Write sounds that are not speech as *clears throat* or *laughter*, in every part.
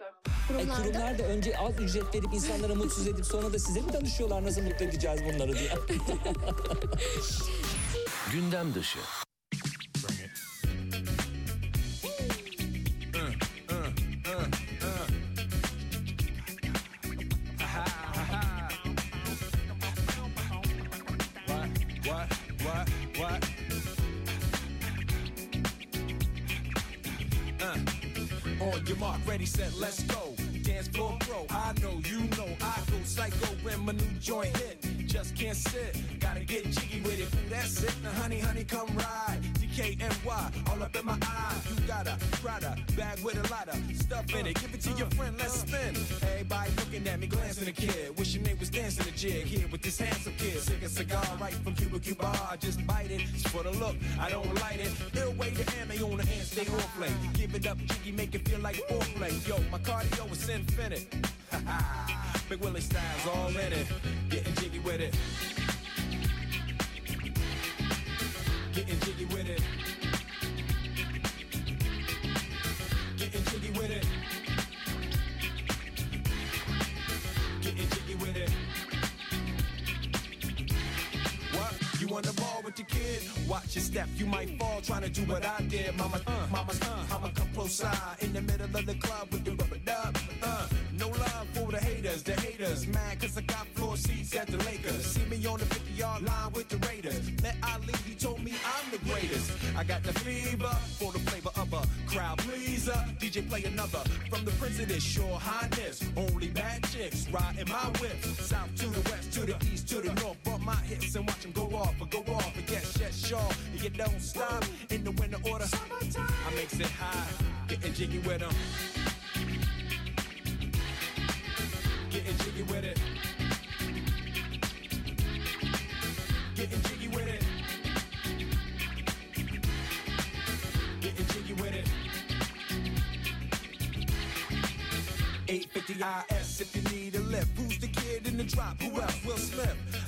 E, Kurumlarda kurumlar da önce az ücret verip insanlara mutsuz edip sonra da size mi danışıyorlar nasıl mutlu edeceğiz bunları diye. *laughs* Gündem dışı. Ready, set, let's go. Dance floor pro, I know, you know, I go psycho when my new joint hit. Just can't sit, gotta get jiggy with it. That's it. Now, honey, honey, come ride. DKNY, all up in my eye. You got a Prada bag with a lot of stuff in it. Give it to your friend, let's spin. Everybody looking at me, glancing a kid. Wishing they was dancing a jig here with this handsome kid. Sick a cigar right from Cuba Cuba. I just bite it. It's for the look, I don't light it. Ill way to ammo on the hand, stay on play. Give it up, jiggy, make it feel like foreplay. Yo, my cardio is infinite. Ha *laughs* ha, Big Willie style's all in it. Getting jiggy with it. Getting jiggy with it. Getting jiggy with it. Getting jiggy with it. What? You on the ball with your kid? Watch your step, you might fall trying to do what I did. Mama, uh, mama, uh, I'ma come close side in the middle of the club with the rubber dub. Uh, no love for the haters, the haters. Mad cause I got floor seats at the Lakers. See me on the 50 yard line with the Raiders. Met Ali, he told me I'm the greatest. I got the fever for the flavor of a crowd pleaser. DJ play another from the Prince of this sure highness. Only bad chicks riding my whip. South to the west, to the east, to the north. Bump my hips and watch them go off or go off. But yes, yes, sure. And you don't stop in the winter order. I makes it high, getting jiggy with them. Getting jiggy with it. Getting jiggy with it. Getting jiggy with it. 850 IS if you need a lift. Who's the kid in the drop? Who else? Will Smith.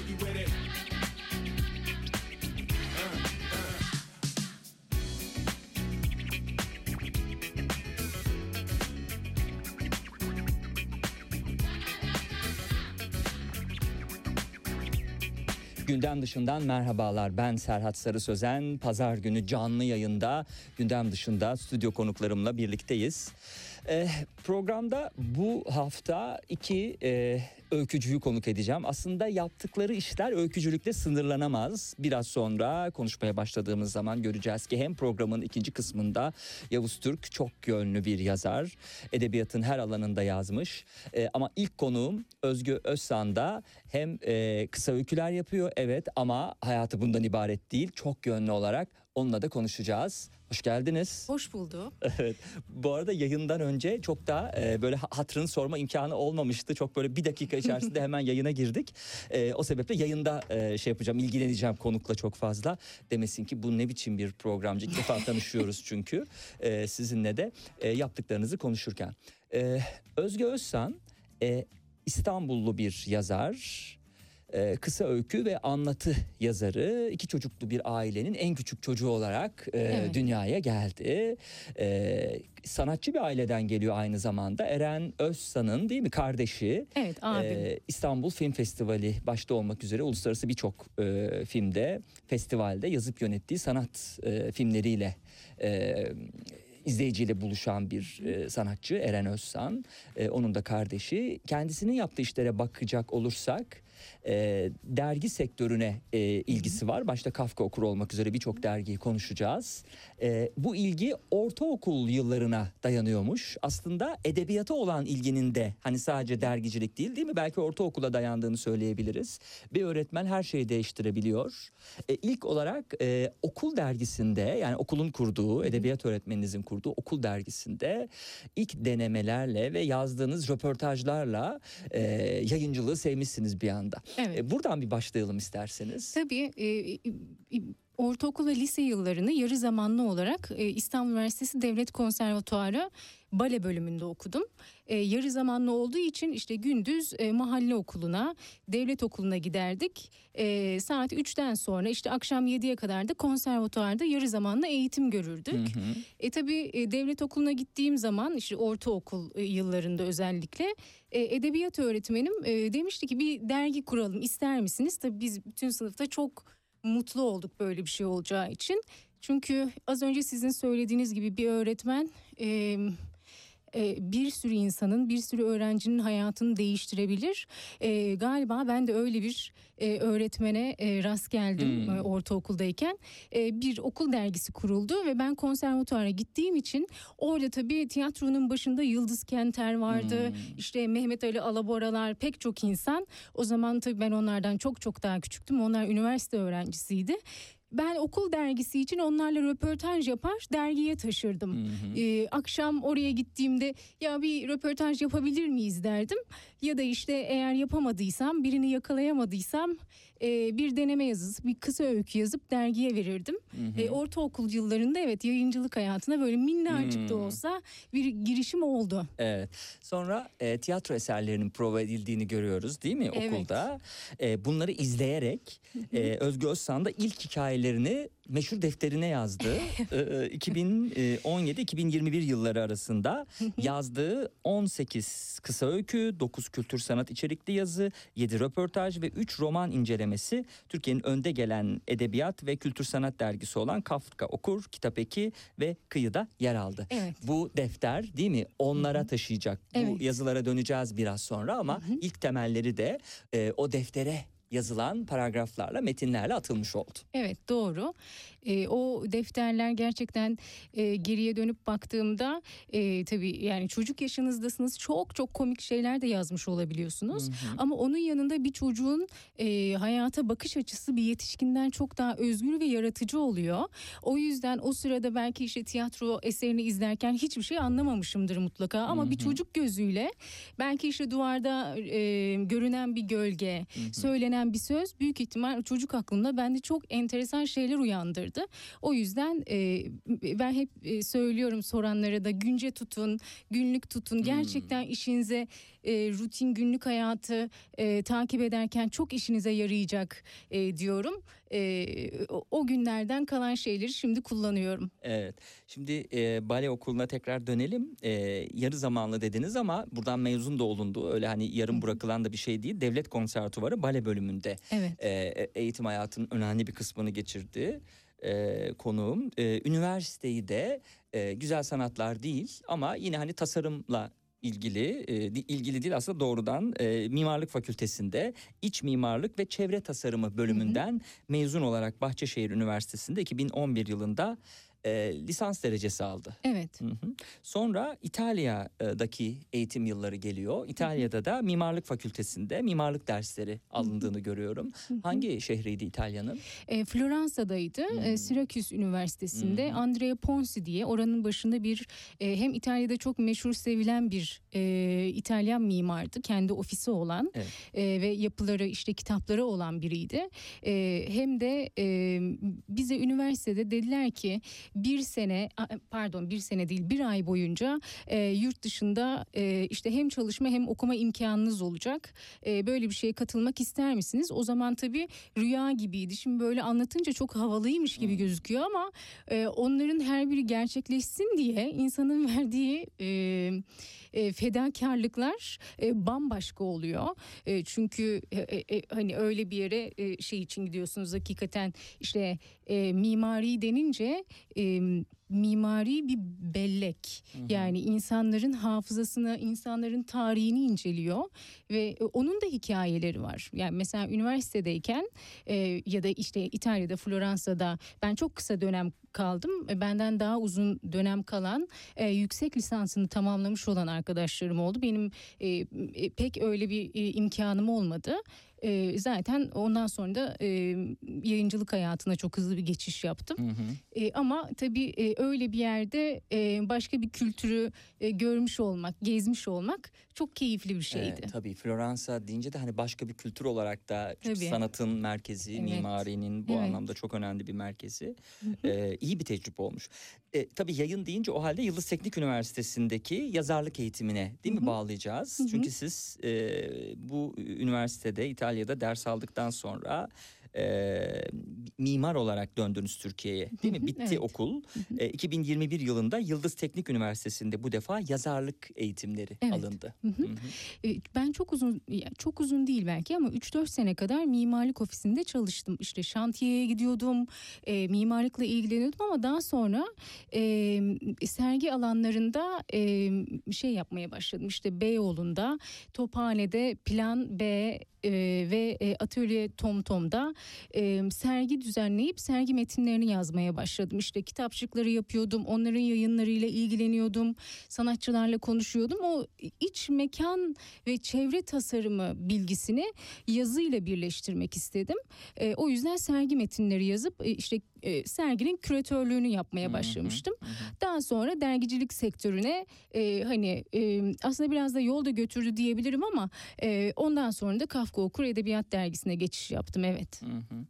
Gündem dışından merhabalar. Ben Serhat Sarı Sözen. Pazar günü canlı yayında gündem dışında stüdyo konuklarımla birlikteyiz. Ee, programda bu hafta iki e, öykücüyü konuk edeceğim. Aslında yaptıkları işler öykücülükle sınırlanamaz. Biraz sonra konuşmaya başladığımız zaman göreceğiz ki hem programın ikinci kısmında Yavuz Türk çok yönlü bir yazar. Edebiyatın her alanında yazmış. Ee, ama ilk konuğum Özgü Özsan da hem e, kısa öyküler yapıyor evet ama hayatı bundan ibaret değil. Çok yönlü olarak onunla da konuşacağız. Hoş geldiniz. Hoş bulduk. *laughs* Evet. Bu arada yayından önce çok da e, böyle ha- hatırını sorma imkanı olmamıştı. Çok böyle bir dakika içerisinde *laughs* hemen yayına girdik. E, o sebeple yayında e, şey yapacağım, ilgileneceğim konukla çok fazla. Demesin ki bu ne biçim bir programcı. İlk defa tanışıyoruz *laughs* çünkü e, sizinle de e, yaptıklarınızı konuşurken. E, Özge Özsan e, İstanbullu bir yazar. E, kısa öykü ve anlatı yazarı. iki çocuklu bir ailenin en küçük çocuğu olarak e, Evet. dünyaya geldi. E, sanatçı bir aileden geliyor aynı zamanda. Eren Özsan'ın değil mi kardeşi. Evet abim. Ee, İstanbul Film Festivali başta olmak üzere uluslararası birçok e, filmde, festivalde yazıp yönettiği sanat e, filmleriyle e, izleyiciyle buluşan bir e, sanatçı Eren Özsan. E, onun da kardeşi. Kendisinin yaptığı işlere bakacak olursak e, dergi sektörüne e, ilgisi var. Başta Kafka Okur olmak üzere birçok dergiyi konuşacağız. E, bu ilgi ortaokul yıllarına dayanıyormuş. Aslında edebiyata olan ilginin de hani sadece dergicilik değil değil mi? Belki ortaokula dayandığını söyleyebiliriz. Bir öğretmen her şeyi değiştirebiliyor. E, ilk olarak e, okul dergisinde yani okulun kurduğu, edebiyat öğretmeninizin kurduğu okul dergisinde ilk denemelerle ve yazdığınız röportajlarla e, yayıncılığı sevmişsiniz bir anda. Evet. E, buradan bir başlayalım isterseniz. Tabii e, e, e, ortaokul ve lise yıllarını yarı zamanlı olarak e, İstanbul Üniversitesi Devlet Konservatuarı bale bölümünde okudum. E, yarı zamanlı olduğu için işte gündüz e, mahalle okuluna, devlet okuluna giderdik. E, saat 3'ten sonra işte akşam 7'ye kadar da konservatuarda yarı zamanlı eğitim görürdük. Hı hı. E tabii e, devlet okuluna gittiğim zaman işte ortaokul e, yıllarında özellikle e, edebiyat öğretmenim e, demişti ki bir dergi kuralım ister misiniz? Tabii biz bütün sınıfta çok mutlu olduk böyle bir şey olacağı için. Çünkü az önce sizin söylediğiniz gibi bir öğretmen e, e, bir sürü insanın, bir sürü öğrencinin hayatını değiştirebilir. E, galiba ben de öyle bir e, öğretmene e, rast geldim Hmm. e, ortaokuldayken. E, bir okul dergisi kuruldu ve ben konservatuara gittiğim için orada tabii tiyatronun başında Yıldız Kenter vardı. Hmm. İşte Mehmet Ali Alaboralar pek çok insan. O zaman tabii ben onlardan çok çok daha küçüktüm. Onlar üniversite öğrencisiydi. Ben okul dergisi için onlarla röportaj yapar dergiye taşırdım. Hı hı. Ee, akşam oraya gittiğimde ya bir röportaj yapabilir miyiz derdim. Ya da işte eğer yapamadıysam birini yakalayamadıysam e, bir deneme yazısı bir kısa öykü yazıp dergiye verirdim. Hı hı. E, ortaokul yıllarında evet yayıncılık hayatına böyle minnacık da Hmm. olsa bir girişim oldu. Evet. Sonra e, tiyatro eserlerinin prova edildiğini görüyoruz değil mi Evet. okulda? E, bunları izleyerek e, Özgü Özsan da ilk hikayelerini meşhur defterine yazdı. *laughs* E, 2017-2021 yılları arasında *laughs* yazdığı 18 kısa öykü, 9 kültür sanat içerikli yazı, 7 röportaj ve 3 roman incelemesi Türkiye'nin önde gelen edebiyat ve kültür sanat dergisi olan Kafka Okur, Kitap Eki ve Kıyı'da yer aldı. Evet. Bu defter değil mi onlara taşıyacak. Bu Evet. yazılara döneceğiz biraz sonra ama ilk temelleri de e, o deftere yazılan paragraflarla, metinlerle atılmış oldu. Evet doğru. Ee, o defterler gerçekten e, geriye dönüp baktığımda e, tabii yani çocuk yaşınızdasınız çok çok komik şeyler de yazmış olabiliyorsunuz. Ama onun yanında bir çocuğun e, hayata bakış açısı bir yetişkinden çok daha özgür ve yaratıcı oluyor. O yüzden o sırada belki işte tiyatro eserini izlerken hiçbir şey anlamamışımdır mutlaka. Ama bir çocuk gözüyle belki işte duvarda e, görünen bir gölge, söylenen bir söz büyük ihtimal çocuk aklında bende çok enteresan şeyler uyandırdı. O yüzden e, ben hep e, söylüyorum soranlara da günce tutun, günlük tutun. Gerçekten işinize e, rutin günlük hayatı e, takip ederken çok işinize yarayacak e, diyorum. E, o, o günlerden kalan şeyleri şimdi kullanıyorum. Evet. Şimdi e, bale okuluna tekrar dönelim. E, yarı zamanlı dediniz ama buradan mezun da olundu. Öyle hani yarım bırakılan da bir şey değil. Devlet Konservatuvarı bale bölümünde Evet. e, eğitim hayatının önemli bir kısmını geçirdi. E, konuğum. E, üniversiteyi de e, güzel sanatlar değil ama yine hani tasarımla ilgili e, ilgili değil aslında doğrudan e, mimarlık fakültesinde iç mimarlık ve çevre tasarımı bölümünden mezun olarak Bahçeşehir Üniversitesi'nde 2011 yılında e, lisans derecesi aldı. Evet. Hı hı. Sonra İtalya'daki eğitim yılları geliyor. İtalya'da da mimarlık fakültesinde mimarlık dersleri alındığını görüyorum. Hangi şehriydi İtalya'nın? E, Floransa'daydı. E, Syracuse Üniversitesi'nde Andrea Ponzi diye oranın başında bir e, hem İtalya'da çok meşhur sevilen bir e, İtalyan mimardı. Kendi ofisi olan Evet. e, ve yapıları işte kitapları olan biriydi. E, hem de e, bize üniversitede dediler ki bir sene a- pardon bir sene değil bir ay boyunca e, yurt dışında e, işte hem çalışma hem okuma imkanınız olacak. E, böyle bir şeye katılmak ister misiniz? O zaman tabii rüya gibiydi. Şimdi böyle anlatınca çok havalıymış gibi gözüküyor ama e, onların her biri gerçekleşsin diye insanın *laughs* verdiği e, e, fedakarlıklar e, bambaşka oluyor. E, çünkü e, e, e, hani öyle bir yere e, şey için gidiyorsunuz hakikaten işte e, mimari denince e, mimari bir bellek. Yani insanların hafızasını, insanların tarihini inceliyor ve e, onun da hikayeleri var. Yani mesela üniversitedeyken e, ya da işte İtalya'da, Floransa'da ben çok kısa dönem kaldım. E, Benden daha uzun dönem kalan e, yüksek lisansını tamamlamış olan arkadaşlarım oldu. Benim e, e, pek öyle bir e, imkanım olmadı. E, zaten ondan sonra da e, yayıncılık hayatına çok hızlı bir geçiş yaptım. Hı hı. E, ama tabii e, öyle bir yerde e, başka bir kültürü e, görmüş olmak, gezmiş olmak çok keyifli bir şeydi. Evet, tabii Floransa deyince de hani başka bir kültür olarak da Tabii. sanatın merkezi, Evet. mimarinin bu Evet. anlamda çok önemli bir merkezi. Ee, iyi bir tecrübe olmuş. Ee, tabii yayın deyince o halde Yıldız Teknik Üniversitesi'ndeki yazarlık eğitimine değil mi bağlayacağız? Hı hı. Çünkü siz e, bu üniversitede İtalya'da ders aldıktan sonra e, mimar olarak döndünüz Türkiye'ye değil mi? Bitti Evet. okul. E, 2021 yılında Yıldız Teknik Üniversitesi'nde bu defa yazarlık eğitimleri Evet. alındı. Hı hı. Hı hı. Ben çok uzun çok uzun değil belki ama 3-4 sene kadar mimarlık ofisinde çalıştım. İşte şantiyeye gidiyordum, e, mimarlıkla ilgileniyordum ama daha sonra e, sergi alanlarında e, şey yapmaya başladım. İşte Beyoğlu'nda, Tophane'de Plan B e, ve e, Atölye Tomtom'da e, sergi düzenleyip sergi metinlerini yazmaya başladım. İşte kitapçıkları yapıyordum, onların yayınlarıyla ilgileniyordum, sanatçılarla konuşuyordum. O iç mekan ve çevre tasarımı bilgisini yazıyla birleştirmek istedim. E, o yüzden sergi metinleri yazıp e, işte e, serginin küratörlüğünü yapmaya başlamıştım. hı hı. Daha sonra dergicilik sektörüne e, hani e, aslında biraz da yolda götürdü diyebilirim ama e, ondan sonra da Kafka Okur Edebiyat Dergisi'ne geçiş yaptım evet. Hı hı.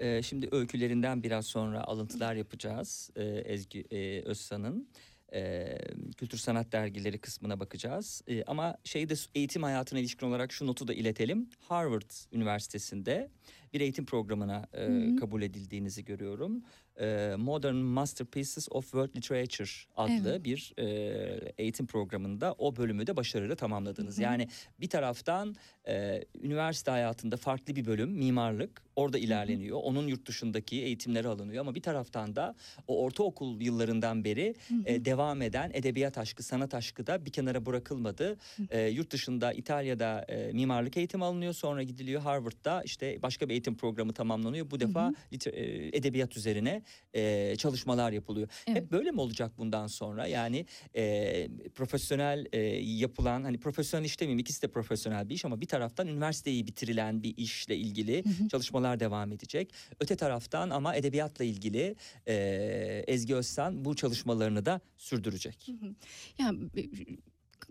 Ee, şimdi öykülerinden biraz sonra alıntılar yapacağız ee, Ezgi e, Özsan'ın. Ee, kültür sanat dergileri kısmına bakacağız. Ee, ama şeyde eğitim hayatına ilişkin olarak şu notu da iletelim. Harvard Üniversitesi'nde bir eğitim programına e, kabul edildiğinizi görüyorum. Ee, Modern Masterpieces of World Literature adlı Evet. bir e, eğitim programında o bölümü de başarıyla tamamladınız. Hı hı. Yani bir taraftan e, üniversite hayatında farklı bir bölüm mimarlık orada ilerleniyor. Onun yurt dışındaki eğitimleri alınıyor ama bir taraftan da o ortaokul yıllarından beri e, devam eden edebiyat aşkı, sanat aşkı da bir kenara bırakılmadı. E, yurt dışında İtalya'da e, mimarlık eğitim alınıyor sonra gidiliyor Harvard'da işte başka bir eğitim programı tamamlanıyor. Bu defa liter- e, edebiyat üzerine e, çalışmalar yapılıyor. Evet. Hep böyle mi olacak bundan sonra? Yani e, profesyonel e, yapılan hani profesyonel iş demeyeyim ikisi de profesyonel bir iş ama bir taraftan üniversiteyi bitirilen bir işle ilgili çalışmalar devam edecek. Öte taraftan ama edebiyatla ilgili e, Ezgi Özsan bu çalışmalarını da sürdürecek. Ya e,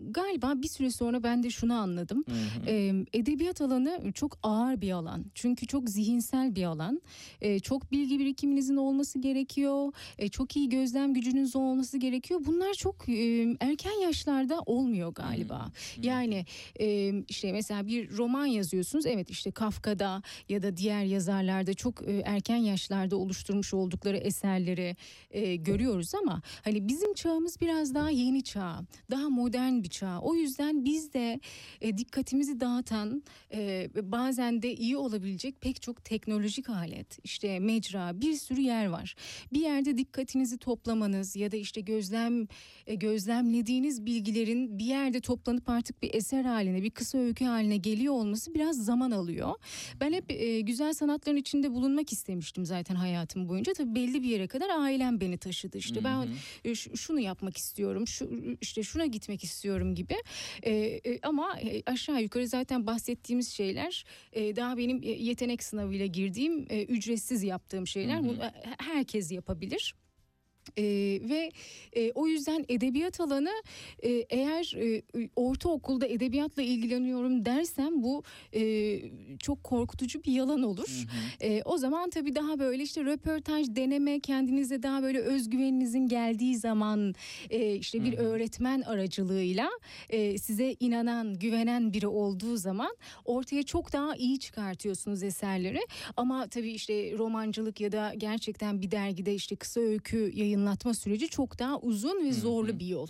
galiba bir süre sonra ben de şunu anladım. Hı hı. Ee, edebiyat alanı çok ağır bir alan. Çünkü çok zihinsel bir alan. Ee, çok bilgi birikiminizin olması gerekiyor. Ee, çok iyi gözlem gücünüz olması gerekiyor. Bunlar çok e, erken yaşlarda olmuyor galiba. Yani e, işte mesela bir roman yazıyorsunuz. Evet işte Kafka'da ya da diğer yazarlarda çok e, erken yaşlarda oluşturmuş oldukları eserleri e, görüyoruz ama hani bizim çağımız biraz daha yeni çağ, daha modern bir çağ. O yüzden biz de e, dikkatimizi dağıtan e, bazen de iyi olabilecek pek çok teknolojik alet, işte mecra, bir sürü yer var. Bir yerde dikkatinizi toplamanız ya da işte gözlem e, gözlemlediğiniz bilgilerin bir yerde toplanıp artık bir eser haline, bir kısa öykü haline geliyor olması biraz zaman alıyor. Ben hep e, güzel sanatların içinde bulunmak istemiştim zaten hayatım boyunca. Tabii belli bir yere kadar ailem beni taşıdı. İşte ben e, şu- şunu yapmak istiyorum, şu işte şuna gitmek istiyorum gibi. E, e, ama e, aşağı yukarı zaten bahsettiğimiz şeyler e, daha benim e, yetenek sınavıyla girdiğim e, ücretsiz yaptığım şeyler. Hı hı. Bunu e, herkes yapabilir. Ee, ve e, o yüzden edebiyat alanı e, eğer e, ortaokulda edebiyatla ilgileniyorum dersem bu e, çok korkutucu bir yalan olur. E, o zaman tabii daha böyle işte röportaj deneme kendinize daha böyle özgüveninizin geldiği zaman e, işte bir Hı hı. öğretmen aracılığıyla e, size inanan güvenen biri olduğu zaman ortaya çok daha iyi çıkartıyorsunuz eserleri. Ama tabii işte romancılık ya da gerçekten bir dergide işte kısa öykü yayınlatma süreci çok daha uzun ve zorlu bir yol.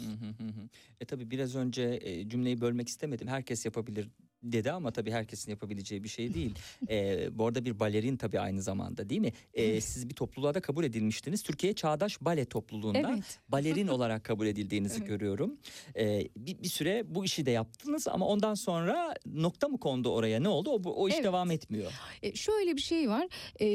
E tabii biraz önce e, cümleyi bölmek istemedim. Herkes yapabilir dedi ama tabii herkesin yapabileceği bir şey değil. *laughs* e, bu arada bir balerin tabii aynı zamanda değil mi? E, siz bir topluluğa da kabul edilmiştiniz. Türkiye Çağdaş Bale Topluluğu'nda Evet. balerin *laughs* olarak kabul edildiğinizi Evet. görüyorum. E, bir, bir süre bu işi de yaptınız ama ondan sonra nokta mı kondu oraya? Ne oldu? O, o iş Evet. devam etmiyor. E, şöyle bir şey var. E,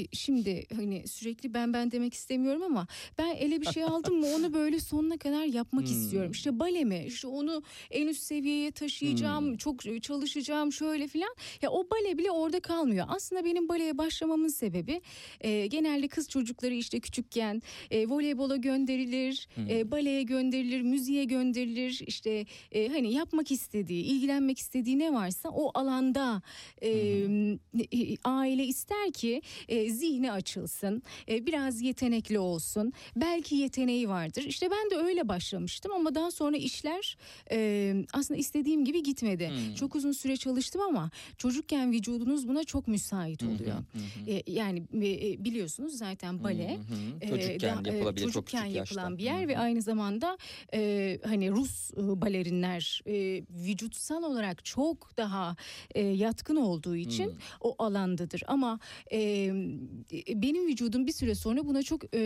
e, şimdi hani sürekli ben ben demek istemiyorum ama ben ele bir şey *laughs* aldım mı onu böyle sonuna kadar yapmak Hmm. istiyorum. İşte bale mi? İşte onu en üst seviyeye taşıyacağım. Hmm. Çok çalışacağım şöyle filan. Ya o bale bile orada kalmıyor. Aslında benim baleye başlamamın sebebi e, genelde kız çocukları işte küçükken e, voleybola gönderilir, Hmm. e, baleye gönderilir, müziğe gönderilir. İşte e, hani yapmak istediği, ilgilenmek istediği ne varsa o alanda e, e, aile ister ki e, zihni açılsın, e, biraz yetenekli olsun. Belki yeteneği vardır. İşte ben de öyle başlamıştım ama daha sonra işler e, aslında istediğim gibi gitmedi. Hmm. Çok uzun süre çalıştım ama çocukken vücudunuz buna çok müsait oluyor. hı hı. E, yani e, biliyorsunuz zaten bale hı. e, Çocukken e, yapılabilir çok çocukken küçük yapılan yaşta. bir yer Hı ve aynı zamanda e, hani Rus e, balerinler e, vücutsal olarak çok daha e, yatkın olduğu için Hı. o alandadır. Ama e, e, benim vücudum bir süre sonra buna çok e,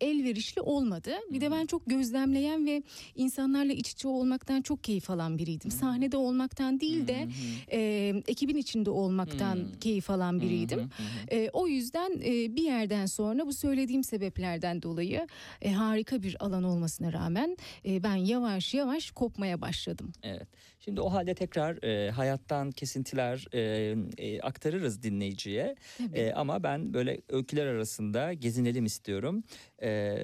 elverişli olmadı. Bir de ben çok gözlemleyen ve insanlarla iç içe olmaktan çok keyif alan biriydim. Sahnede olmaktan değil de Hı hı. e, ekibin içinde olmaktan keyif alan biriydim. E, o yüzden e, bir yerden sonra bu söylediğim sebeplerden dolayı e, harika bir alan olmasına rağmen e, ben yavaş yavaş kopmaya başladım. Evet. Şimdi o halde tekrar e, hayattan kesintiler e, e, aktarırız dinleyiciye. Tabii. E, ama ben böyle öyküler arasında gezinelim istiyorum. E,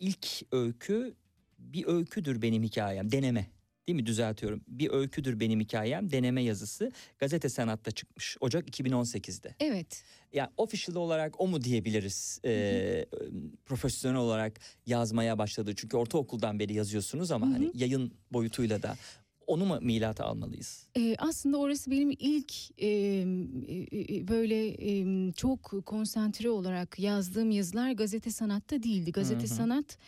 ilk öykü bir öyküdür benim hikayem. Deneme. Değil mi? Düzeltiyorum. Bir öyküdür benim hikayem. Deneme yazısı. Gazete Sanat'ta çıkmış. Ocak 2018'de. Evet. Ya official olarak o mu diyebiliriz? E, profesyonel olarak yazmaya başladı. Çünkü ortaokuldan beri yazıyorsunuz ama Hı hı. hani yayın boyutuyla da onu mu milata almalıyız? E, aslında orası benim ilk e, e, e, böyle e, çok konsantre olarak yazdığım yazılar gazete sanatta değildi. Gazete Hı hı. sanat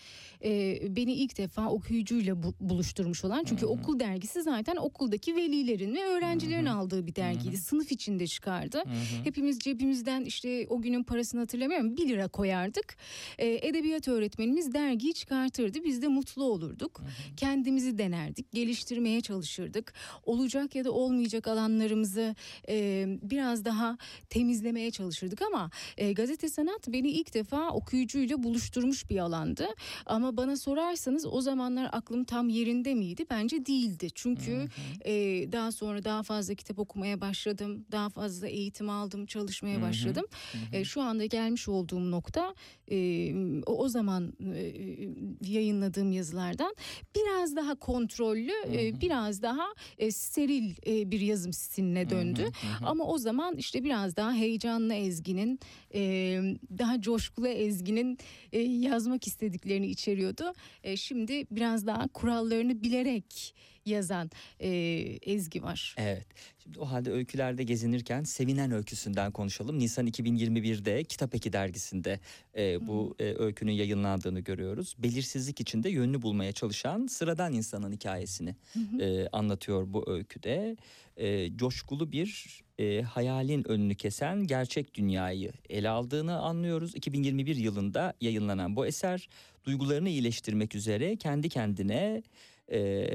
e, beni ilk defa okuyucuyla bu- buluşturmuş olan. Çünkü Hı hı. okul dergisi zaten okuldaki velilerin ve öğrencilerin Hı hı. aldığı bir dergiydi. Hı hı. Sınıf içinde çıkardı. Hı hı. Hepimiz cebimizden işte o günün parasını hatırlamıyorum 1 lira koyardık. Ee, edebiyat öğretmenimiz dergiyi çıkartırdı. Biz de mutlu olurduk. Kendimizi denerdik, geliştirmeye çalışırdık. Olacak ya da olmayacak alanlarımızı e, biraz daha temizlemeye çalışırdık ama e, gazete sanat beni ilk defa okuyucuyla buluşturmuş bir alandı. Ama bana sorarsanız o zamanlar aklım tam yerinde miydi? Bence değildi. Çünkü e, daha sonra daha fazla kitap okumaya başladım. Daha fazla eğitim aldım, çalışmaya Hı başladım. E, şu anda gelmiş olduğum nokta e, o, o zaman e, yayınladığım yazılardan biraz daha kontrollü, e, hı. Biraz daha e, steril e, bir yazım stiline döndü. Hı, hı hı. Ama o zaman işte biraz daha heyecanlı Ezgi'nin, e, daha coşkulu Ezgi'nin e, yazmak istediklerini içeriyordu. E, şimdi biraz daha kurallarını bilerek yazan e, Ezgi var. Evet. Şimdi o halde öykülerde gezinirken Sevinen öyküsünden konuşalım. Nisan 2021'de Kitap Eki dergisinde e, bu e, öykünün yayınlandığını görüyoruz. Belirsizlik içinde yönünü bulmaya çalışan sıradan insanın hikayesini e, anlatıyor bu öyküde. E, coşkulu bir e, hayalin önünü kesen gerçek dünyayı ele aldığını anlıyoruz. 2021 yılında yayınlanan bu eser duygularını iyileştirmek üzere kendi kendine e,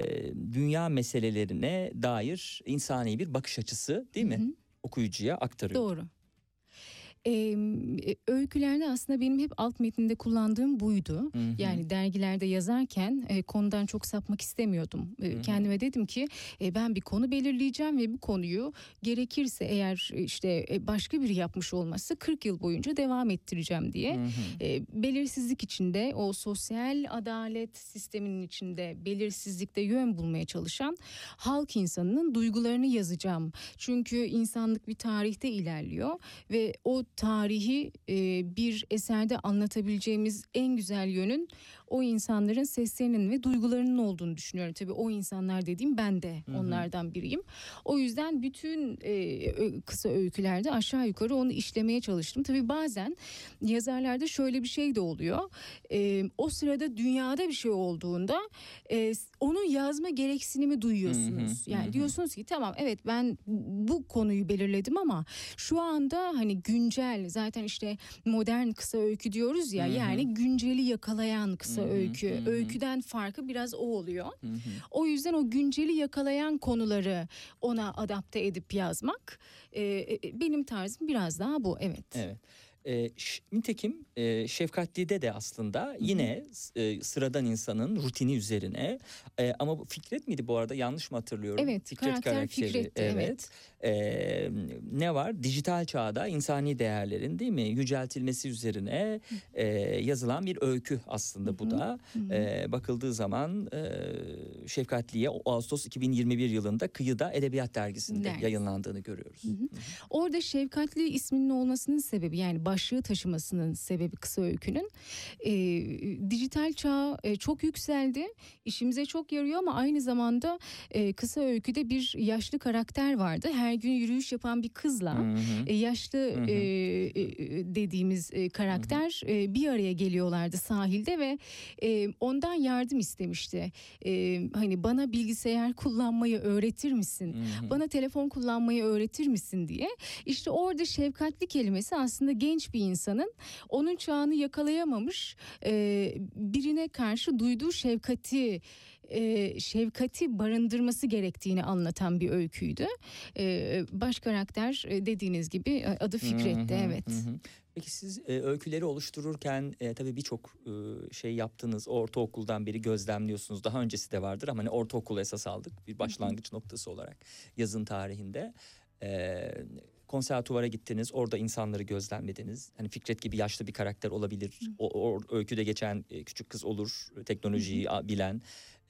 dünya meselelerine dair insani bir bakış açısı değil mi? Hı hı. Okuyucuya aktarıyor. Doğru. E, öykülerde aslında benim hep alt metninde kullandığım buydu. Hı hı. Yani dergilerde yazarken e, konudan çok sapmak istemiyordum. E, Hı hı. kendime dedim ki e, ben bir konu belirleyeceğim ve bu konuyu gerekirse eğer işte e, başka biri yapmış olması 40 yıl boyunca devam ettireceğim diye. Hı hı. E, belirsizlik içinde o sosyal adalet sisteminin içinde belirsizlikte yön bulmaya çalışan halk insanının duygularını yazacağım. Çünkü insanlık bir tarihte ilerliyor ve o tarihi e, bir eserde anlatabileceğimiz en güzel yönün o insanların seslerinin ve duygularının olduğunu düşünüyorum. Tabii o insanlar dediğim ben de onlardan biriyim. O yüzden bütün e, kısa öykülerde aşağı yukarı onu işlemeye çalıştım. Tabii bazen yazarlarda şöyle bir şey de oluyor. E, o sırada dünyada bir şey olduğunda e, onu yazma gereksinimi duyuyorsunuz. Yani diyorsunuz ki tamam evet ben bu konuyu belirledim ama şu anda hani güncel zaten işte modern kısa öykü diyoruz ya Hı hı. yani günceli yakalayan kısa Hı hı, öykü. hı hı. Öyküden farkı biraz o oluyor. Hı hı. O yüzden o günceli yakalayan konuları ona adapte edip yazmak e, e, benim tarzım biraz daha bu evet. Evet. E, ş- nitekim e, Şefkatli'de de aslında yine e, sıradan insanın rutini üzerine e, ama Fikret miydi bu arada yanlış mı hatırlıyorum? Evet, karakter Fikret'ti, evet. E, ne var? Dijital çağda insani değerlerin değil mi yüceltilmesi üzerine e, yazılan bir öykü aslında bu da. E, bakıldığı zaman e, Şefkatli'ye Ağustos 2021 yılında Kıyıda Edebiyat Dergisi'nde Dergisi. yayınlandığını görüyoruz. Orada Şefkatli isminin olmasının sebebi yani başlığı taşımasının sebebi kısa öykünün e, dijital çağ e, çok yükseldi. İşimize çok yarıyor ama aynı zamanda e, kısa öyküde bir yaşlı karakter vardı. Her gün yürüyüş yapan bir kızla Hı hı. e, yaşlı Hı hı. e, e, dediğimiz e, karakter e, bir araya geliyorlardı sahilde ve e, ondan yardım istemişti. E, hani bana bilgisayar kullanmayı öğretir misin? Hı hı. Bana telefon kullanmayı öğretir misin diye. İşte orada şefkatli kelimesi aslında genç bir insanın onun çağını yakalayamamış e, birine karşı duyduğu şefkati e, şefkati barındırması gerektiğini anlatan bir öyküydü. E, baş karakter dediğiniz gibi e, adı Fikret'ti Hı hı, evet. hı. Peki siz e, öyküleri oluştururken e, tabii birçok e, şey yaptınız. Ortaokuldan beri gözlemliyorsunuz. Daha öncesi de vardır ama hani ortaokul esas aldık bir başlangıç noktası olarak yazın tarihinde. E, konservatuvara gittiniz. Orada insanları gözlemlediniz. Hani Fikret gibi yaşlı bir karakter olabilir. O, o öyküde geçen e, küçük kız olur. Teknolojiyi bilen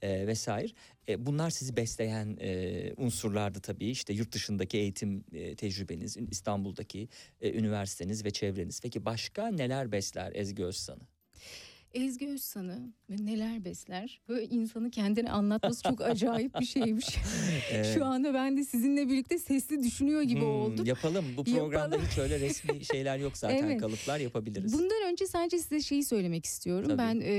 e, vesaire. E, bunlar sizi besleyen e, unsurlardı tabii. İşte yurt dışındaki eğitim e, tecrübeniz, İstanbul'daki e, üniversiteniz ve çevreniz. Peki başka neler besler Ezgi Özsan'ı? Ezgi Özsan'ı neler besler? Böyle insanı kendini anlatması çok acayip bir şeymiş. *laughs* Evet. Şu anda ben de sizinle birlikte sesli düşünüyor gibi Hmm, oldum. Yapalım. Bu programda Yapalım. hiç öyle resmi *laughs* şeyler yok zaten. Evet. Kalıplar yapabiliriz. Bundan önce sadece size şeyi söylemek istiyorum. Tabii. Ben e,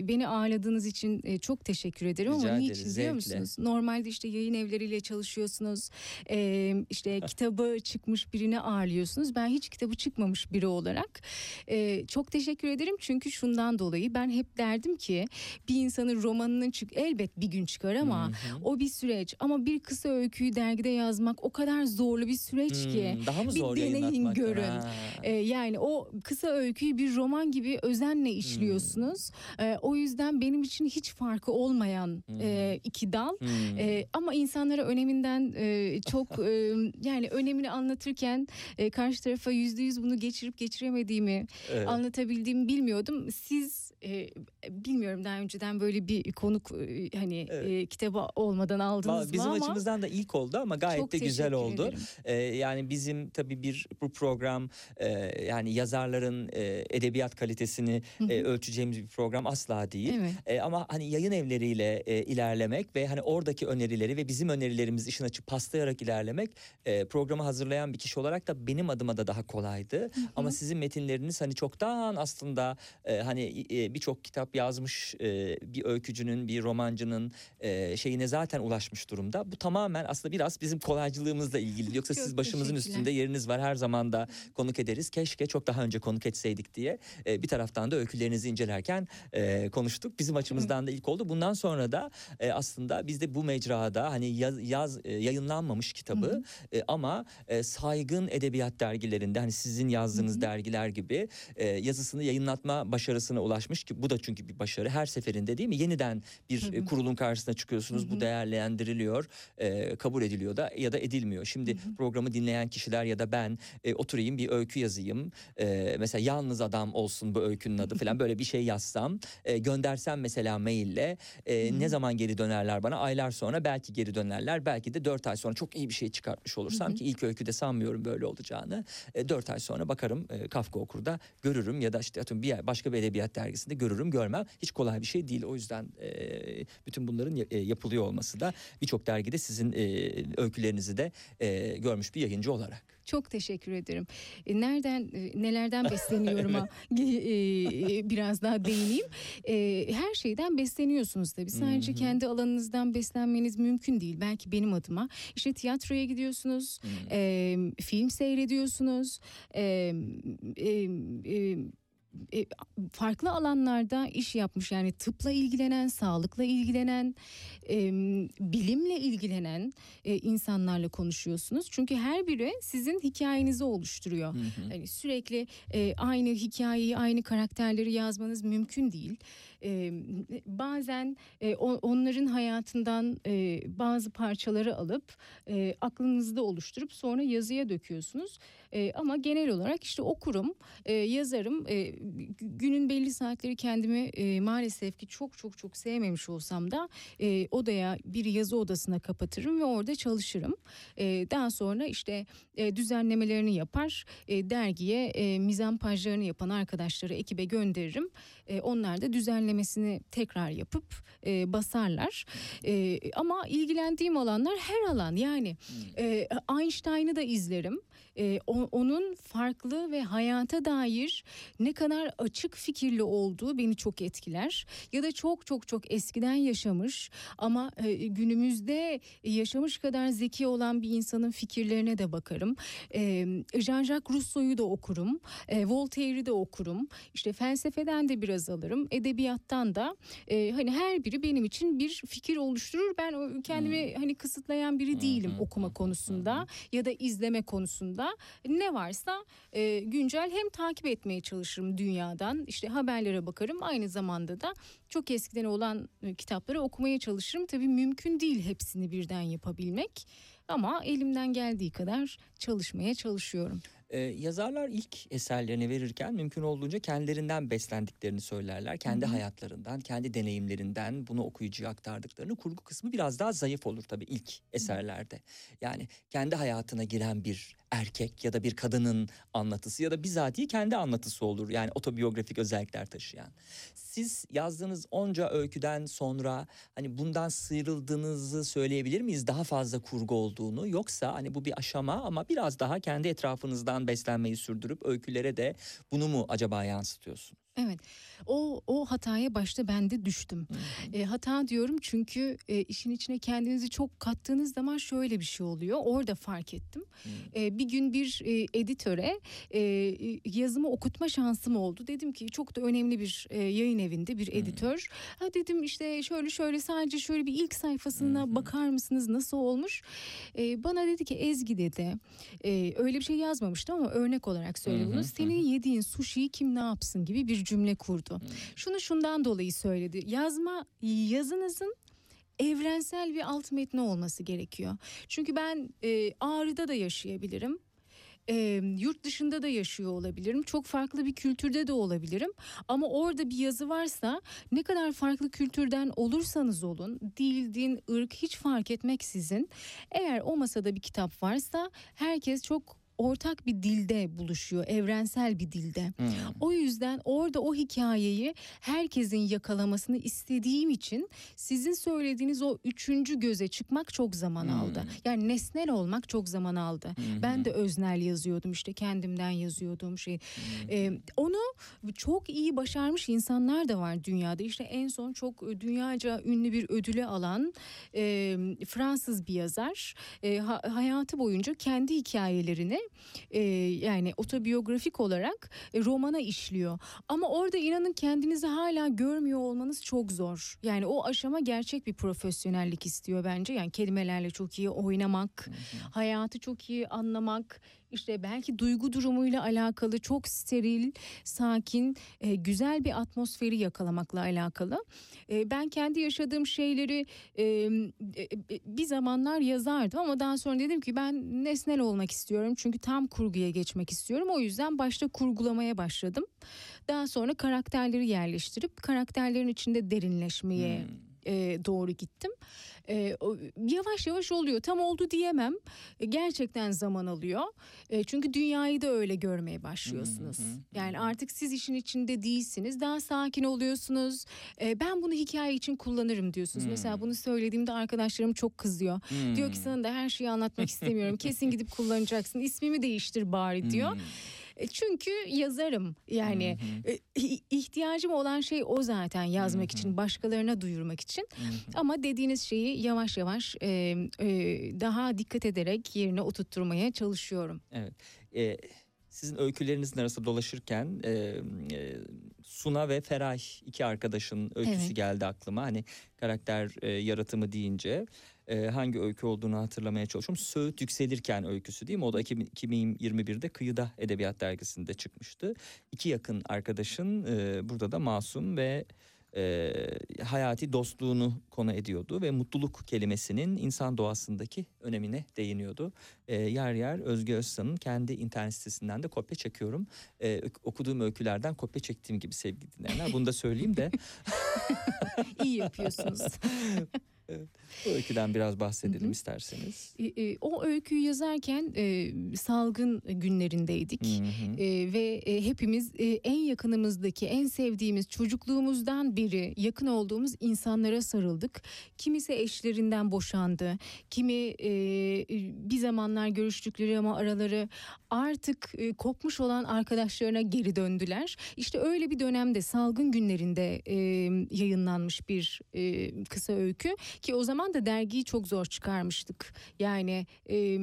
e, beni ağırladığınız için e, çok teşekkür ederim Rica ama niçin biliyor zevkle. musunuz? Normalde işte yayın evleriyle çalışıyorsunuz. E, işte kitabı çıkmış birini ağırlıyorsunuz. Ben hiç kitabı çıkmamış biri olarak e, çok teşekkür ederim. Çünkü şundan dolayı ben hep derdim ki bir insanın romanının çık elbet bir gün çıkar ama Hı hı. o bir süreç. Ama bir kısa öyküyü dergide yazmak o kadar zorlu bir süreç ki. Hmm, daha mı bir zor deneyin, yayınlatmaktan? görün. Ha. Ee, yani o kısa öyküyü bir roman gibi özenle işliyorsunuz. Ee, o yüzden benim için hiç farkı olmayan Hmm. e, iki dal. Hmm. Ee, ama insanlara öneminden e, çok e, yani önemini anlatırken e, karşı tarafa yüzde yüz bunu geçirip geçiremediğimi Evet. anlatabildiğimi bilmiyordum. Siz e, bilmiyorum daha önceden böyle bir konuk e, hani Evet. e, kitabı olmadan aldınız Va- mı Bizim açımızdan da ilk oldu ama gayet de güzel oldu. ederim. Ee, yani bizim tabii bir bu program e, yani yazarların e, edebiyat kalitesini e, ölçeceğimiz bir program asla değil. Evet. E, ama hani yayın evleriyle e, ilerlemek ve hani oradaki önerileri ve bizim önerilerimiz işin açıp paslayarak ilerlemek e, programı hazırlayan bir kişi olarak da benim adıma da daha kolaydı. Ama sizin metinleriniz hani çoktan aslında e, hani e, birçok kitap yazmış e, bir öykücünün, bir romancının e, şeyine zaten ulaşmış durumda. Bu tamamen aslında biraz bizim kolaycılığımızla ilgili. Yoksa Çok siz başımızın üstünde yeriniz var. Her zaman da konuk ederiz. Keşke çok daha önce konuk etseydik diye. E, bir taraftan da öykülerinizi incelerken e, konuştuk. Bizim açımızdan da ilk oldu. Bundan sonra da e, aslında biz de bu mecrada hani yaz, yaz e, yayınlanmamış kitabı e, ama e, saygın edebiyat dergilerinde hani sizin yazdığınız dergiler gibi e, yazısını yayınlatma başarısına ulaşmış ki bu da çünkü bir başarı. Her seferinde değil mi? Yeniden bir e, kurulun karşısına çıkıyorsunuz. Bu değerlendiriliyor, e, kabul ediliyor da ya da edilmiyor. Şimdi programı dinleyen kişiler ya da ben e, oturayım bir öykü yazayım. E, mesela yalnız adam olsun bu öykünün adı falan böyle bir şey yazsam, e, göndersem mesela maille e, ne zaman geri dönerler bana? Aylar sonra belki geri dönerler. Belki de dört ay sonra çok iyi bir şey çıkartmış olursam ki ilk öyküde sanmıyorum böyle olacağını. E, dört ay sonra bakarım e, Kafka okurda görürüm ya da işte atıyorum bir yer, başka bir edebiyat dergisinde görürüm görmem. Hiç kolay bir şey değil. O yüzden e, bütün bunların e, yapılıyor olması da birçok dergide sizin e, öykülerinizi de e, görmüş bir yayıncı olarak. Çok teşekkür ederim. E, Nereden e, nelerden *laughs* besleniyorum e, biraz daha değineyim. E, Her şeyden besleniyorsunuz tabii. Sadece kendi alanınızdan beslenmeniz mümkün değil. Belki benim adıma. İşte tiyatroya gidiyorsunuz, e, film seyrediyorsunuz, e, e, e, e, farklı alanlarda iş yapmış yani tıpla ilgilenen, sağlıkla ilgilenen, e, bilimle ilgilenen e, insanlarla konuşuyorsunuz. Çünkü her biri sizin hikayenizi oluşturuyor. Hani sürekli e, aynı hikayeyi, aynı karakterleri yazmanız mümkün değil. E, bazen e, onların hayatından e, bazı parçaları alıp e, aklınızda oluşturup sonra yazıya döküyorsunuz. E, ama genel olarak işte okurum, e, yazarım. E, gü- günün belli saatleri kendimi e, maalesef ki çok çok çok sevmemiş olsam da e, odaya bir yazı odasına kapatırım ve orada çalışırım. E, daha sonra işte e, düzenlemelerini yapar, e, dergiye e, mizampajlarını yapan arkadaşları ekibe gönderirim. E, onlar da düzenlemesini tekrar yapıp e, basarlar. E, ama ilgilendiğim alanlar her alan yani e, Einstein'ı da izlerim. E, o- onun farklı ve hayata dair ne kadar açık fikirli olduğu beni çok etkiler. Ya da çok çok çok eskiden yaşamış ama e, günümüzde yaşamış kadar zeki olan bir insanın fikirlerine de bakarım. E, Jean-Jacques Rousseau'yu da okurum. E, Voltaire'i de okurum. İşte felsefeden de biraz alırım. Edebiyattan da e, hani her biri benim için bir fikir oluşturur. Ben kendimi hani kısıtlayan biri değilim okuma konusunda ya da izleme konusunda. Ne varsa e, güncel hem takip etmeye çalışırım dünyadan. İşte haberlere bakarım. Aynı zamanda da çok eskiden olan e, kitapları okumaya çalışırım. Tabii mümkün değil hepsini birden yapabilmek. Ama elimden geldiği kadar çalışmaya çalışıyorum. Ee, yazarlar ilk eserlerini verirken mümkün olduğunca kendilerinden beslendiklerini söylerler. Kendi hayatlarından, kendi deneyimlerinden bunu okuyucuya aktardıklarını. Kurgu kısmı biraz daha zayıf olur tabii ilk eserlerde. Yani kendi hayatına giren bir erkek ya da bir kadının anlatısı ya da bizatihi kendi anlatısı olur. Yani otobiyografik özellikler taşıyan. Siz yazdığınız onca öyküden sonra hani bundan sıyrıldığınızı söyleyebilir miyiz? Daha fazla kurgu olduğunu yoksa hani bu bir aşama ama biraz daha kendi etrafınızdan beslenmeyi sürdürüp öykülere de bunu mu acaba yansıtıyorsun? Evet. O o hataya başta ben de düştüm. E, hata diyorum çünkü e, işin içine kendinizi çok kattığınız zaman şöyle bir şey oluyor. Orada fark ettim. E, bir gün bir e, editöre e, yazımı okutma şansım oldu. Dedim ki çok da önemli bir e, yayın evinde bir editör. Ha dedim işte şöyle şöyle sadece şöyle bir ilk sayfasına bakar mısınız nasıl olmuş? E, bana dedi ki Ezgi dedi. E, öyle bir şey yazmamıştı ama örnek olarak bunu. Senin yediğin sushi'yi kim ne yapsın gibi bir cümle kurdu. Şunu şundan dolayı söyledi. Yazma yazınızın evrensel bir alt metni olması gerekiyor. Çünkü ben e, Ağrı'da da yaşayabilirim. E, yurt dışında da yaşıyor olabilirim. Çok farklı bir kültürde de olabilirim. Ama orada bir yazı varsa ne kadar farklı kültürden olursanız olun, dil, din, ırk hiç fark etmeksizin eğer o masada bir kitap varsa herkes çok ortak bir dilde buluşuyor, evrensel bir dilde. Hmm. O yüzden orada o hikayeyi herkesin yakalamasını istediğim için sizin söylediğiniz o üçüncü göze çıkmak çok zaman Hmm. aldı. Yani nesnel olmak çok zaman aldı. Ben de öznel yazıyordum işte kendimden yazıyordum şey. Ee, onu çok iyi başarmış insanlar da var dünyada. İşte en son çok dünyaca ünlü bir ödülü alan e, Fransız bir yazar e, ha- hayatı boyunca kendi hikayelerini e, yani otobiyografik olarak e, romana işliyor. Ama orada inanın kendinizi hala görmüyor olmanız çok zor. Yani o aşama gerçek bir profesyonellik istiyor bence. Yani kelimelerle çok iyi oynamak, hayatı çok iyi anlamak, işte belki duygu durumuyla alakalı çok steril, sakin, e, güzel bir atmosferi yakalamakla alakalı. E, ben kendi yaşadığım şeyleri e, e, e, bir zamanlar yazardım ama daha sonra dedim ki ben nesnel olmak istiyorum. Çünkü tam kurguya geçmek istiyorum. O yüzden başta kurgulamaya başladım. Daha sonra karakterleri yerleştirip karakterlerin içinde derinleşmeye e, doğru gittim. E, yavaş yavaş oluyor. Tam oldu diyemem. E, gerçekten zaman alıyor. E, çünkü dünyayı da öyle görmeye başlıyorsunuz. Yani artık siz işin içinde değilsiniz. Daha sakin oluyorsunuz. E, ben bunu hikaye için kullanırım diyorsunuz. Mesela bunu söylediğimde arkadaşlarım çok kızıyor. Diyor ki sana da her şeyi anlatmak istemiyorum. Kesin gidip kullanacaksın. İsmimi değiştir bari diyor. E, Çünkü yazarım yani e, i- ihtiyacım olan şey o zaten yazmak için başkalarına duyurmak için ama dediğiniz şeyi yavaş yavaş e, e, daha dikkat ederek yerine oturtturmaya çalışıyorum. Evet. Ee, sizin öykülerinizin arasında dolaşırken e, e, Suna ve Feray iki arkadaşın öyküsü Evet. geldi aklıma. Hani karakter e, yaratımı deyince e, hangi öykü olduğunu hatırlamaya çalışıyorum. Söğüt Yükselirken öyküsü değil mi? O da 2000 2021'de Kıyıda Edebiyat Dergisi'nde çıkmıştı. İki yakın arkadaşın e, burada da masum ve e, hayati dostluğunu konu ediyordu ve mutluluk kelimesinin insan doğasındaki önemine değiniyordu. E, yer yer Özge Özsan'ın kendi internet sitesinden de kopya çekiyorum. E, okuduğum öykülerden kopya çektiğim gibi sevgili dinleyenler. Bunu da söyleyeyim de *laughs* İyi yapıyorsunuz. *laughs* bu öyküden biraz bahsedelim isterseniz. E, e, o öyküyü yazarken e, salgın günlerindeydik. Hı hı. E, ve e, hepimiz e, en yakınımızdaki, en sevdiğimiz çocukluğumuzdan beri yakın olduğumuz insanlara sarıldık. Kimisi eşlerinden boşandı, kimi e, bir zamanlar görüştükleri ama araları artık e, kopmuş olan arkadaşlarına geri döndüler. İşte öyle bir dönemde salgın günlerinde e, yayınlanmış bir e, kısa öykü ki o zaman da dergiyi çok zor çıkarmıştık. Yani e,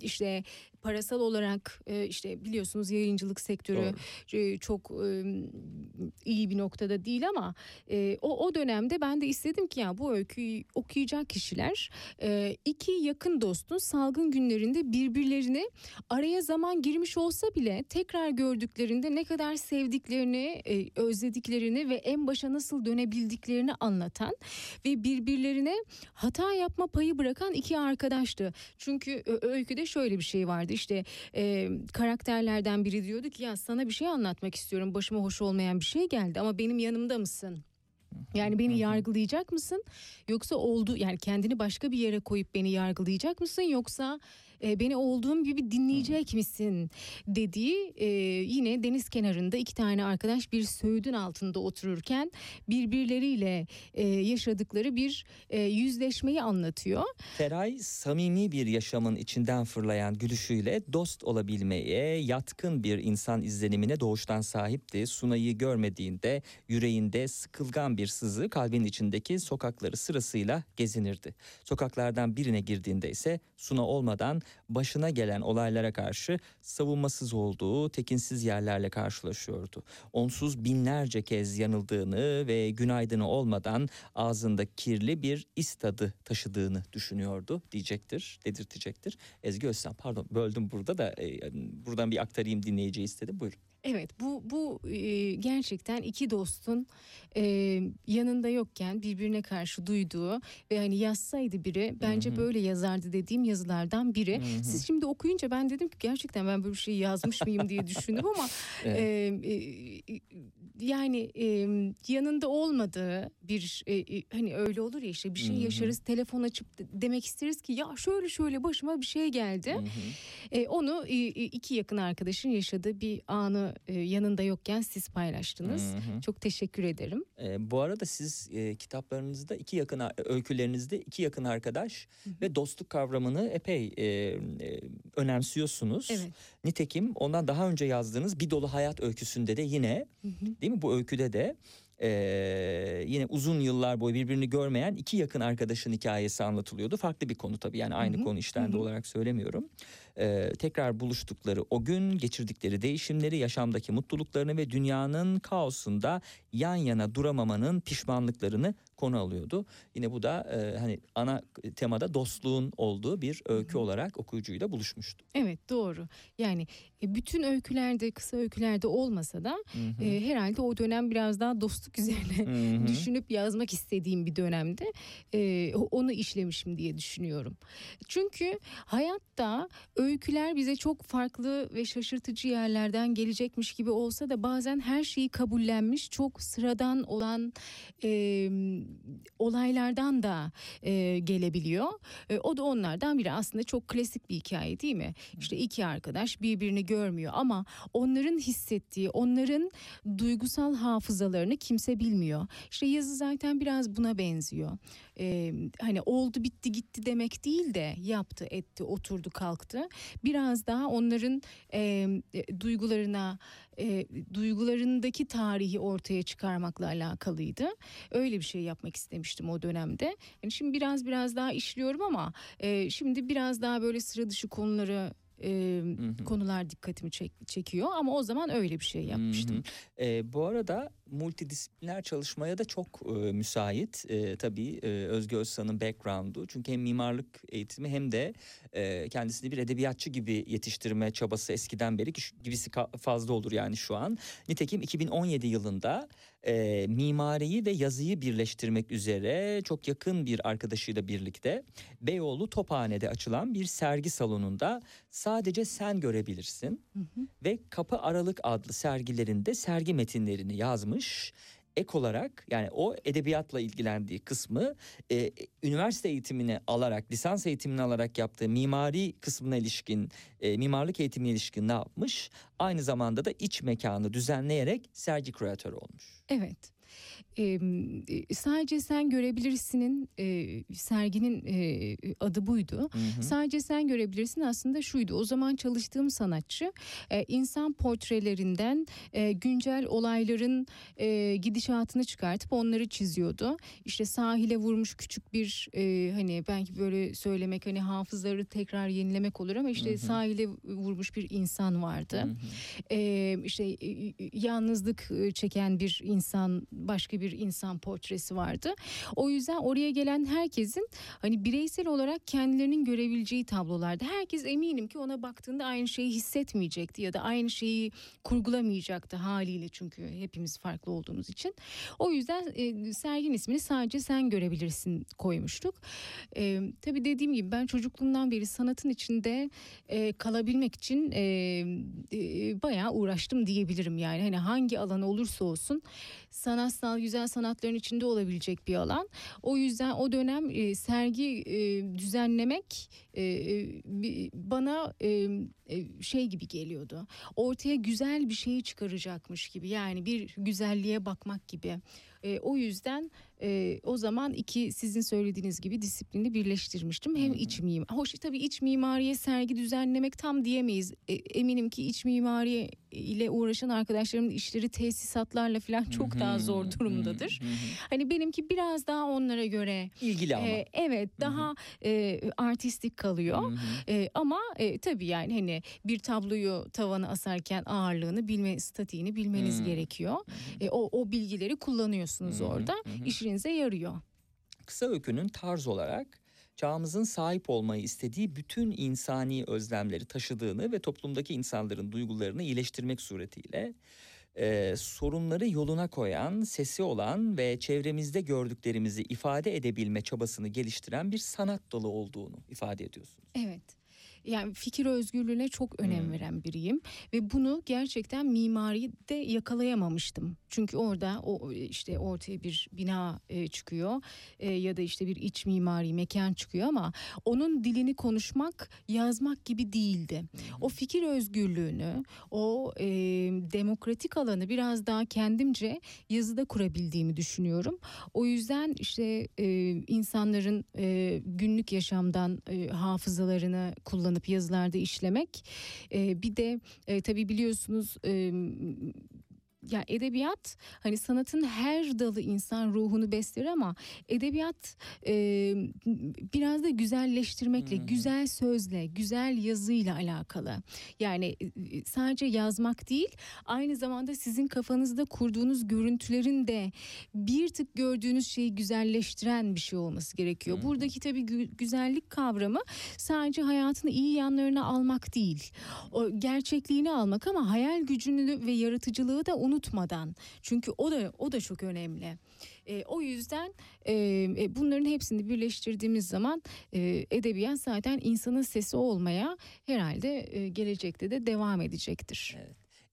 işte parasal olarak e, işte biliyorsunuz yayıncılık sektörü e, çok e, iyi bir noktada değil ama e, o o dönemde ben de istedim ki ya bu öyküyü okuyacak kişiler e, iki yakın dostun salgın günlerinde birbirlerini araya zaman girmiş olsa bile tekrar gördüklerinde ne kadar sevdiklerini, e, özlediklerini ve en başa nasıl dönebildiklerini anlatan ve birbirlerine hata yapma payı bırakan iki arkadaştı. Çünkü öyküde şöyle bir şey vardı işte e, karakterlerden biri diyordu ki ya sana bir şey anlatmak istiyorum başıma hoş olmayan bir şey geldi ama benim yanımda mısın? Yani beni yargılayacak mısın? Yoksa oldu yani kendini başka bir yere koyup beni yargılayacak mısın? Yoksa e, beni olduğum gibi dinleyecek misin? Dediği e, yine deniz kenarında iki tane arkadaş bir söğüdün altında otururken birbirleriyle e, yaşadıkları bir e, yüzleşmeyi anlatıyor. Feray samimi bir yaşamın içinden fırlayan gülüşüyle dost olabilmeye yatkın bir insan izlenimine doğuştan sahipti. Sunay'ı görmediğinde yüreğinde sıkılgan bir sızı kalbin içindeki sokakları sırasıyla gezinirdi. Sokaklardan birine girdiğinde ise Suna olmadan başına gelen olaylara karşı savunmasız olduğu tekinsiz yerlerle karşılaşıyordu. Onsuz binlerce kez yanıldığını ve günaydını olmadan ağzında kirli bir is tadı taşıdığını düşünüyordu diyecektir, dedirtecektir. Ezgi Özsan pardon böldüm burada da e, buradan bir aktarayım dinleyici istedi buyurun. Evet bu bu e, gerçekten iki dostun e, yanında yokken birbirine karşı duyduğu ve hani yazsaydı biri bence böyle yazardı dediğim yazılardan biri. Siz şimdi okuyunca ben dedim ki gerçekten ben böyle bir şey yazmış mıyım diye düşündüm ama *laughs* Evet. e, e, yani e, yanında olmadığı bir e, hani öyle olur ya işte bir şey Hı hı. yaşarız telefon açıp de- demek isteriz ki ya şöyle şöyle başıma bir şey geldi. E, onu e, iki yakın arkadaşın yaşadığı bir anı e, yanında yokken siz paylaştınız. Hı hı. Çok teşekkür ederim. E, bu arada siz e, kitaplarınızda iki yakın öykülerinizde iki yakın arkadaş ve dostluk kavramını epey e, e, önemsiyorsunuz. Evet. Nitekim ondan daha önce yazdığınız bir dolu hayat öyküsünde de yine değil mi bu öyküde de e, yine uzun yıllar boyu birbirini görmeyen iki yakın arkadaşın hikayesi anlatılıyordu. Farklı bir konu tabii yani aynı Hı hı. konu işlendi Hı hı. olarak söylemiyorum. E, tekrar buluştukları o gün geçirdikleri değişimleri, yaşamdaki mutluluklarını ve dünyanın kaosunda yan yana duramamanın pişmanlıklarını konu alıyordu. Yine bu da e, hani ana temada dostluğun olduğu bir öykü olarak okuyucuyla buluşmuştu. Evet doğru. Yani e, bütün öykülerde kısa öykülerde olmasa da e, herhalde o dönem biraz daha dostluk *laughs* üzerine Hı hı. düşünüp yazmak istediğim bir dönemde e, onu işlemişim diye düşünüyorum. Çünkü hayatta öyküler bize çok farklı ve şaşırtıcı yerlerden gelecekmiş gibi olsa da bazen her şeyi kabullenmiş çok sıradan olan e, olaylardan da e, gelebiliyor. E, o da onlardan biri aslında çok klasik bir hikaye değil mi? İşte iki arkadaş birbirini görmüyor ama onların hissettiği, onların duygusal hafızalarını kimse bilmiyor. İşte yazı zaten biraz buna benziyor. Ee, hani oldu bitti gitti demek değil de yaptı etti oturdu kalktı. Biraz daha onların e, e, duygularına e, duygularındaki tarihi ortaya çıkarmakla alakalıydı. Öyle bir şey yapmak istemiştim o dönemde. Yani şimdi biraz biraz daha işliyorum ama e, şimdi biraz daha böyle sıra dışı konuları e, konular dikkatimi çek- çekiyor ama o zaman öyle bir şey yapmıştım. Ee, bu arada multidisipliner çalışmaya da çok e, müsait e, tabii e, Özge Özsan'ın background'u. Çünkü hem mimarlık eğitimi hem de e, kendisini bir edebiyatçı gibi yetiştirme çabası eskiden beri ki gibisi fazla olur yani şu an. Nitekim 2017 yılında e, mimariyi ve yazıyı birleştirmek üzere çok yakın bir arkadaşıyla birlikte Beyoğlu Tophane'de açılan bir sergi salonunda sadece sen görebilirsin ve Kapı Aralık adlı sergilerinde sergi metinlerini yazmış. Ek olarak yani o edebiyatla ilgilendiği kısmı e, üniversite eğitimini alarak, lisans eğitimini alarak yaptığı mimari kısmına ilişkin, e, mimarlık eğitimine ilişkin ne yapmış? Aynı zamanda da iç mekanı düzenleyerek sergi küratörü olmuş. Evet. E, sadece sen görebilirsinin e, serginin e, adı buydu. Hı hı. Sadece sen görebilirsin aslında şuydu. O zaman çalıştığım sanatçı e, insan portrelerinden e, güncel olayların e, gidişatını çıkartıp onları çiziyordu. İşte sahile vurmuş küçük bir e, hani belki böyle söylemek hani hafızları tekrar yenilemek olur ama işte Hı hı. sahile vurmuş bir insan vardı. Hı hı. Ee, işte e, e, yalnızlık e, çeken bir insan başka bir insan portresi vardı. O yüzden oraya gelen herkesin hani bireysel olarak kendilerinin görebileceği tablolardı. Herkes eminim ki ona baktığında aynı şeyi hissetmeyecekti ya da aynı şeyi kurgulamayacaktı haliyle çünkü hepimiz farklı olduğumuz için. O yüzden e, serginin ismini sadece sen görebilirsin koymuştuk. E, tabii dediğim gibi ben çocukluğumdan beri sanatın içinde e, kalabilmek için e, e, bayağı uğraştım diyebilirim yani. Hani hangi alan olursa olsun sanatsal güzel sanatların içinde olabilecek bir alan. O yüzden o dönem e, sergi e, düzenlemek e, e, bana e, e, şey gibi geliyordu. Ortaya güzel bir şeyi çıkaracakmış gibi yani bir güzelliğe bakmak gibi. E, o yüzden e, o zaman iki sizin söylediğiniz gibi disiplini birleştirmiştim. Hem iç mimar, hoş tabii iç mimariye sergi düzenlemek tam diyemeyiz. E, eminim ki iç mimari ile uğraşan arkadaşlarımın işleri tesisatlarla falan çok daha zor durumdadır. Hani benimki biraz daha onlara göre İlgili ama. e, evet daha e, artistik kalıyor. E, ama e, tabii yani hani bir tabloyu tavana asarken ağırlığını bilme, statiğini bilmeniz gerekiyor. E, o, o bilgileri kullanıyorsunuz Hı hı, orada. hı. İşinize yarıyor. Kısa öykünün tarz olarak çağımızın sahip olmayı istediği bütün insani özlemleri taşıdığını ve toplumdaki insanların duygularını iyileştirmek suretiyle e, sorunları yoluna koyan, sesi olan ve çevremizde gördüklerimizi ifade edebilme çabasını geliştiren bir sanat dalı olduğunu ifade ediyorsunuz. Evet. Yani fikir özgürlüğüne çok önem veren biriyim ve bunu gerçekten mimaride yakalayamamıştım. Çünkü orada o işte ortaya bir bina e, çıkıyor e, ya da işte bir iç mimari mekan çıkıyor ama onun dilini konuşmak, yazmak gibi değildi. O fikir özgürlüğünü, o e, demokratik alanı biraz daha kendimce yazıda kurabildiğimi düşünüyorum. O yüzden işte e, insanların e, günlük yaşamdan e, hafızalarını kullanıp yazılarda işlemek, bir de e, tabii biliyorsunuz. Ya edebiyat hani sanatın her dalı insan ruhunu besler ama edebiyat e, biraz da güzelleştirmekle, güzel sözle, güzel yazıyla alakalı. Yani e, sadece yazmak değil, aynı zamanda sizin kafanızda kurduğunuz görüntülerin de bir tık gördüğünüz şeyi güzelleştiren bir şey olması gerekiyor. Buradaki tabii gü- güzellik kavramı sadece hayatın iyi yanlarını almak değil. O gerçekliğini almak ama hayal gücünü ve yaratıcılığı da unutmadan. Çünkü o da o da çok önemli. E, o yüzden e, e, bunların hepsini birleştirdiğimiz zaman e, edebiyat zaten insanın sesi olmaya herhalde e, gelecekte de devam edecektir.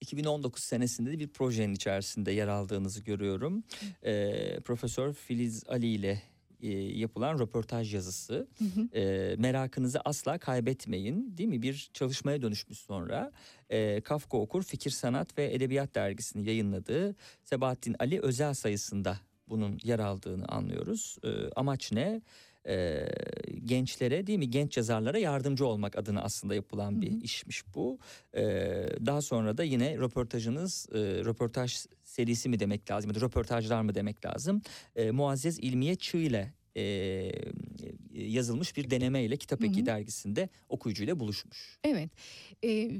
2019 senesinde de bir projenin içerisinde yer aldığınızı görüyorum. Ee, Profesör Filiz Ali ile e, yapılan röportaj yazısı. Ee, merakınızı asla kaybetmeyin değil mi? Bir çalışmaya dönüşmüş sonra. Ee, Kafka Okur Fikir Sanat ve Edebiyat dergisini yayınladığı Sebahattin Ali özel sayısında bunun yer aldığını anlıyoruz. Ee, amaç ne? Ee, gençlere değil mi genç yazarlara yardımcı olmak adına aslında yapılan bir işmiş bu. Ee, daha sonra da yine röportajınız e, röportaj serisi mi demek lazım ya da röportajlar mı demek lazım. Ee, Muazzez İlmiye Çığ ile e, yazılmış bir denemeyle Kitap Eki dergisinde okuyucuyla buluşmuş. Evet. E,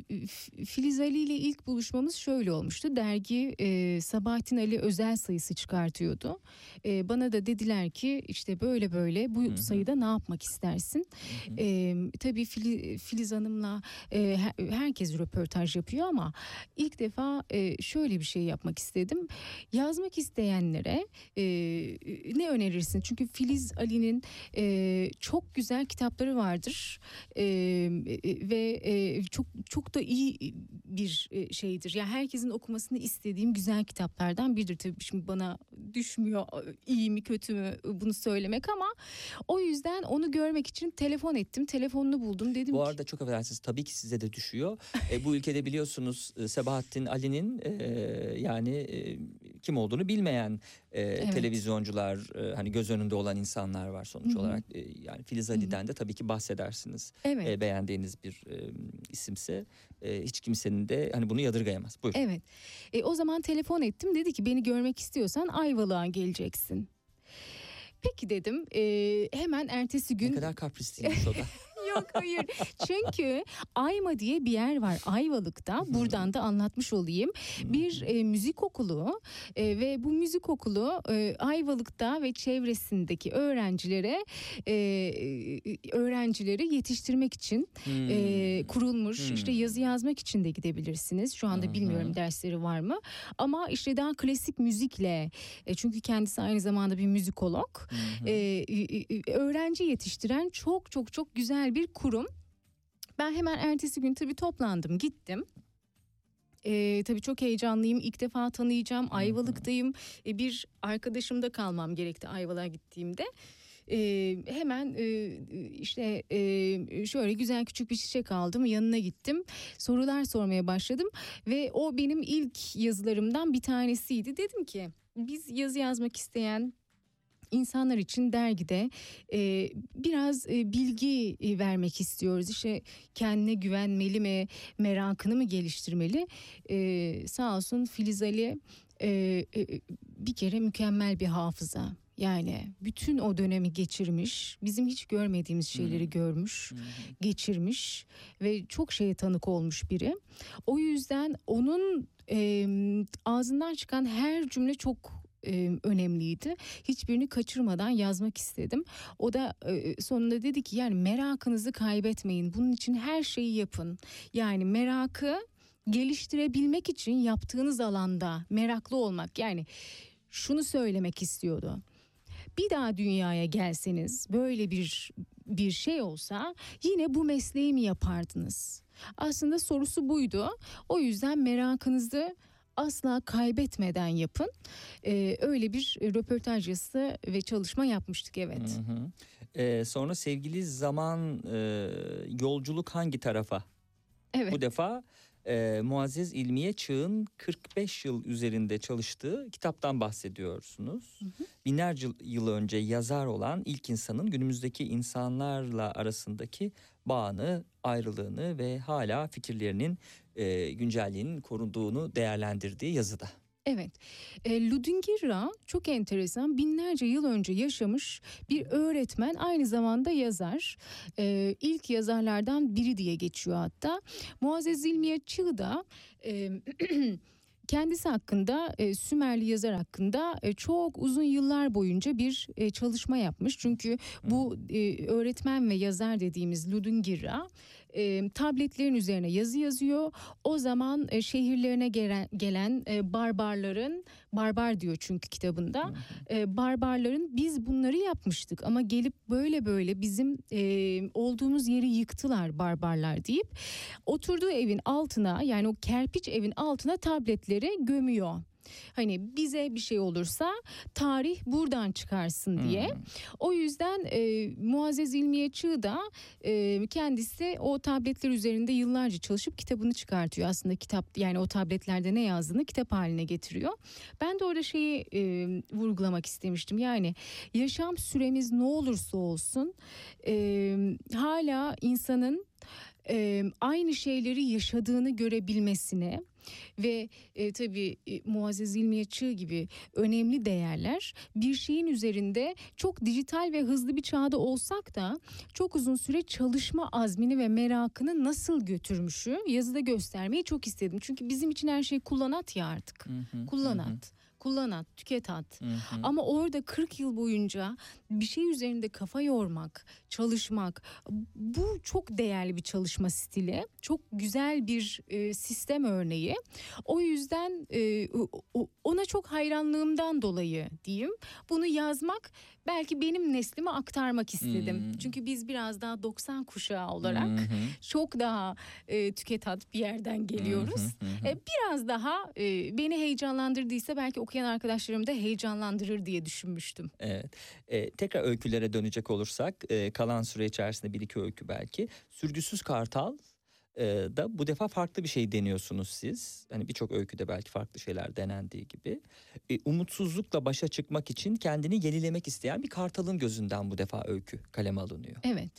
Filiz Ali ile ilk buluşmamız şöyle olmuştu. Dergi e, Sabahattin Ali özel sayısı çıkartıyordu. E, bana da dediler ki işte böyle böyle bu sayıda ne yapmak istersin? E, tabii Fili- Filiz Hanım'la e, her- herkes röportaj yapıyor ama ilk defa e, şöyle bir şey yapmak istedim. Yazmak isteyenlere e, ne önerirsin? Çünkü Filiz Ali'nin e, çok güzel kitapları vardır E, e, ve e, çok çok da iyi bir e, şeydir. Yani herkesin okumasını istediğim güzel kitaplardan biridir. Tabii şimdi bana düşmüyor iyi mi kötü mü bunu söylemek ama o yüzden onu görmek için telefon ettim. Telefonunu buldum dedim Bu ki arada çok affedersiniz tabii ki size de düşüyor. E, bu ülkede biliyorsunuz e, Sebahattin Ali'nin e, yani e, kim olduğunu bilmeyen e, televizyoncular e, hani göz önünde olan insanlar var sonuç olarak. E, yani Filiz Ali'den de tabii ki bahsedersiniz. Evet. E, beğendiğiniz bir e, isimse e, hiç kimsenin de hani bunu yadırgayamaz. Buyurun. Evet. E, o zaman telefon ettim. Dedi ki beni görmek istiyorsan Ayvalık'a geleceksin. Peki dedim. E, hemen ertesi Ne gün kadar kaprisliymiş o da. *laughs* Yok hayır. Çünkü Ayma diye bir yer var Ayvalık'ta. Buradan da anlatmış olayım. Bir e, müzik okulu e, ve bu müzik okulu e, Ayvalık'ta ve çevresindeki öğrencilere e, e, öğrencileri yetiştirmek için e, kurulmuş. Hmm. İşte yazı yazmak için de gidebilirsiniz. Şu anda bilmiyorum dersleri var mı. Ama işte daha klasik müzikle e, çünkü kendisi aynı zamanda bir müzikolog. E, öğrenci yetiştiren çok çok çok güzel bir kurum. Ben hemen ertesi gün tabii toplandım gittim. Ee, tabii çok heyecanlıyım. İlk defa tanıyacağım. Ayvalık'tayım. Ee, bir arkadaşımda kalmam gerekti Ayvalık'a gittiğimde. Ee, hemen e, işte e, şöyle güzel küçük bir çiçek aldım. Yanına gittim. Sorular sormaya başladım. Ve o benim ilk yazılarımdan bir tanesiydi. Dedim ki biz yazı yazmak isteyen insanlar için dergide e, biraz e, bilgi e, vermek istiyoruz. İşte kendine güvenmeli mi, merakını mı geliştirmeli? E, sağ olsun Filiz Ali e, e, bir kere mükemmel bir hafıza. Yani bütün o dönemi geçirmiş, bizim hiç görmediğimiz şeyleri görmüş, geçirmiş ve çok şeye tanık olmuş biri. O yüzden onun e, ağzından çıkan her cümle çok e, önemliydi. Hiçbirini kaçırmadan yazmak istedim. O da e, sonunda dedi ki yani merakınızı kaybetmeyin. Bunun için her şeyi yapın. Yani merakı geliştirebilmek için yaptığınız alanda meraklı olmak. Yani şunu söylemek istiyordu. bir daha dünyaya gelseniz böyle bir bir şey olsa yine bu mesleği mi yapardınız? Aslında sorusu buydu. O yüzden merakınızı asla kaybetmeden yapın. Ee, öyle bir röportaj yazısı ve çalışma yapmıştık evet. Hı hı. Ee, sonra sevgili zaman e, yolculuk hangi tarafa? Evet. Bu defa e, Muazzez İlmiye Çığ'ın 45 yıl üzerinde çalıştığı kitaptan bahsediyorsunuz. Binlerce yıl önce yazar olan ilk insanın günümüzdeki insanlarla arasındaki bağını, ayrılığını ve hala fikirlerinin e, güncelliğinin korunduğunu değerlendirdiği yazıda. Evet. E, Ludingirra çok enteresan. Binlerce yıl önce yaşamış bir öğretmen, aynı zamanda yazar. E, ilk yazarlardan biri diye geçiyor hatta. Muazzez İlmiye Çığ da e, *clears throat* kendisi hakkında e, Sümerli yazar hakkında e, çok uzun yıllar boyunca bir e, çalışma yapmış. Çünkü bu e, öğretmen ve yazar dediğimiz Ludingirra e, tabletlerin üzerine yazı yazıyor. O zaman e, şehirlerine gelen, gelen e, barbarların barbar diyor çünkü kitabında e, barbarların biz bunları yapmıştık ama gelip böyle böyle bizim e, olduğumuz yeri yıktılar barbarlar deyip oturduğu evin altına yani o kerpiç evin altına tabletleri gömüyor. Hani bize bir şey olursa tarih buradan çıkarsın diye. Hmm. O yüzden e, Muazzez İlmiye Çığ da e, kendisi o tabletler üzerinde yıllarca çalışıp kitabını çıkartıyor. Aslında kitap yani o tabletlerde ne yazdığını kitap haline getiriyor. Ben de orada şeyi e, vurgulamak istemiştim. Yani yaşam süremiz ne olursa olsun e, hala insanın e, aynı şeyleri yaşadığını görebilmesine ve e, tabii e, Muazzez İlmiye Çığ gibi önemli değerler bir şeyin üzerinde çok dijital ve hızlı bir çağda olsak da çok uzun süre çalışma azmini ve merakını nasıl götürmüşü yazıda göstermeyi çok istedim. Çünkü bizim için her şey kullanat ya artık. Hı hı, Kullan hı hı, kullan at, tüket at. hı hı. Ama orada 40 yıl boyunca bir şey üzerinde kafa yormak, çalışmak bu çok değerli bir çalışma stili. Çok güzel bir e, sistem örneği. O yüzden e, o- o- ona çok hayranlığımdan dolayı diyeyim. Bunu yazmak belki benim neslime aktarmak istedim. Hmm. Çünkü biz biraz daha 90 kuşağı olarak hı. çok daha e, tüket at bir yerden geliyoruz. Hı. E, biraz daha e, beni heyecanlandırdıysa belki okuyan arkadaşlarım da heyecanlandırır diye düşünmüştüm. Evet. Ee, tekrar öykülere dönecek olursak e, kalan süre içerisinde bir iki öykü belki. Sürgüsüz Kartal e, da bu defa farklı bir şey deniyorsunuz siz. Hani birçok öyküde belki farklı şeyler denendiği gibi. E, umutsuzlukla başa çıkmak için kendini yenilemek isteyen bir kartalın gözünden bu defa öykü kaleme alınıyor. Evet.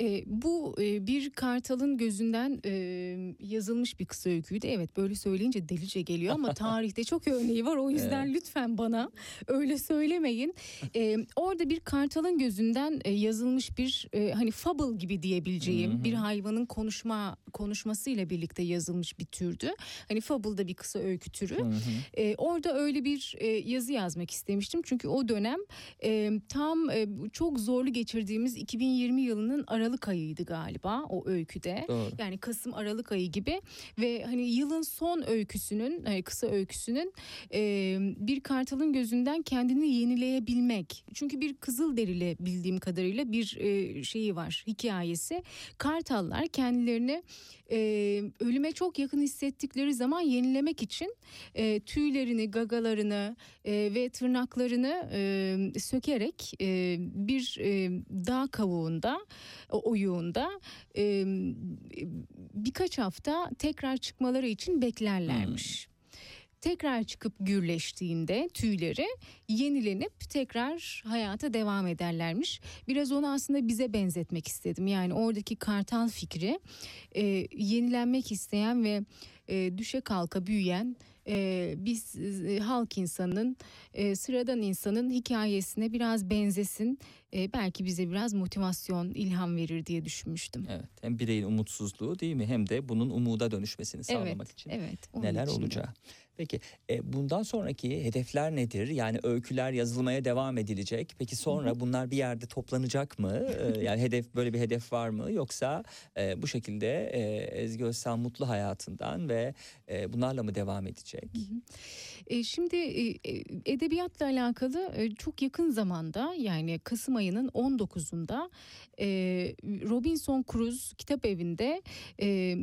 E, bu e, bir kartalın gözünden e, yazılmış bir kısa öyküydü. Evet böyle söyleyince delice geliyor ama *laughs* tarihte çok örneği var. O yüzden lütfen bana öyle söylemeyin. *laughs* E, orada bir kartalın gözünden e, yazılmış bir e, hani fable gibi diyebileceğim Hı hı. bir hayvanın konuşma konuşmasıyla birlikte yazılmış bir türdü. Hani fable da bir kısa öykü türü. Hı hı. E, orada öyle bir e, yazı yazmak istemiştim. Çünkü o dönem e, tam e, çok zorlu geçirdiğimiz 2020 yılının Aralık ayıydı galiba o öyküde. Doğru. Yani Kasım Aralık ayı gibi ve hani yılın son öyküsünün e, kısa öyküsünün bir kartalın gözünden kendini yenileyebilmek. Çünkü bir kızıl derili bildiğim kadarıyla bir şeyi var hikayesi. Kartallar kendilerini ölüme çok yakın hissettikleri zaman yenilemek için tüylerini, gagalarını ve tırnaklarını sökerek bir dağ kavuğunda, oyuğunda e, birkaç hafta tekrar çıkmaları için beklerlermiş. Tekrar çıkıp gürleştiğinde tüyleri yenilenip tekrar hayata devam ederlermiş. Biraz onu aslında bize benzetmek istedim. Yani oradaki kartal fikri e, yenilenmek isteyen ve e, düşe kalka büyüyen e, biz e, halk insanının e, sıradan insanın hikayesine biraz benzesin. E, belki bize biraz motivasyon, ilham verir diye düşünmüştüm. Evet. Hem bireyin umutsuzluğu değil mi hem de bunun umuda dönüşmesini sağlamak evet, için evet. neler için olacağı. Peki e, bundan sonraki hedefler nedir? Yani öyküler yazılmaya devam edilecek. Peki sonra bunlar bir yerde toplanacak mı? E, *laughs* yani hedef böyle bir hedef var mı? Yoksa e, bu şekilde e, Ezgi Özsan mutlu hayatından ve e, bunlarla mı devam edecek? E, şimdi e, e, edebiyatla alakalı e, çok yakın zamanda yani Kasım ayının 19'unda e, Robinson Cruz kitap evinde e, e,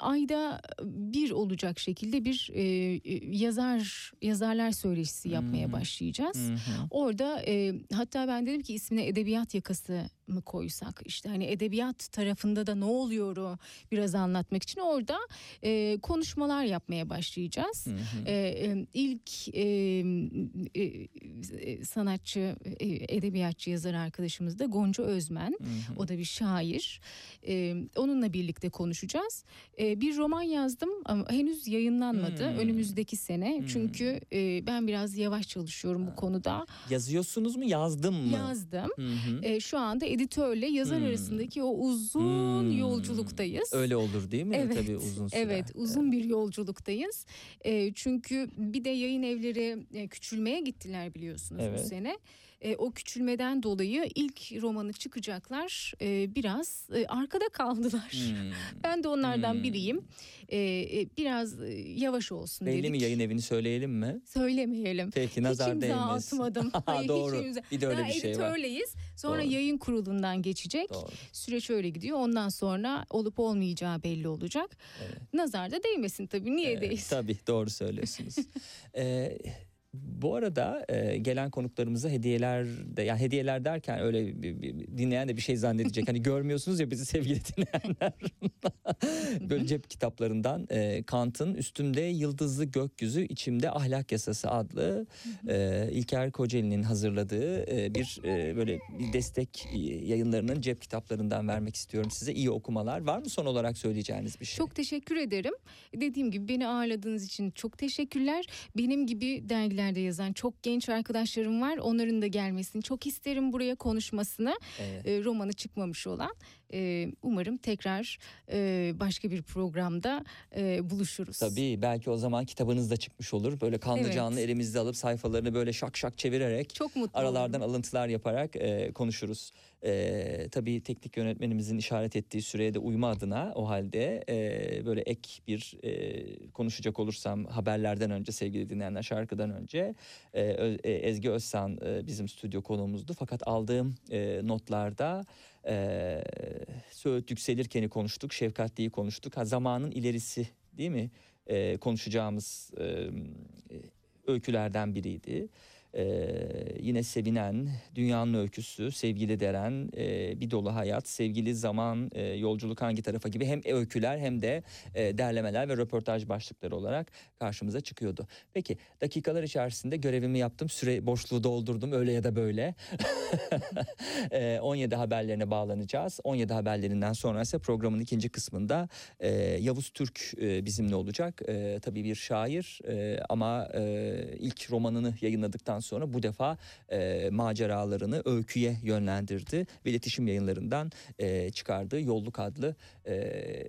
ayda bir olacak şekilde bir e, yazar yazarlar söyleşisi yapmaya Hmm. başlayacağız. Hı. Orada e, hatta ben dedim ki ismine edebiyat yakası mı koysak işte hani edebiyat tarafında da ne oluyoru biraz anlatmak için orada e, konuşmalar yapmaya başlayacağız. Hı hı. E, e, ilk e, e, e, sanatçı, e, edebiyatçı, yazar arkadaşımız da Gonca Özmen. Hı hı. O da bir şair. E, onunla birlikte konuşacağız. E, bir roman yazdım ama henüz yayınlanmadı. Hmm. Önümüzdeki sene. Hmm. Çünkü e, ben biraz yavaş çalışıyorum bu konuda. Yazıyorsunuz mu yazdım mı? Yazdım. Hı hı. E, şu anda editörle yazar Hmm. arasındaki o uzun Hmm. yolculuktayız. Öyle olur değil mi? Evet, Tabii uzun sürer. Evet uzun bir yolculuktayız. E, çünkü bir de yayın evleri küçülmeye gittiler biliyorsunuz Evet. bu sene. E, o küçülmeden dolayı ilk romanı çıkacaklar e, biraz e, arkada kaldılar. Hmm. *laughs* Ben de onlardan Hmm. biriyim. E, e, biraz e, yavaş olsun Belli dedik. mi yayın evini söyleyelim mi? Söylemeyelim. Peki nazar hiç imza değmesin. atmadım. *laughs* Hayır, Doğru. Hiç imza. Bir de öyle Daha bir şey var. Sonra Doğru. yayın kurulundan geçecek. Doğru. Süreç öyle gidiyor. Ondan sonra olup olmayacağı belli olacak. Evet. Nazar da değmesin tabii. Niye Ee, değsin? Tabii doğru söylüyorsunuz. *laughs* Ee, bu arada e, gelen konuklarımıza hediyeler de yani hediyeler derken öyle bir- bir- dinleyen de bir şey zannedecek. Hani görmüyorsunuz ya bizi sevgili *laughs* dinleyenler. Böyle cep kitaplarından e, Kant'ın Üstümde Yıldızlı Gökyüzü İçimde Ahlak Yasası adlı e, İlker Kocaeli'nin hazırladığı e, bir e, böyle bir destek e, yayınlarının cep kitaplarından vermek istiyorum size. İyi okumalar. Var mı son olarak söyleyeceğiniz bir şey? Çok teşekkür ederim. Dediğim gibi beni ağırladığınız için çok teşekkürler. Benim gibi dergilerde yazan çok genç arkadaşlarım var. Onların da gelmesini çok isterim buraya konuşmasını. Evet. E, romanı çıkmamış olan. E, umarım tekrar e, başka bir programda e, buluşuruz. Tabii belki o zaman kitabınız da çıkmış olur. Böyle kanlı Evet. canlı elimizde alıp sayfalarını böyle şak şak çevirerek Çok mutlu aralardan olurum. alıntılar yaparak e, konuşuruz. E, tabii teknik yönetmenimizin işaret ettiği süreye de uyma adına o halde e, böyle ek bir e, konuşacak olursam haberlerden önce sevgili dinleyenler şarkıdan önce e, e, Ezgi Özsan e, bizim stüdyo konuğumuzdu. Fakat aldığım e, notlarda e, Söğüt Yükselirken'i konuştuk, Şefkatli'yi konuştuk. Ha, zamanın ilerisi değil mi? E, konuşacağımız e, öykülerden biriydi. Ee, yine sevinen dünyanın öyküsü sevgili deren e, bir dolu hayat sevgili zaman e, yolculuk hangi tarafa gibi hem öyküler hem de e, derlemeler ve röportaj başlıkları olarak karşımıza çıkıyordu. Peki dakikalar içerisinde görevimi yaptım süre boşluğu doldurdum öyle ya da böyle. *laughs* E, 17 haberlerine bağlanacağız. 17 haberlerinden sonra ise programın ikinci kısmında e, Yavuz Türk e, bizimle olacak. E, tabii bir şair e, ama e, ilk romanını yayınladıktan sonra bu defa e, maceralarını öyküye yönlendirdi ve iletişim yayınlarından e, çıkardığı Yolluk adlı e,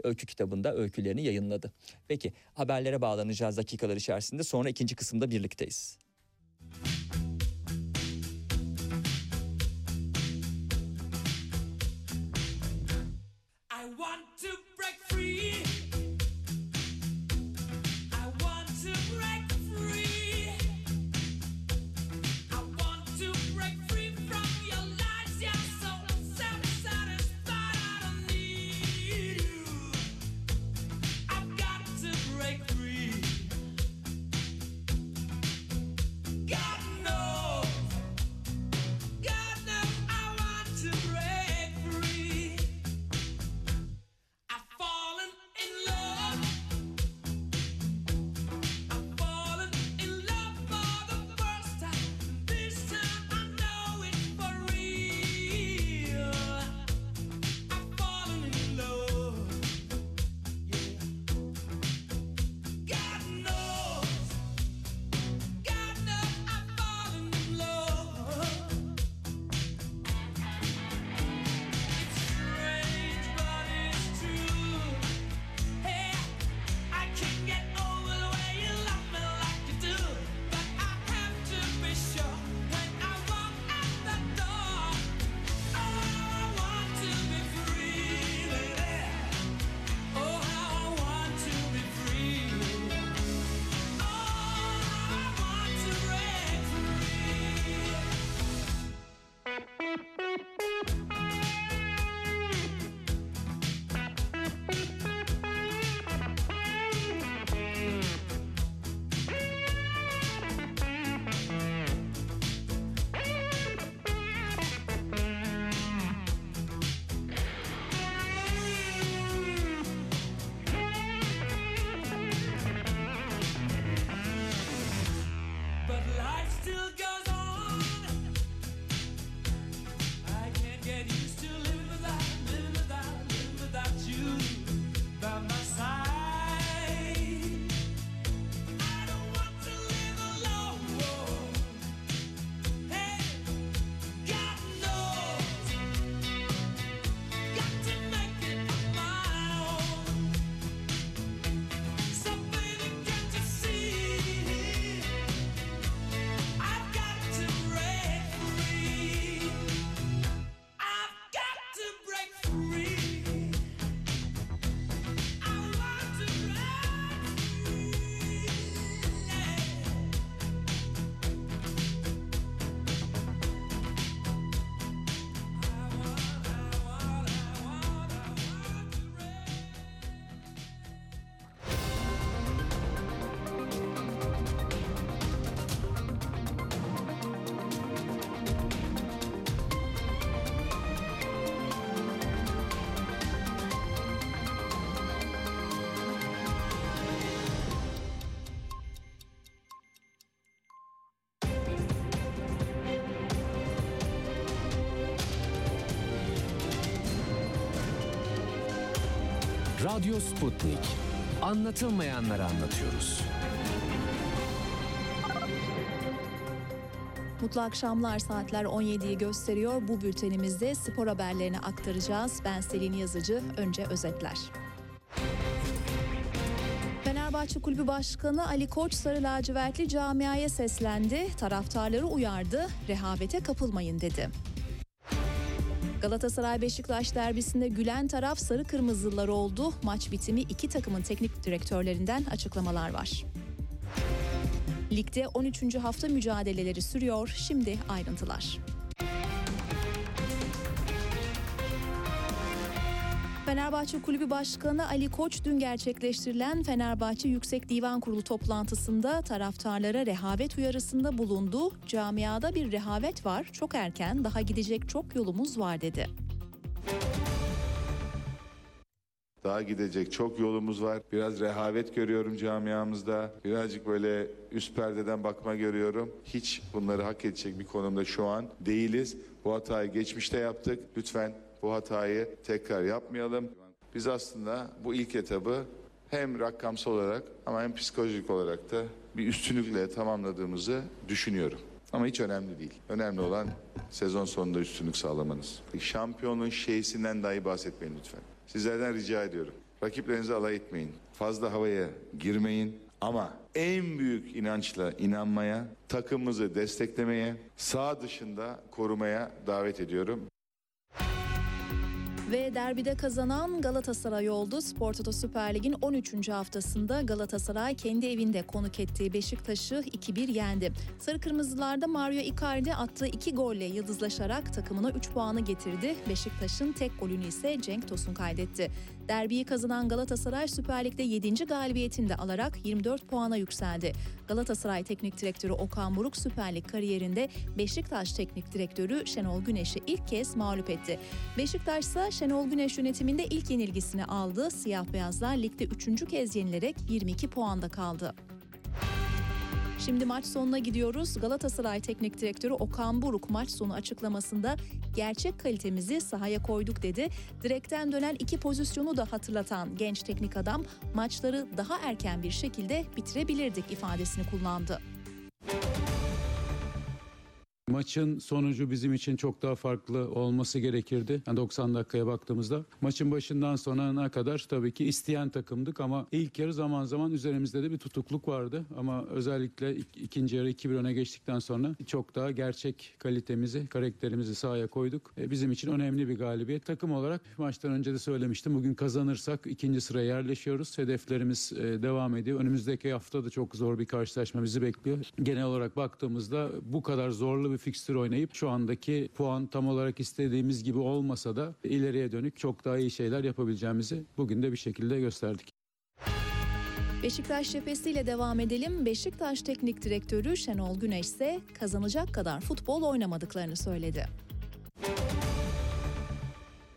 öykü kitabında öykülerini yayınladı. Peki haberlere bağlanacağız dakikalar içerisinde sonra ikinci kısımda birlikteyiz. I Radyo Sputnik. Anlatılmayanları anlatıyoruz. Mutlu akşamlar saatler 17'yi gösteriyor. Bu bültenimizde spor haberlerini aktaracağız. Ben Selin Yazıcı. Önce özetler. Fenerbahçe Kulübü Başkanı Ali Koç Sarı Lacivertli camiaya seslendi. Taraftarları uyardı. Rehavete kapılmayın dedi. Galatasaray Beşiktaş derbisinde gülen taraf sarı kırmızılar oldu. Maç bitimi iki takımın teknik direktörlerinden açıklamalar var. Ligde 13. hafta mücadeleleri sürüyor. Şimdi ayrıntılar. Fenerbahçe Kulübü Başkanı Ali Koç dün gerçekleştirilen Fenerbahçe Yüksek Divan Kurulu toplantısında taraftarlara rehavet uyarısında bulundu. Camiada bir rehavet var, çok erken, daha gidecek çok yolumuz var dedi. Daha gidecek çok yolumuz var. Biraz rehavet görüyorum camiamızda. Birazcık böyle üst perdeden bakma görüyorum. Hiç bunları hak edecek bir konumda şu an değiliz. Bu hatayı geçmişte yaptık. Lütfen bu hatayı tekrar yapmayalım. Biz aslında bu ilk etabı hem rakamsal olarak ama hem psikolojik olarak da bir üstünlükle tamamladığımızı düşünüyorum. Ama hiç önemli değil. Önemli olan sezon sonunda üstünlük sağlamanız. Şampiyonun şeysinden dahi bahsetmeyin lütfen. Sizlerden rica ediyorum. Rakiplerinizi alay etmeyin. Fazla havaya girmeyin. Ama en büyük inançla inanmaya, takımımızı desteklemeye, sağ dışında korumaya davet ediyorum. Ve derbide kazanan Galatasaray oldu. Spor Toto Süper Lig'in 13. haftasında Galatasaray kendi evinde konuk ettiği Beşiktaş'ı 2-1 yendi. Sarı Kırmızılarda Mario Icardi attığı 2 golle yıldızlaşarak takımına 3 puanı getirdi. Beşiktaş'ın tek golünü ise Cenk Tosun kaydetti. Derbiyi kazanan Galatasaray Süper Lig'de 7. galibiyetini de alarak 24 puana yükseldi. Galatasaray Teknik Direktörü Okan Buruk Süper Lig kariyerinde Beşiktaş Teknik Direktörü Şenol Güneş'i ilk kez mağlup etti. Beşiktaş ise Şenol Güneş yönetiminde ilk yenilgisini aldı. Siyah beyazlar ligde 3. kez yenilerek 22 puanda kaldı. Şimdi maç sonuna gidiyoruz. Galatasaray Teknik Direktörü Okan Buruk maç sonu açıklamasında gerçek kalitemizi sahaya koyduk dedi. Direkten dönen iki pozisyonu da hatırlatan genç teknik adam maçları daha erken bir şekilde bitirebilirdik ifadesini kullandı. Maçın sonucu bizim için çok daha farklı olması gerekirdi. Yani 90 dakikaya baktığımızda. Maçın başından sonuna kadar tabii ki isteyen takımdık ama ilk yarı zaman zaman üzerimizde de bir tutukluk vardı. Ama özellikle ik- ikinci yarı 2-1 öne geçtikten sonra çok daha gerçek kalitemizi, karakterimizi sahaya koyduk. E, bizim için önemli bir galibiyet. Takım olarak maçtan önce de söylemiştim. Bugün kazanırsak ikinci sıraya yerleşiyoruz. Hedeflerimiz e, devam ediyor. Önümüzdeki hafta da çok zor bir karşılaşma bizi bekliyor. Genel olarak baktığımızda bu kadar zorlu bir fikstür oynayıp şu andaki puan tam olarak istediğimiz gibi olmasa da ileriye dönük çok daha iyi şeyler yapabileceğimizi bugün de bir şekilde gösterdik. Beşiktaş cephesiyle devam edelim. Beşiktaş Teknik Direktörü Şenol Güneş ise kazanacak kadar futbol oynamadıklarını söyledi.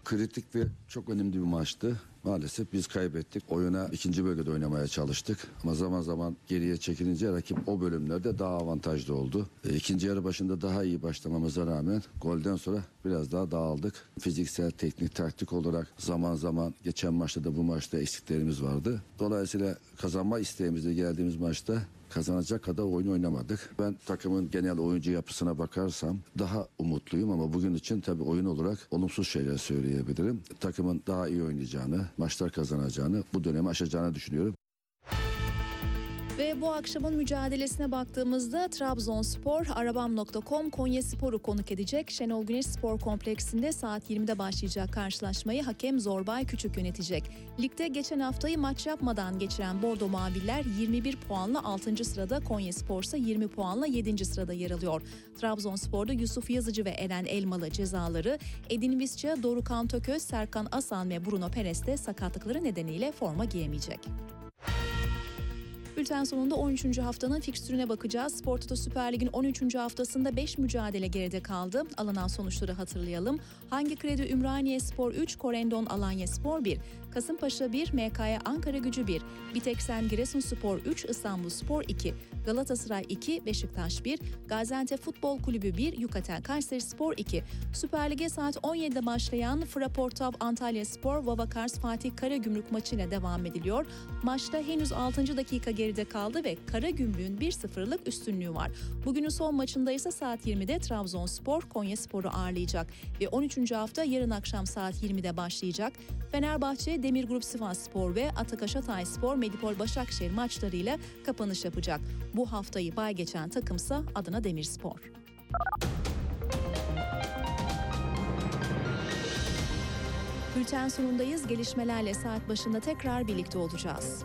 Kritik ve çok önemli bir maçtı. Maalesef biz kaybettik. Oyuna ikinci bölgede oynamaya çalıştık. Ama zaman zaman geriye çekilince rakip o bölümlerde daha avantajlı oldu. E, ikinci yarı başında daha iyi başlamamıza rağmen golden sonra biraz daha dağıldık. Fiziksel, teknik, taktik olarak zaman zaman geçen maçta da bu maçta eksiklerimiz vardı. Dolayısıyla kazanma isteğimizle geldiğimiz maçta kazanacak kadar oyun oynamadık. Ben takımın genel oyuncu yapısına bakarsam daha umutluyum ama bugün için tabii oyun olarak olumsuz şeyler söyleyebilirim. Takımın daha iyi oynayacağını, maçlar kazanacağını, bu dönemi aşacağını düşünüyorum. Bu akşamın mücadelesine baktığımızda Trabzonspor, Arabam.com Konya Spor'u konuk edecek. Şenol Güneş Spor Kompleksinde saat 20'de başlayacak karşılaşmayı hakem Zorbay Küçük yönetecek. Ligde geçen haftayı maç yapmadan geçiren Bordo Maviller 21 puanla 6. sırada, Konya Spor ise 20 puanla 7. sırada yer alıyor. Trabzonspor'da Yusuf Yazıcı ve Eren Elmalı cezaları, Edin Visca, Dorukan Tököz, Serkan Asan ve Bruno Perez de sakatlıkları nedeniyle forma giyemeyecek. Bülten sonunda 13. haftanın fikstürüne bakacağız. Spor Toto Süper Lig'in 13. haftasında 5 mücadele geride kaldı. Alınan sonuçları hatırlayalım. Hangi Kredi Ümraniye Spor 3, Korendon Alanya Spor 1, Kasımpaşa 1, MKY Ankara Gücü 1, Biteksen Giresun Spor 3, İstanbul Spor 2, Galatasaray 2, Beşiktaş 1, Gaziantep Futbol Kulübü 1, Yukatel Kayseri Spor 2. Süper Lig'e saat 17'de başlayan Fraportav Antalya Spor, Vavakars Fatih Karagümrük maçıyla devam ediliyor. Maçta henüz 6. dakika geride kaldı ve Karagümrük'ün 1-0'lık üstünlüğü var. Bugünün son maçında ise saat 20'de Trabzonspor Konya Spor'u ağırlayacak ve 13. hafta yarın akşam saat 20'de başlayacak. Fenerbahçe Demir Grup Sivas Spor ve Atakas Hatay Spor Medipol Başakşehir maçlarıyla kapanış yapacak. Bu haftayı bay geçen takımsa Adana Demirspor. Bülten sonundayız. Gelişmelerle saat başında tekrar birlikte olacağız.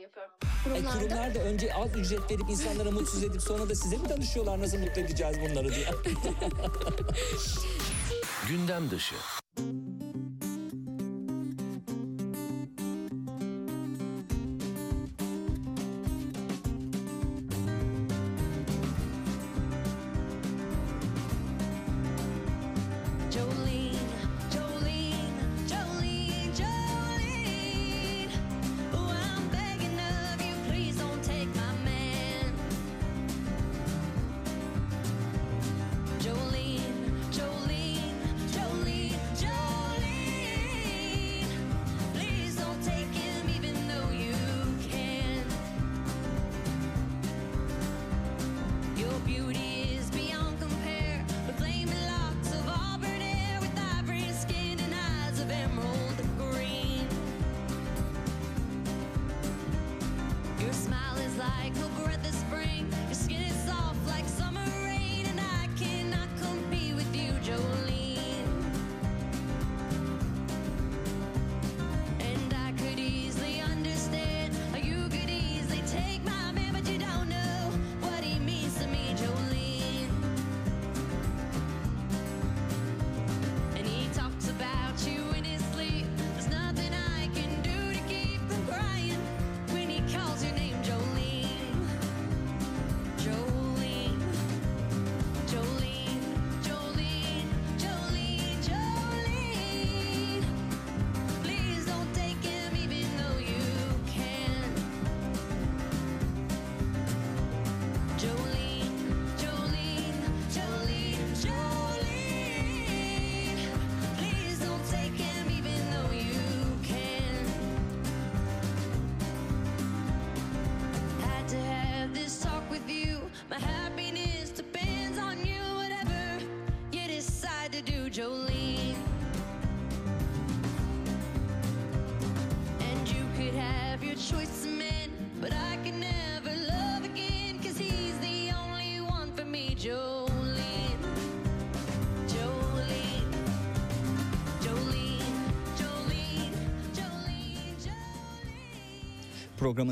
E, Kurumlarda kurumlar da önce az ücret verip insanlara mutsuz edip sonra da size mi danışıyorlar nasıl mutlu edeceğiz bunları diye. *laughs* Gündem dışı.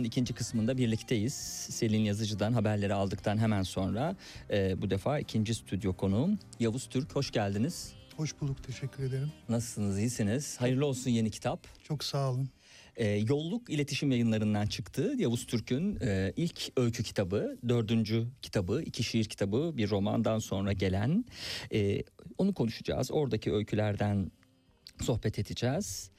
İkinci kısmında birlikteyiz. Selin Yazıcı'dan haberleri aldıktan hemen sonra e, bu defa ikinci stüdyo konuğum Yavuz Türk. Hoş geldiniz. Hoş bulduk, teşekkür ederim. Nasılsınız, iyisiniz? Hayırlı olsun yeni kitap. Çok sağ olun. E, Yolluk İletişim Yayınları'ndan çıktı. Yavuz Türk'ün e, ilk öykü kitabı, dördüncü kitabı, iki şiir kitabı, bir romandan sonra gelen. E, onu konuşacağız. Oradaki öykülerden sohbet edeceğiz.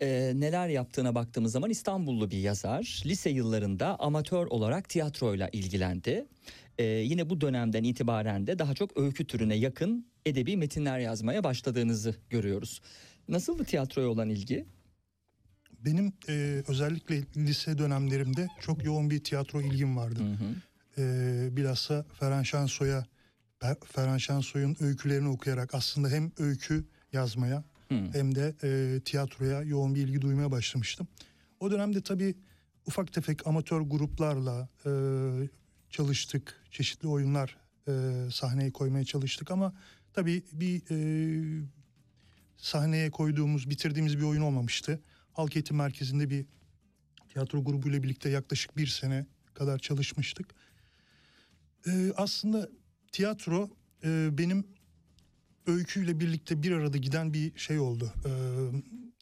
E, neler yaptığına baktığımız zaman İstanbullu bir yazar. Lise yıllarında amatör olarak tiyatroyla ilgilendi. E, yine bu dönemden itibaren de daha çok öykü türüne yakın edebi metinler yazmaya başladığınızı görüyoruz. Nasıldı tiyatroya olan ilgi? Benim e, özellikle lise dönemlerimde çok yoğun bir tiyatro ilgim vardı. E, bilhassa Ferhan Şansoy'a Fe- Ferhan Şansoy'un öykülerini okuyarak aslında hem öykü yazmaya hem de e, tiyatroya yoğun bir ilgi duymaya başlamıştım. O dönemde tabii ufak tefek amatör gruplarla e, çalıştık. Çeşitli oyunlar e, sahneye koymaya çalıştık ama tabii bir e, sahneye koyduğumuz, bitirdiğimiz bir oyun olmamıştı. Halk Eğitim Merkezi'nde bir tiyatro grubuyla birlikte yaklaşık bir sene kadar çalışmıştık. Ee, aslında tiyatro e, benim öyküyle birlikte bir arada giden bir şey oldu. Ee,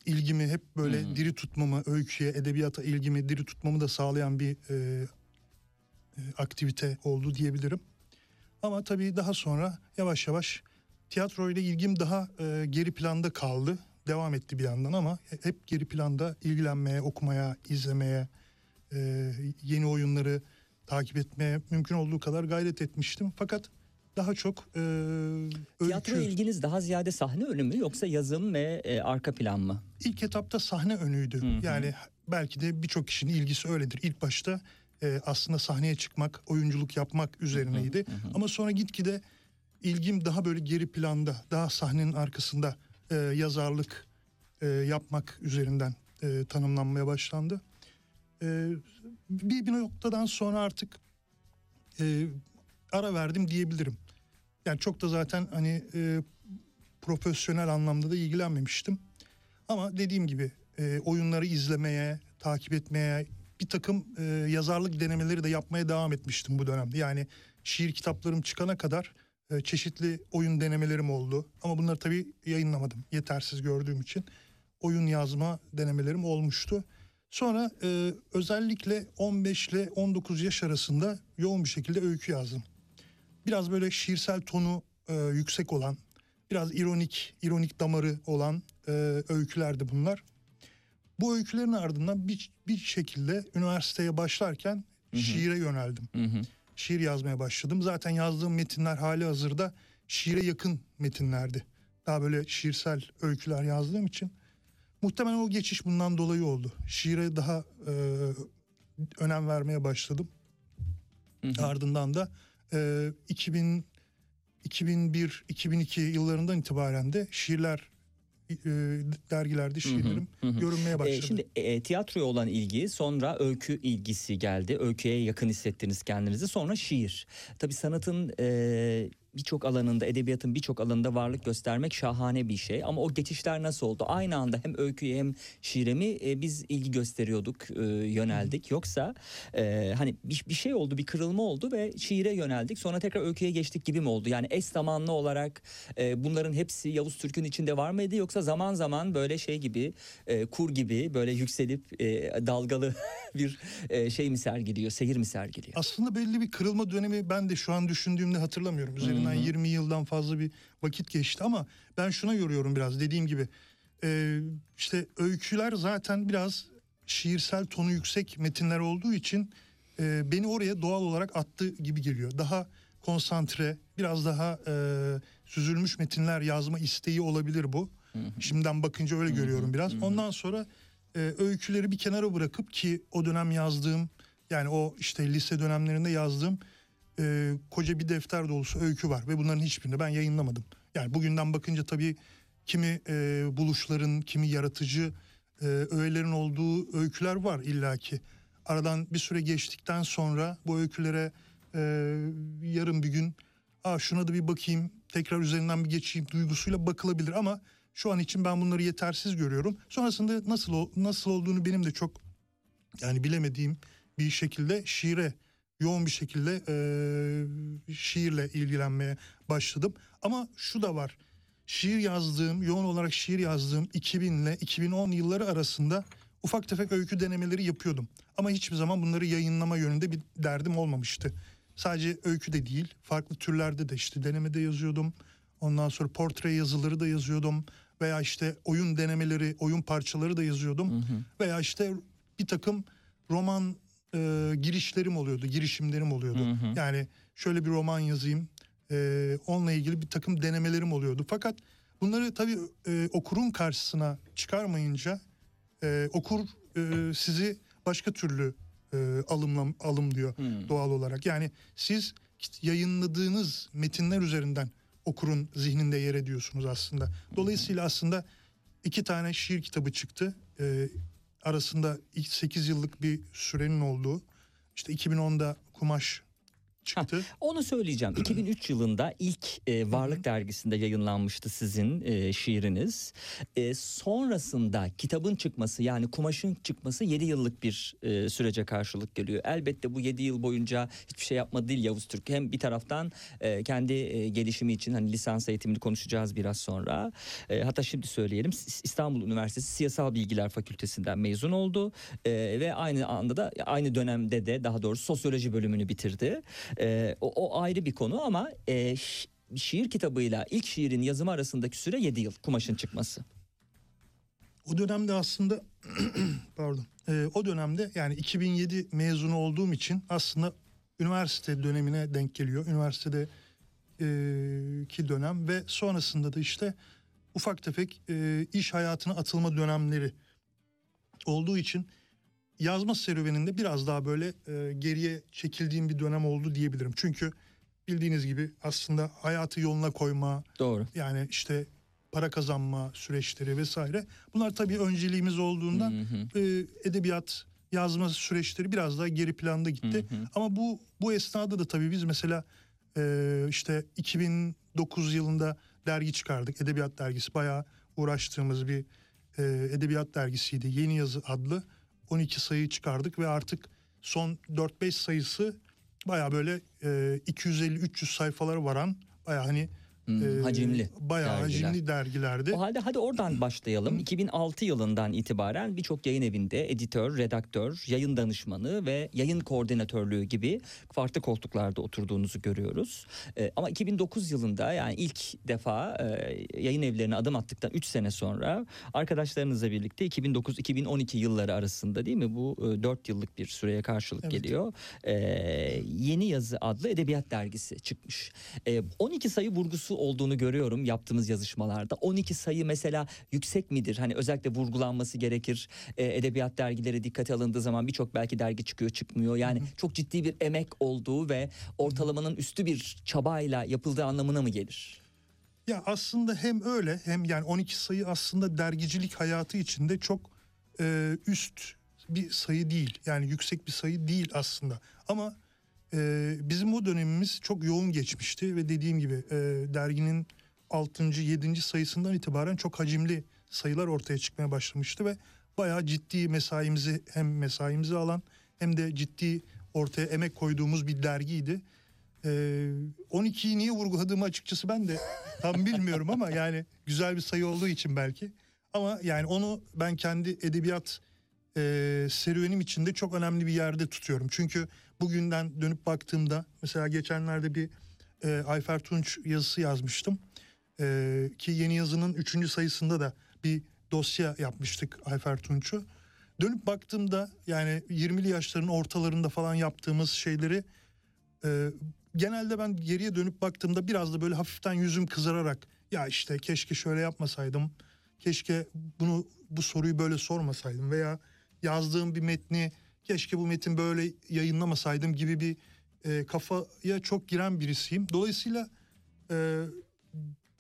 ilgimi hep böyle diri tutmamı, öyküye, edebiyata ilgimi diri tutmamı da sağlayan bir e, e, aktivite oldu diyebilirim. Ama tabii daha sonra yavaş yavaş tiyatroyla ilgim daha e, geri planda kaldı. Devam etti bir yandan ama hep geri planda ilgilenmeye, okumaya, izlemeye, e, yeni oyunları takip etmeye mümkün olduğu kadar gayret etmiştim. Fakat daha çok e, Tiyatro ilginiz daha ziyade sahne önü mü yoksa yazım ve e, arka plan mı? İlk etapta sahne önüydü. Yani belki de birçok kişinin ilgisi öyledir. İlk başta e, aslında sahneye çıkmak, oyunculuk yapmak üzerineydi. Ama sonra gitgide ilgim daha böyle geri planda, daha sahnenin arkasında e, yazarlık e, yapmak üzerinden e, tanımlanmaya başlandı. E, bir, bir noktadan sonra artık e, ara verdim diyebilirim. Yani çok da zaten hani e, profesyonel anlamda da ilgilenmemiştim. Ama dediğim gibi e, oyunları izlemeye, takip etmeye, bir takım e, yazarlık denemeleri de yapmaya devam etmiştim bu dönemde. Yani şiir kitaplarım çıkana kadar e, çeşitli oyun denemelerim oldu. Ama bunları tabii yayınlamadım yetersiz gördüğüm için. Oyun yazma denemelerim olmuştu. Sonra e, özellikle 15 ile 19 yaş arasında yoğun bir şekilde öykü yazdım. Biraz böyle şiirsel tonu e, yüksek olan, biraz ironik, ironik damarı olan e, öykülerdi bunlar. Bu öykülerin ardından bir, bir şekilde üniversiteye başlarken şiire yöneldim. Şiir yazmaya başladım. Zaten yazdığım metinler hali hazırda şiire yakın metinlerdi. Daha böyle şiirsel öyküler yazdığım için. Muhtemelen o geçiş bundan dolayı oldu. Şiire daha e, önem vermeye başladım. Ardından da e, 2000 2001-2002 yıllarından itibaren de şiirler e, dergilerde şiirlerim görünmeye E, başladı. şimdi e, tiyatroya olan ilgi sonra öykü ilgisi geldi. Öyküye yakın hissettiniz kendinizi. Sonra şiir. Tabii sanatın e, birçok alanında, edebiyatın birçok alanında varlık göstermek şahane bir şey. Ama o geçişler nasıl oldu? Aynı anda hem öyküye hem şiire mi e, biz ilgi gösteriyorduk, e, yöneldik. Yoksa e, hani bir, bir şey oldu, bir kırılma oldu ve şiire yöneldik. Sonra tekrar öyküye geçtik gibi mi oldu? Yani eş zamanlı olarak e, bunların hepsi Yavuz Türk'ün içinde var mıydı? Yoksa zaman zaman böyle şey gibi, e, kur gibi böyle yükselip e, dalgalı *laughs* bir e, şey mi sergiliyor, seyir mi sergiliyor? Aslında belli bir kırılma dönemi ben de şu an düşündüğümde hatırlamıyorum. Üzerinden 20 yıldan fazla bir vakit geçti ama ben şuna yoruyorum biraz dediğim gibi. Ee, işte öyküler zaten biraz şiirsel tonu yüksek metinler olduğu için e, beni oraya doğal olarak attı gibi geliyor. Daha konsantre, biraz daha e, süzülmüş metinler yazma isteği olabilir bu. Şimdiden bakınca öyle görüyorum biraz. Ondan sonra e, öyküleri bir kenara bırakıp ki o dönem yazdığım yani o işte lise dönemlerinde yazdığım e, koca bir defter dolusu öykü var ve bunların hiçbirini ben yayınlamadım. Yani bugünden bakınca tabii kimi e, buluşların, kimi yaratıcı e, öğelerin olduğu öyküler var illaki. Aradan bir süre geçtikten sonra bu öykülere e, yarın bir gün Aa, şuna da bir bakayım tekrar üzerinden bir geçeyim duygusuyla bakılabilir ama şu an için ben bunları yetersiz görüyorum. Sonrasında nasıl nasıl olduğunu benim de çok Yani bilemediğim bir şekilde şiire yoğun bir şekilde e, şiirle ilgilenmeye başladım. Ama şu da var. Şiir yazdığım, yoğun olarak şiir yazdığım 2000 ile 2010 yılları arasında ufak tefek öykü denemeleri yapıyordum. Ama hiçbir zaman bunları yayınlama yönünde bir derdim olmamıştı. Sadece öykü de değil, farklı türlerde de işte denemede yazıyordum. Ondan sonra portre yazıları da yazıyordum. Veya işte oyun denemeleri, oyun parçaları da yazıyordum. Veya işte bir takım roman e, girişlerim oluyordu, girişimlerim oluyordu. Yani şöyle bir roman yazayım, e, onunla ilgili bir takım denemelerim oluyordu. Fakat bunları tabii e, okurun karşısına çıkarmayınca e, okur e, sizi başka türlü e, alımla, alım diyor doğal olarak. Yani siz yayınladığınız metinler üzerinden okurun zihninde yer ediyorsunuz aslında. Dolayısıyla aslında iki tane şiir kitabı çıktı. E, arasında ilk 8 yıllık bir sürenin olduğu. İşte 2010'da Kumaş çıktı. Onu söyleyeceğim. 2003 yılında ilk e, Varlık dergisinde yayınlanmıştı sizin e, şiiriniz. E, sonrasında kitabın çıkması yani kumaşın çıkması 7 yıllık bir e, sürece karşılık geliyor. Elbette bu 7 yıl boyunca hiçbir şey yapmadı değil Yavuz Türk. Hem bir taraftan e, kendi e, gelişimi için hani lisans eğitimini konuşacağız biraz sonra. E, hatta şimdi söyleyelim İs- İstanbul Üniversitesi Siyasal Bilgiler Fakültesinden mezun oldu. E, ve aynı anda da aynı dönemde de daha doğrusu sosyoloji bölümünü bitirdi. Ee, o, o ayrı bir konu ama e, şi- şiir kitabıyla ilk şiirin yazımı arasındaki süre 7 yıl kumaşın çıkması. O dönemde aslında *clears throat* pardon e, o dönemde yani 2007 mezunu olduğum için aslında üniversite dönemine denk geliyor. Üniversitede e, ki dönem ve sonrasında da işte ufak tefek e, iş hayatına atılma dönemleri olduğu için yazma serüveninde biraz daha böyle e, geriye çekildiğim bir dönem oldu diyebilirim. Çünkü bildiğiniz gibi aslında hayatı yoluna koyma, Doğru. yani işte para kazanma süreçleri vesaire. Bunlar tabii önceliğimiz olduğundan e, edebiyat yazma süreçleri biraz daha geri planda gitti. Ama bu bu esnada da tabii biz mesela e, işte 2009 yılında dergi çıkardık. Edebiyat dergisi bayağı uğraştığımız bir e, edebiyat dergisiydi. Yeni Yazı adlı 12 sayı çıkardık ve artık son 4-5 sayısı bayağı böyle e, 250-300 sayfalara varan bayağı hani Hmm, e, hacimli bayağı dergiler. hacimli dergilerdi. O halde hadi oradan *clears throat* başlayalım. 2006 yılından itibaren birçok yayın evinde editör, redaktör, yayın danışmanı ve yayın koordinatörlüğü gibi farklı koltuklarda oturduğunuzu görüyoruz. Ee, ama 2009 yılında yani ilk defa e, yayın evlerine adım attıktan 3 sene sonra arkadaşlarınızla birlikte 2009-2012 yılları arasında değil mi bu 4 yıllık bir süreye karşılık Evet. geliyor. Ee, Yeni Yazı adlı edebiyat dergisi çıkmış. Ee, 12 sayı vurgusu olduğunu görüyorum yaptığımız yazışmalarda. 12 sayı mesela yüksek midir? Hani özellikle vurgulanması gerekir. Ee, edebiyat dergileri dikkate alındığı zaman birçok belki dergi çıkıyor çıkmıyor. Yani çok ciddi bir emek olduğu ve ortalamanın üstü bir çabayla yapıldığı anlamına mı gelir? Ya aslında hem öyle hem yani 12 sayı aslında dergicilik hayatı içinde çok e, üst bir sayı değil. Yani yüksek bir sayı değil aslında. Ama e, bizim o dönemimiz çok yoğun geçmişti ve dediğim gibi e, derginin 6. 7. sayısından itibaren çok hacimli sayılar ortaya çıkmaya başlamıştı ve bayağı ciddi mesaimizi hem mesaimizi alan hem de ciddi ortaya emek koyduğumuz bir dergiydi. Ee, 12'yi niye vurguladığımı açıkçası ben de tam bilmiyorum ama yani güzel bir sayı olduğu için belki. Ama yani onu ben kendi edebiyat e, serüvenim içinde çok önemli bir yerde tutuyorum. Çünkü bugünden dönüp baktığımda mesela geçenlerde bir e, Ayfer Tunç yazısı yazmıştım. E, ki yeni yazının 3. sayısında da bir dosya yapmıştık Ayfer Tunç'u. Dönüp baktığımda yani 20'li yaşların ortalarında falan yaptığımız şeyleri e, genelde ben geriye dönüp baktığımda biraz da böyle hafiften yüzüm kızararak ya işte keşke şöyle yapmasaydım. Keşke bunu bu soruyu böyle sormasaydım veya yazdığım bir metni keşke bu metin böyle yayınlamasaydım gibi bir e, kafaya çok giren birisiyim. Dolayısıyla e,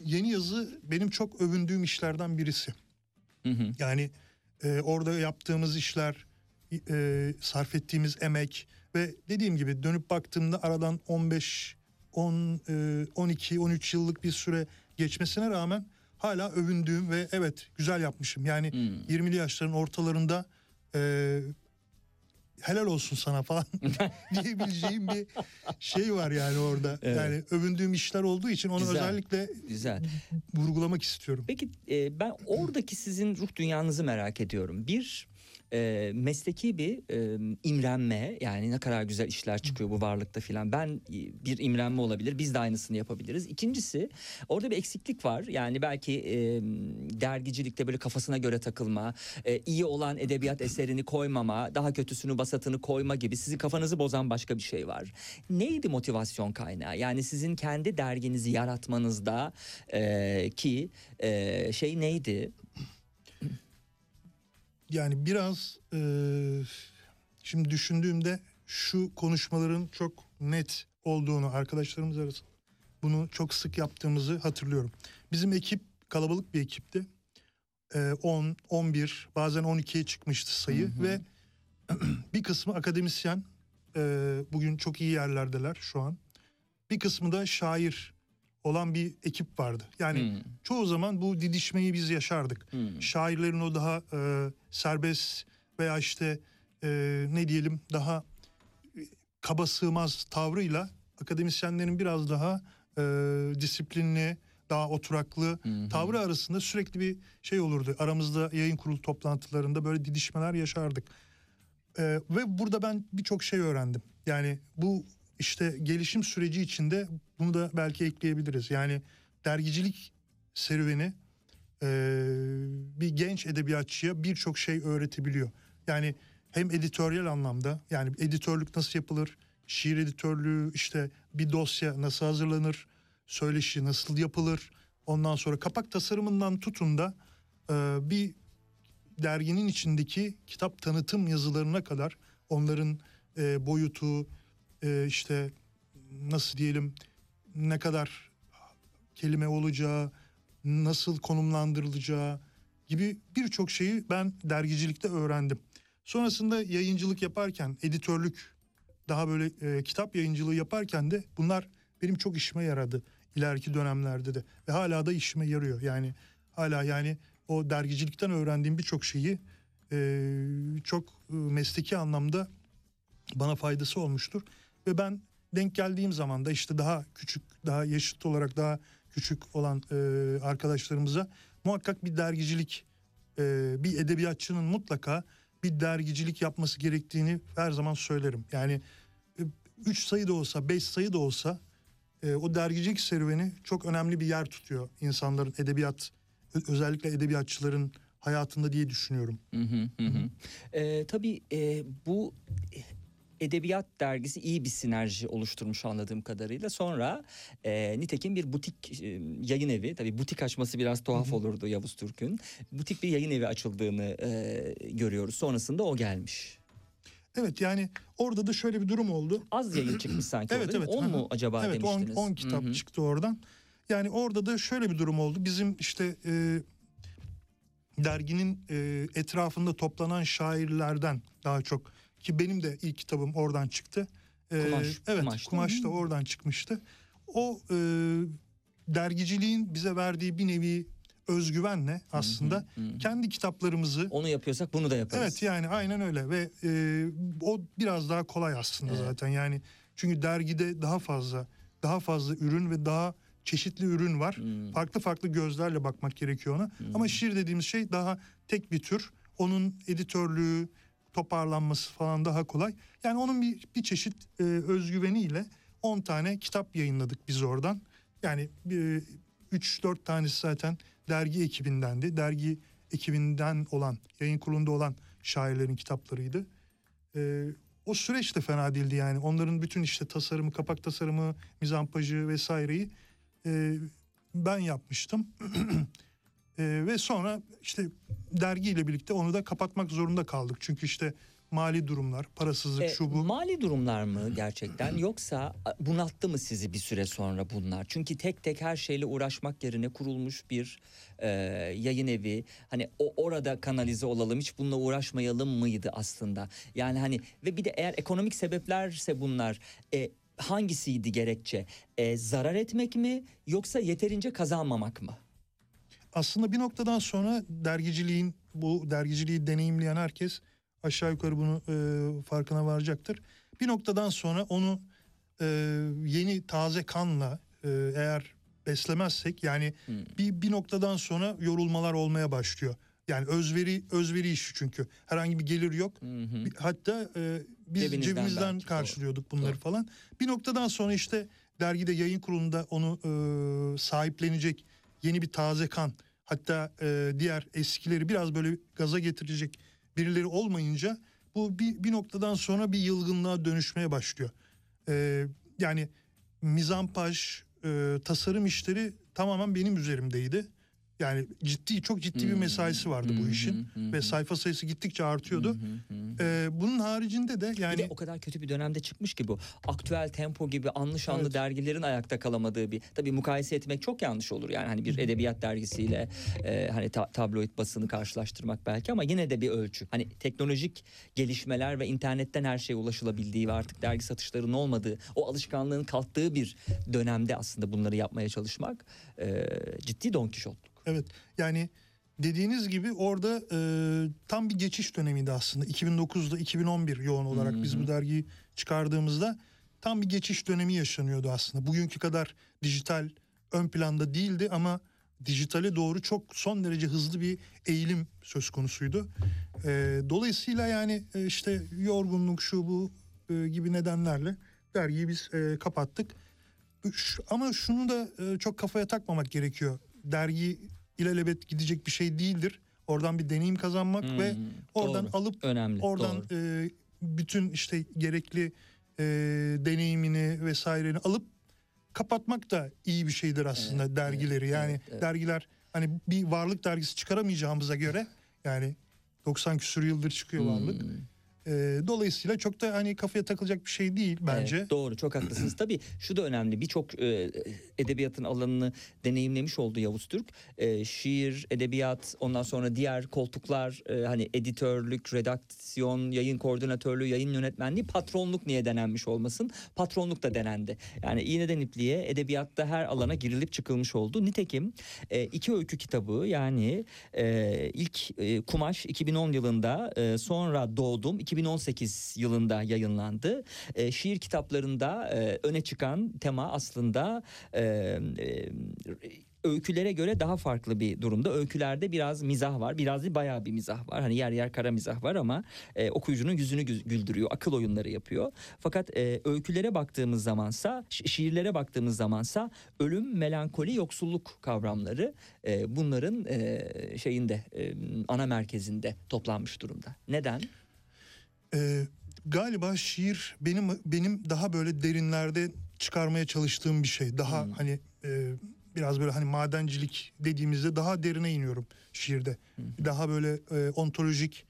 yeni yazı benim çok övündüğüm işlerden birisi. Yani e, orada yaptığımız işler, e, sarf ettiğimiz emek ve dediğim gibi dönüp baktığımda aradan 15, 10, e, 12, 13 yıllık bir süre geçmesine rağmen hala övündüğüm ve evet güzel yapmışım. Yani 20'li yaşların ortalarında e, helal olsun sana falan *laughs* diyebileceğim bir şey var yani orada. Evet. Yani övündüğüm işler olduğu için onu Güzel. özellikle Güzel. vurgulamak istiyorum. Peki e, ben oradaki sizin ruh dünyanızı merak ediyorum. Bir e, mesleki bir e, imrenme yani ne kadar güzel işler çıkıyor bu varlıkta filan. Ben bir imrenme olabilir. Biz de aynısını yapabiliriz. İkincisi orada bir eksiklik var. Yani belki e, dergicilikte böyle kafasına göre takılma, e, iyi olan edebiyat *clears throat* eserini koymama, daha kötüsünü basatını koyma gibi sizin kafanızı bozan başka bir şey var. Neydi motivasyon kaynağı? Yani sizin kendi derginizi yaratmanızda e, ki e, şey neydi? Yani biraz e, şimdi düşündüğümde şu konuşmaların çok net olduğunu arkadaşlarımız arasında bunu çok sık yaptığımızı hatırlıyorum. Bizim ekip kalabalık bir ekipti. E, 10, 11 bazen 12'ye çıkmıştı sayı ve *clears throat* bir kısmı akademisyen e, bugün çok iyi yerlerdeler şu an. Bir kısmı da şair olan bir ekip vardı. Yani Hmm. çoğu zaman bu didişmeyi biz yaşardık. Hmm. Şairlerin o daha e, serbest veya işte e, ne diyelim daha e, kaba sığmaz tavrıyla akademisyenlerin biraz daha e, disiplinli, daha oturaklı tavrı arasında sürekli bir şey olurdu. Aramızda yayın kurulu toplantılarında böyle didişmeler yaşardık. E, ve burada ben birçok şey öğrendim. Yani bu işte gelişim süreci içinde bunu da belki ekleyebiliriz. Yani dergicilik serüveni e, bir genç edebiyatçıya birçok şey öğretebiliyor. Yani hem editoryal anlamda yani editörlük nasıl yapılır, şiir editörlüğü işte bir dosya nasıl hazırlanır, söyleşi nasıl yapılır, ondan sonra kapak tasarımından tutun da e, bir derginin içindeki kitap tanıtım yazılarına kadar onların e, boyutu e, işte nasıl diyelim ne kadar kelime olacağı, nasıl konumlandırılacağı gibi birçok şeyi ben dergicilikte öğrendim. Sonrasında yayıncılık yaparken, editörlük, daha böyle e, kitap yayıncılığı yaparken de bunlar benim çok işime yaradı ileriki dönemlerde de ve hala da işime yarıyor. Yani hala yani o dergicilikten öğrendiğim birçok şeyi e, çok e, mesleki anlamda bana faydası olmuştur ve ben denk geldiğim zaman da işte daha küçük, daha yaşıt olarak daha küçük olan e, arkadaşlarımıza muhakkak bir dergicilik, e, bir edebiyatçının mutlaka bir dergicilik yapması gerektiğini her zaman söylerim. Yani 3 sayı da olsa, 5 sayı da olsa e, o dergicilik serüveni çok önemli bir yer tutuyor insanların edebiyat, özellikle edebiyatçıların hayatında diye düşünüyorum. Hı hı hı hı. Ee, tabii e, bu edebiyat dergisi iyi bir sinerji oluşturmuş anladığım kadarıyla. Sonra e, nitekim bir butik e, yayın evi, tabii butik açması biraz tuhaf olurdu Yavuz Türk'ün. Butik bir yayın evi açıldığını e, görüyoruz. Sonrasında o gelmiş. Evet yani orada da şöyle bir durum oldu. Az yayın çıkmış sanki Evet evet. 10 Hı hı. mu acaba evet, demiştiniz? 10 kitap Hı hı. çıktı oradan. Yani orada da şöyle bir durum oldu. Bizim işte e, derginin e, etrafında toplanan şairlerden daha çok ki benim de ilk kitabım oradan çıktı. E, Kumaş, evet, kumaşta. kumaş da Hı. oradan çıkmıştı. O e, dergiciliğin bize verdiği bir nevi özgüvenle aslında kendi kitaplarımızı Onu yapıyorsak bunu da yaparız. Evet yani aynen öyle ve e, o biraz daha kolay aslında zaten yani çünkü dergide daha fazla daha fazla ürün ve daha çeşitli ürün var. Farklı farklı gözlerle bakmak gerekiyor ona. Ama şiir dediğimiz şey daha tek bir tür. Onun editörlüğü, toparlanması falan daha kolay. Yani onun bir, bir çeşit e, özgüveniyle 10 tane kitap yayınladık biz oradan. Yani e, 3-4 tanesi zaten dergi ekibindendi. Dergi ekibinden olan, yayın kurulunda olan şairlerin kitaplarıydı. E, o süreç de fena değildi yani. Onların bütün işte tasarımı, kapak tasarımı, mizampajı vesaireyi e, ben yapmıştım. *clears throat* E, ve sonra işte dergiyle birlikte onu da kapatmak zorunda kaldık. Çünkü işte mali durumlar, parasızlık E, şu bu. Mali durumlar mı gerçekten *clears throat* yoksa bunalttı mı sizi bir süre sonra bunlar? Çünkü tek tek her şeyle uğraşmak yerine kurulmuş bir e, yayın evi hani o orada kanalize olalım hiç bununla uğraşmayalım mıydı aslında? Yani hani ve bir de eğer ekonomik sebeplerse bunlar e, hangisiydi gerekçe? E, zarar etmek mi yoksa yeterince kazanmamak mı? Aslında bir noktadan sonra dergiciliğin bu dergiciliği deneyimleyen herkes aşağı yukarı bunu e, farkına varacaktır. Bir noktadan sonra onu e, yeni taze kanla e, eğer beslemezsek yani Hmm. bir bir noktadan sonra yorulmalar olmaya başlıyor. Yani özveri özveri işi çünkü herhangi bir gelir yok. Bir- Hatta e, biz Cebinizden cebimizden karşılıyorduk bunları Doğru. falan. Bir noktadan sonra işte dergide yayın kurulunda onu e, sahiplenecek yeni bir taze kan hatta e, diğer eskileri biraz böyle gaza getirecek birileri olmayınca bu bir, bir noktadan sonra bir yılgınlığa dönüşmeye başlıyor. E, yani mizampaj, e, tasarım işleri tamamen benim üzerimdeydi. Yani ciddi çok ciddi bir Hmm. mesaisi vardı bu işin ve sayfa sayısı gittikçe artıyordu. E, bunun haricinde de Bir yani de o kadar kötü bir dönemde çıkmış ki bu. Aktüel tempo gibi anlı şanlı Evet. dergilerin ayakta kalamadığı bir. Tabii mukayese etmek çok yanlış olur yani. Hani bir edebiyat dergisiyle e, hani ta- tabloid basını karşılaştırmak belki ama yine de bir ölçü. Hani teknolojik gelişmeler ve internetten her şeye ulaşılabildiği ve artık dergi satışlarının olmadığı, o alışkanlığın kalktığı bir dönemde aslında bunları yapmaya çalışmak e, ciddi Don Kişotluk. Evet yani dediğiniz gibi orada e, tam bir geçiş dönemiydi aslında. 2009'da 2011 yoğun olarak biz bu dergiyi çıkardığımızda tam bir geçiş dönemi yaşanıyordu aslında. Bugünkü kadar dijital ön planda değildi ama dijitale doğru çok son derece hızlı bir eğilim söz konusuydu. E, dolayısıyla yani e, işte yorgunluk şu bu e, gibi nedenlerle dergiyi biz e, kapattık. Ama şunu da e, çok kafaya takmamak gerekiyor. Dergi ilelebet gidecek bir şey değildir. Oradan bir deneyim kazanmak Hmm, ve oradan doğru. alıp Önemli. oradan doğru. e, bütün işte gerekli e, deneyimini vesaireni alıp kapatmak da iyi bir şeydir aslında Evet, dergileri. evet, yani evet, evet. dergiler hani bir varlık dergisi çıkaramayacağımıza göre yani 90 küsur yıldır çıkıyor varlık. Hmm. E, dolayısıyla çok da hani kafaya takılacak bir şey değil bence. Evet, doğru çok haklısınız. *clears throat* Tabii şu da önemli birçok e, edebiyatın alanını deneyimlemiş oldu Yavuz Türk. E, şiir, edebiyat ondan sonra diğer koltuklar e, hani editörlük, redaksiyon, yayın koordinatörlüğü, yayın yönetmenliği patronluk niye denenmiş olmasın? Patronluk da denendi. Yani iğneden ipliğe edebiyatta her alana girilip çıkılmış oldu. Nitekim e, iki öykü kitabı yani e, ilk e, Kumaş 2010 yılında e, sonra Doğdum 2018 yılında yayınlandı. E, şiir kitaplarında e, öne çıkan tema aslında e, e, öykülere göre daha farklı bir durumda. Öykülerde biraz mizah var. Biraz değil bayağı bir mizah var. Hani yer yer kara mizah var ama e, okuyucunun yüzünü gü- güldürüyor. Akıl oyunları yapıyor. Fakat e, öykülere baktığımız zamansa, şi- şiirlere baktığımız zamansa ölüm, melankoli, yoksulluk kavramları e, bunların e, şeyinde e, ana merkezinde toplanmış durumda. Neden? Ee, galiba şiir benim benim daha böyle derinlerde çıkarmaya çalıştığım bir şey. Daha hani e, biraz böyle hani madencilik dediğimizde daha derine iniyorum şiirde. Daha böyle e, ontolojik,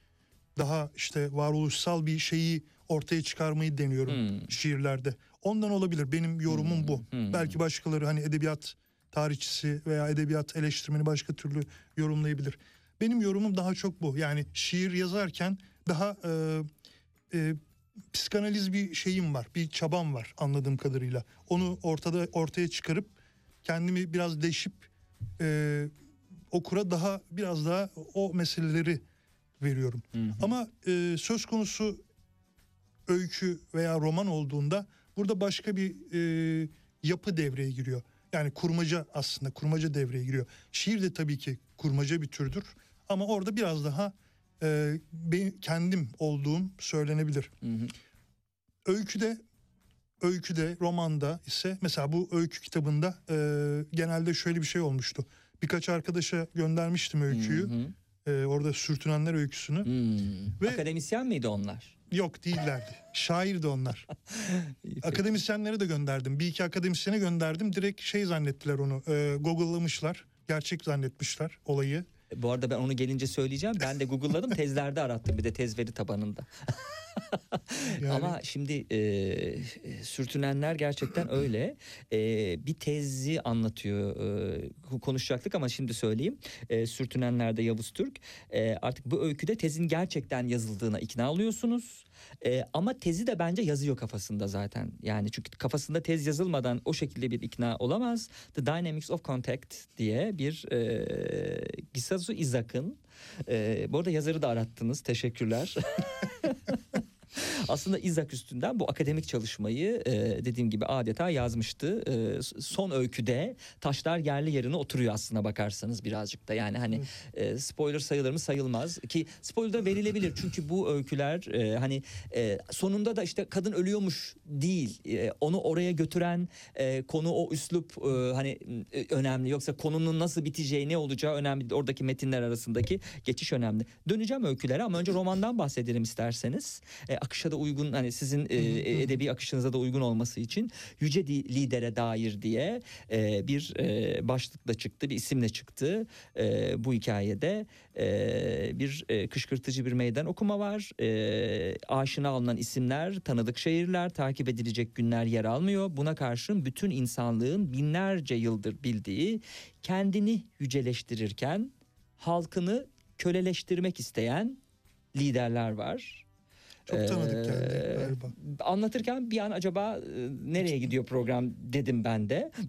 daha işte varoluşsal bir şeyi ortaya çıkarmayı deniyorum şiirlerde. Ondan olabilir. Benim yorumum bu. Belki başkaları hani edebiyat tarihçisi veya edebiyat eleştirmeni başka türlü yorumlayabilir. Benim yorumum daha çok bu. Yani şiir yazarken daha e, e, psikanaliz bir şeyim var, bir çabam var anladığım kadarıyla. Onu ortada ortaya çıkarıp kendimi biraz deşip e, okura daha biraz daha o meseleleri veriyorum. Ama e, söz konusu öykü veya roman olduğunda burada başka bir e, yapı devreye giriyor. Yani kurmaca aslında kurmaca devreye giriyor. Şiir de tabii ki kurmaca bir türdür ama orada biraz daha e, ben, kendim olduğum söylenebilir. Öyküde öyküde romanda ise mesela bu öykü kitabında e, genelde şöyle bir şey olmuştu. Birkaç arkadaşa göndermiştim öyküyü. E, orada sürtünenler öyküsünü. Ve Akademisyen miydi onlar? Yok değillerdi. Şairdi onlar. *laughs* Akademisyenlere de gönderdim. Bir iki akademisyene gönderdim. Direkt şey zannettiler onu. E, Google'lamışlar. Gerçek zannetmişler olayı. Bu arada ben onu gelince söyleyeceğim. Ben de Google'ladım tezlerde arattım bir de tez veri tabanında. *laughs* Yani- Ama şimdi e, sürtünenler gerçekten *clears throat* öyle. E, bir tezi anlatıyor. E, konuşacaktık ama şimdi söyleyeyim. E, sürtünenlerde Yavuz Türk. E, artık bu öyküde tezin gerçekten yazıldığına ikna oluyorsunuz. E, ama tezi de bence yazıyor kafasında zaten. Yani çünkü kafasında tez yazılmadan o şekilde bir ikna olamaz. The Dynamics of Contact diye bir e, Gisasu Izak'ın e, bu arada yazarı da arattınız. Teşekkürler. *laughs* *laughs* Aslında İzak üstünden bu akademik çalışmayı e, dediğim gibi adeta yazmıştı. E, son öyküde taşlar yerli yerine oturuyor aslına bakarsanız birazcık da. Yani hani e, spoiler sayılır mı sayılmaz ki spoiler da verilebilir. Çünkü bu öyküler hani sonunda da işte kadın ölüyormuş değil. Onu oraya götüren konu o üslup hani önemli. Yoksa konunun nasıl biteceği ne olacağı önemli. Oradaki metinler arasındaki geçiş önemli. Döneceğim öykülere ama önce romandan bahsedelim isterseniz. Akışa da uygun hani sizin e, edebi akışınıza da uygun olması için yüce lidere dair diye e, bir e, başlıkla çıktı, bir isimle çıktı. E, bu hikayede e, bir e, kışkırtıcı bir meydan okuma var. E, aşina alınan isimler, tanıdık şehirler, takip edilecek günler yer almıyor. Buna karşın bütün insanlığın binlerce yıldır bildiği kendini yüceleştirirken halkını köleleştirmek isteyen liderler var. Çok tanıdık geldi Ee, galiba. Anlatırken bir an acaba e, nereye gidiyor program dedim ben de. *laughs*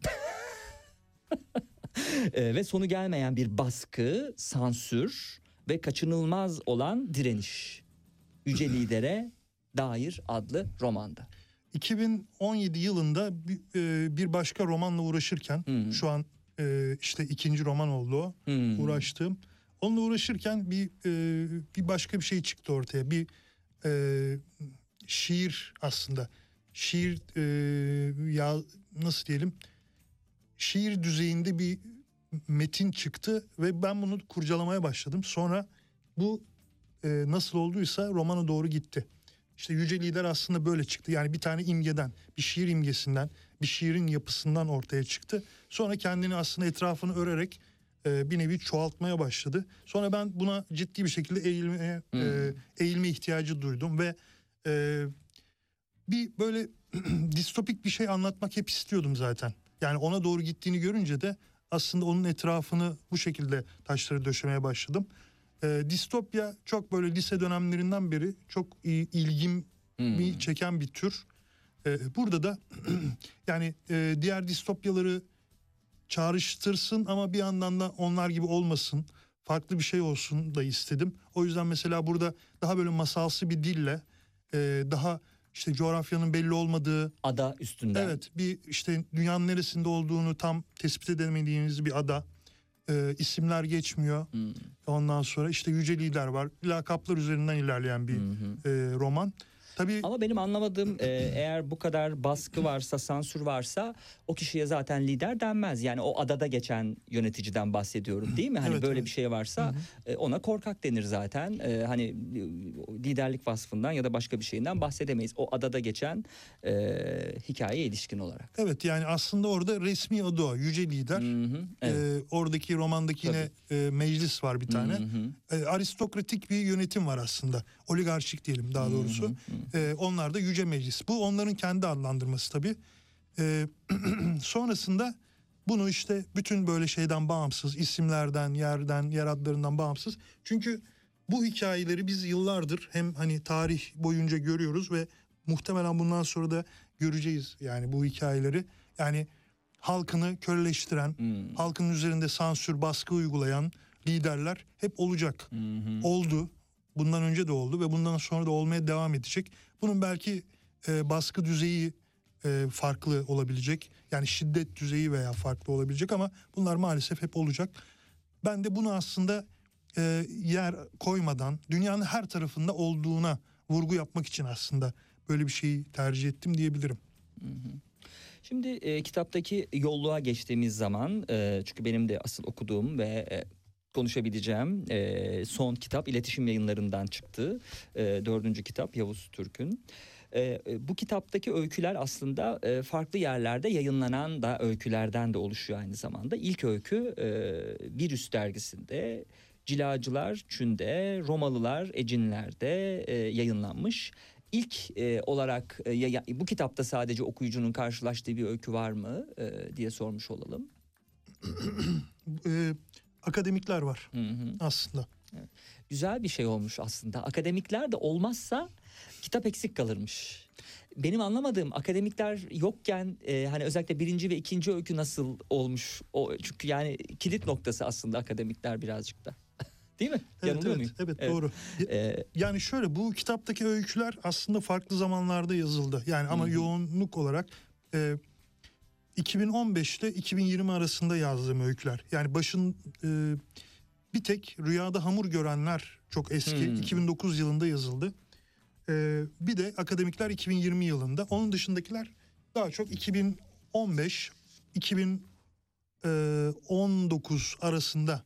E, ve sonu gelmeyen bir baskı, sansür ve kaçınılmaz olan direniş. Yüce *laughs* Lidere dair adlı romanda. 2017 yılında bir, e, bir başka romanla uğraşırken şu an işte ikinci roman oldu Hmm. uğraştığım. Onunla uğraşırken bir bir başka bir şey çıktı ortaya. Bir e, şiir aslında. Şiir e, ya nasıl diyelim? Şiir düzeyinde bir metin çıktı ve ben bunu kurcalamaya başladım. Sonra bu e, nasıl olduysa romana doğru gitti. İşte Yüce Lider aslında böyle çıktı. Yani bir tane imgeden, bir şiir imgesinden, bir şiirin yapısından ortaya çıktı. Sonra kendini aslında etrafını örerek e, bir nevi çoğaltmaya başladı. Sonra ben buna ciddi bir şekilde eğilmeye, e, eğilme ihtiyacı duydum ve e, bir böyle *clears throat* distopik bir şey anlatmak hep istiyordum zaten. Yani ona doğru gittiğini görünce de aslında onun etrafını bu şekilde taşları döşemeye başladım. E, distopya çok böyle lise dönemlerinden beri çok i- ilgimi çeken bir tür. E, burada da *clears throat* yani e, diğer distopyaları çağrıştırsın ama bir yandan da onlar gibi olmasın. Farklı bir şey olsun da istedim. O yüzden mesela burada daha böyle masalsı bir dille e, daha işte coğrafyanın belli olmadığı ada üstünden. Evet bir işte dünyanın neresinde olduğunu tam tespit edemediğimiz bir ada. E, isimler geçmiyor. Ondan sonra işte yüce lider var. Lakaplar üzerinden ilerleyen bir e, roman. Tabii Ama benim anlamadığım e, eğer bu kadar baskı varsa, sansür varsa o kişiye zaten lider denmez. Yani o adada geçen yöneticiden bahsediyorum değil mi? Hani Evet, böyle evet. bir şey varsa e, ona korkak denir zaten. E, hani e, liderlik vasfından ya da başka bir şeyinden bahsedemeyiz. O adada geçen e, hikayeye ilişkin olarak. Evet yani aslında orada resmi adı o yüce lider. Ee, oradaki romandaki yine e, meclis var bir tane. Ee, aristokratik bir yönetim var aslında. Oligarşik diyelim daha doğrusu. Ee, onlar da yüce meclis. Bu onların kendi adlandırması tabii. Ee, *clears throat* sonrasında bunu işte bütün böyle şeyden bağımsız, isimlerden, yerden, yer adlarından bağımsız. Çünkü bu hikayeleri biz yıllardır hem hani tarih boyunca görüyoruz ve muhtemelen bundan sonra da göreceğiz yani bu hikayeleri. Yani halkını köleleştiren, halkın üzerinde sansür, baskı uygulayan liderler hep olacak. Oldu. Bundan önce de oldu ve bundan sonra da olmaya devam edecek. Bunun belki e, baskı düzeyi e, farklı olabilecek. Yani şiddet düzeyi veya farklı olabilecek ama bunlar maalesef hep olacak. Ben de bunu aslında e, yer koymadan dünyanın her tarafında olduğuna vurgu yapmak için aslında böyle bir şeyi tercih ettim diyebilirim. Şimdi e, kitaptaki yolluğa geçtiğimiz zaman e, çünkü benim de asıl okuduğum ve e, konuşabileceğim e, son kitap iletişim yayınlarından çıktı. E, dördüncü kitap Yavuz Türk'ün. E, e, bu kitaptaki öyküler aslında e, farklı yerlerde yayınlanan da öykülerden de oluşuyor aynı zamanda. İlk öykü e, Virüs dergisinde Cilacılar Çün'de, Romalılar Ecinler'de e, yayınlanmış. ilk e, olarak e, ya- bu kitapta sadece okuyucunun karşılaştığı bir öykü var mı e, diye sormuş olalım. *clears throat* Akademikler var Hı hı. aslında. Güzel bir şey olmuş aslında. Akademikler de olmazsa kitap eksik kalırmış. Benim anlamadığım akademikler yokken e, hani özellikle birinci ve ikinci öykü nasıl olmuş? O çünkü yani kilit noktası aslında akademikler birazcık da. *laughs* Değil mi? Evet Yanılıyor evet, muyum? evet, doğru. Ee, Yani şöyle bu kitaptaki öyküler aslında farklı zamanlarda yazıldı. Yani ama hı. yoğunluk olarak e, 2015 ile 2020 arasında yazdığım öyküler. Yani başın e, bir tek Rüyada Hamur Görenler çok eski. Hmm. 2009 yılında yazıldı. E, bir de Akademikler 2020 yılında. Onun dışındakiler daha çok 2015 2019 arasında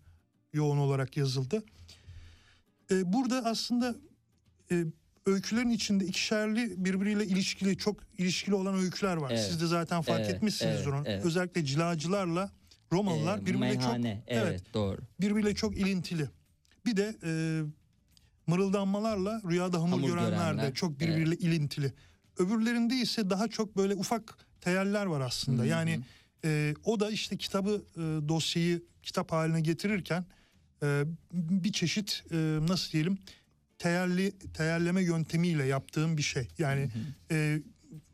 yoğun olarak yazıldı. E, burada aslında e, öykülerin içinde ikişerli birbiriyle ilişkili çok ilişkili olan öyküler var. Evet. Siz de zaten fark Evet, etmişsinizdir evet, onu. evet. Özellikle cilacılarla Romalılar e, birbiriyle çok meyhane, evet, doğru. birbiriyle çok ilintili. Bir de e, mırıldanmalarla rüyada hamur, Hamur görenler de görenler, çok birbiriyle ilintili. Öbürlerinde ise daha çok böyle ufak teyeller var aslında. Hı hı. Yani e, o da işte kitabı e, dosyayı kitap haline getirirken e, bir çeşit e, nasıl diyelim teyelli teyelleme yöntemiyle yaptığım bir şey. Yani e,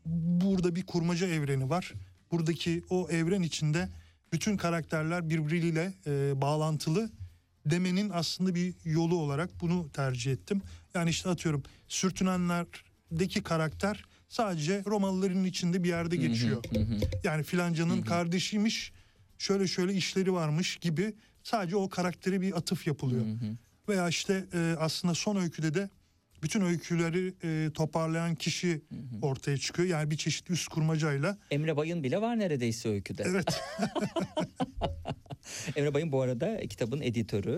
burada bir kurmaca evreni var. Buradaki o evren içinde bütün karakterler birbiriyle e, bağlantılı demenin aslında bir yolu olarak bunu tercih ettim. Yani işte atıyorum sürtünenlerdeki karakter sadece Romalıların içinde bir yerde geçiyor. Yani filancanın kardeşiymiş şöyle şöyle işleri varmış gibi sadece o karaktere bir atıf yapılıyor. Veya işte e, aslında son öyküde de bütün öyküleri e, toparlayan kişi ortaya çıkıyor. Yani bir çeşit üst kurmacayla. Emre Bayın bile var neredeyse öyküde. Evet. *laughs* Emre Bayın bu arada kitabın editörü.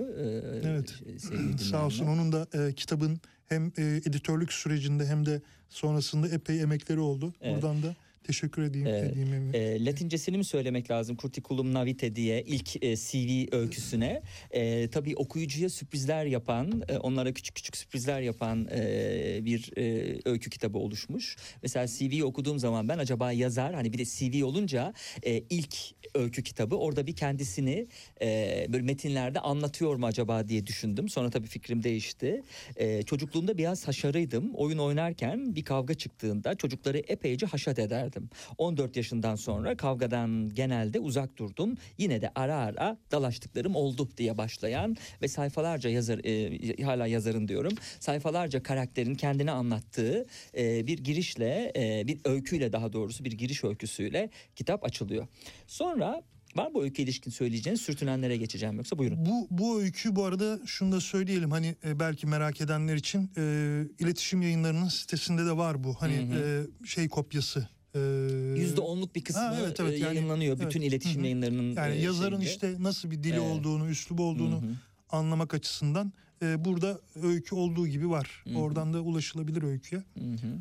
e, Evet. sevgili Sağ olsun onun da e, kitabın hem e, editörlük sürecinde hem de sonrasında epey emekleri oldu. Evet. Buradan da teşekkür edeyim. Evet. edeyim E, Latincesini mi söylemek lazım? Curriculum Navite diye ilk e, CV öyküsüne. E, tabii okuyucuya sürprizler yapan, e, onlara küçük küçük sürprizler yapan e, bir e, öykü kitabı oluşmuş. Mesela CV'yi okuduğum zaman ben acaba yazar, hani bir de CV olunca e, ilk öykü kitabı orada bir kendisini e, böyle metinlerde anlatıyor mu acaba diye düşündüm. Sonra tabii fikrim değişti. E, çocukluğumda biraz haşarıydım. Oyun oynarken bir kavga çıktığında çocukları epeyce haşat ederdim. 14 yaşından sonra kavgadan genelde uzak durdum. Yine de ara ara dalaştıklarım oldu diye başlayan ve sayfalarca yazar e, hala yazarın diyorum. Sayfalarca karakterin kendini anlattığı e, bir girişle e, bir öyküyle daha doğrusu bir giriş öyküsüyle kitap açılıyor. Sonra var bu öykü ilişkin söyleyeceğiniz sürtünenlere geçeceğim yoksa buyurun. Bu bu öykü bu arada şunu da söyleyelim hani e, belki merak edenler için e, iletişim yayınlarının sitesinde de var bu. Hani Hı e, şey kopyası. E, Yüzde onluk bir kısmı Ha, evet, evet, e, yani- yayınlanıyor evet. bütün iletişim Hı hı. yayınlarının Yani e, yazarın şeyinde. işte nasıl bir dili Evet. olduğunu, üslubu olduğunu Hı hı. anlamak açısından e, burada öykü olduğu gibi var. Hı hı. Oradan da ulaşılabilir öyküye. Hı hı.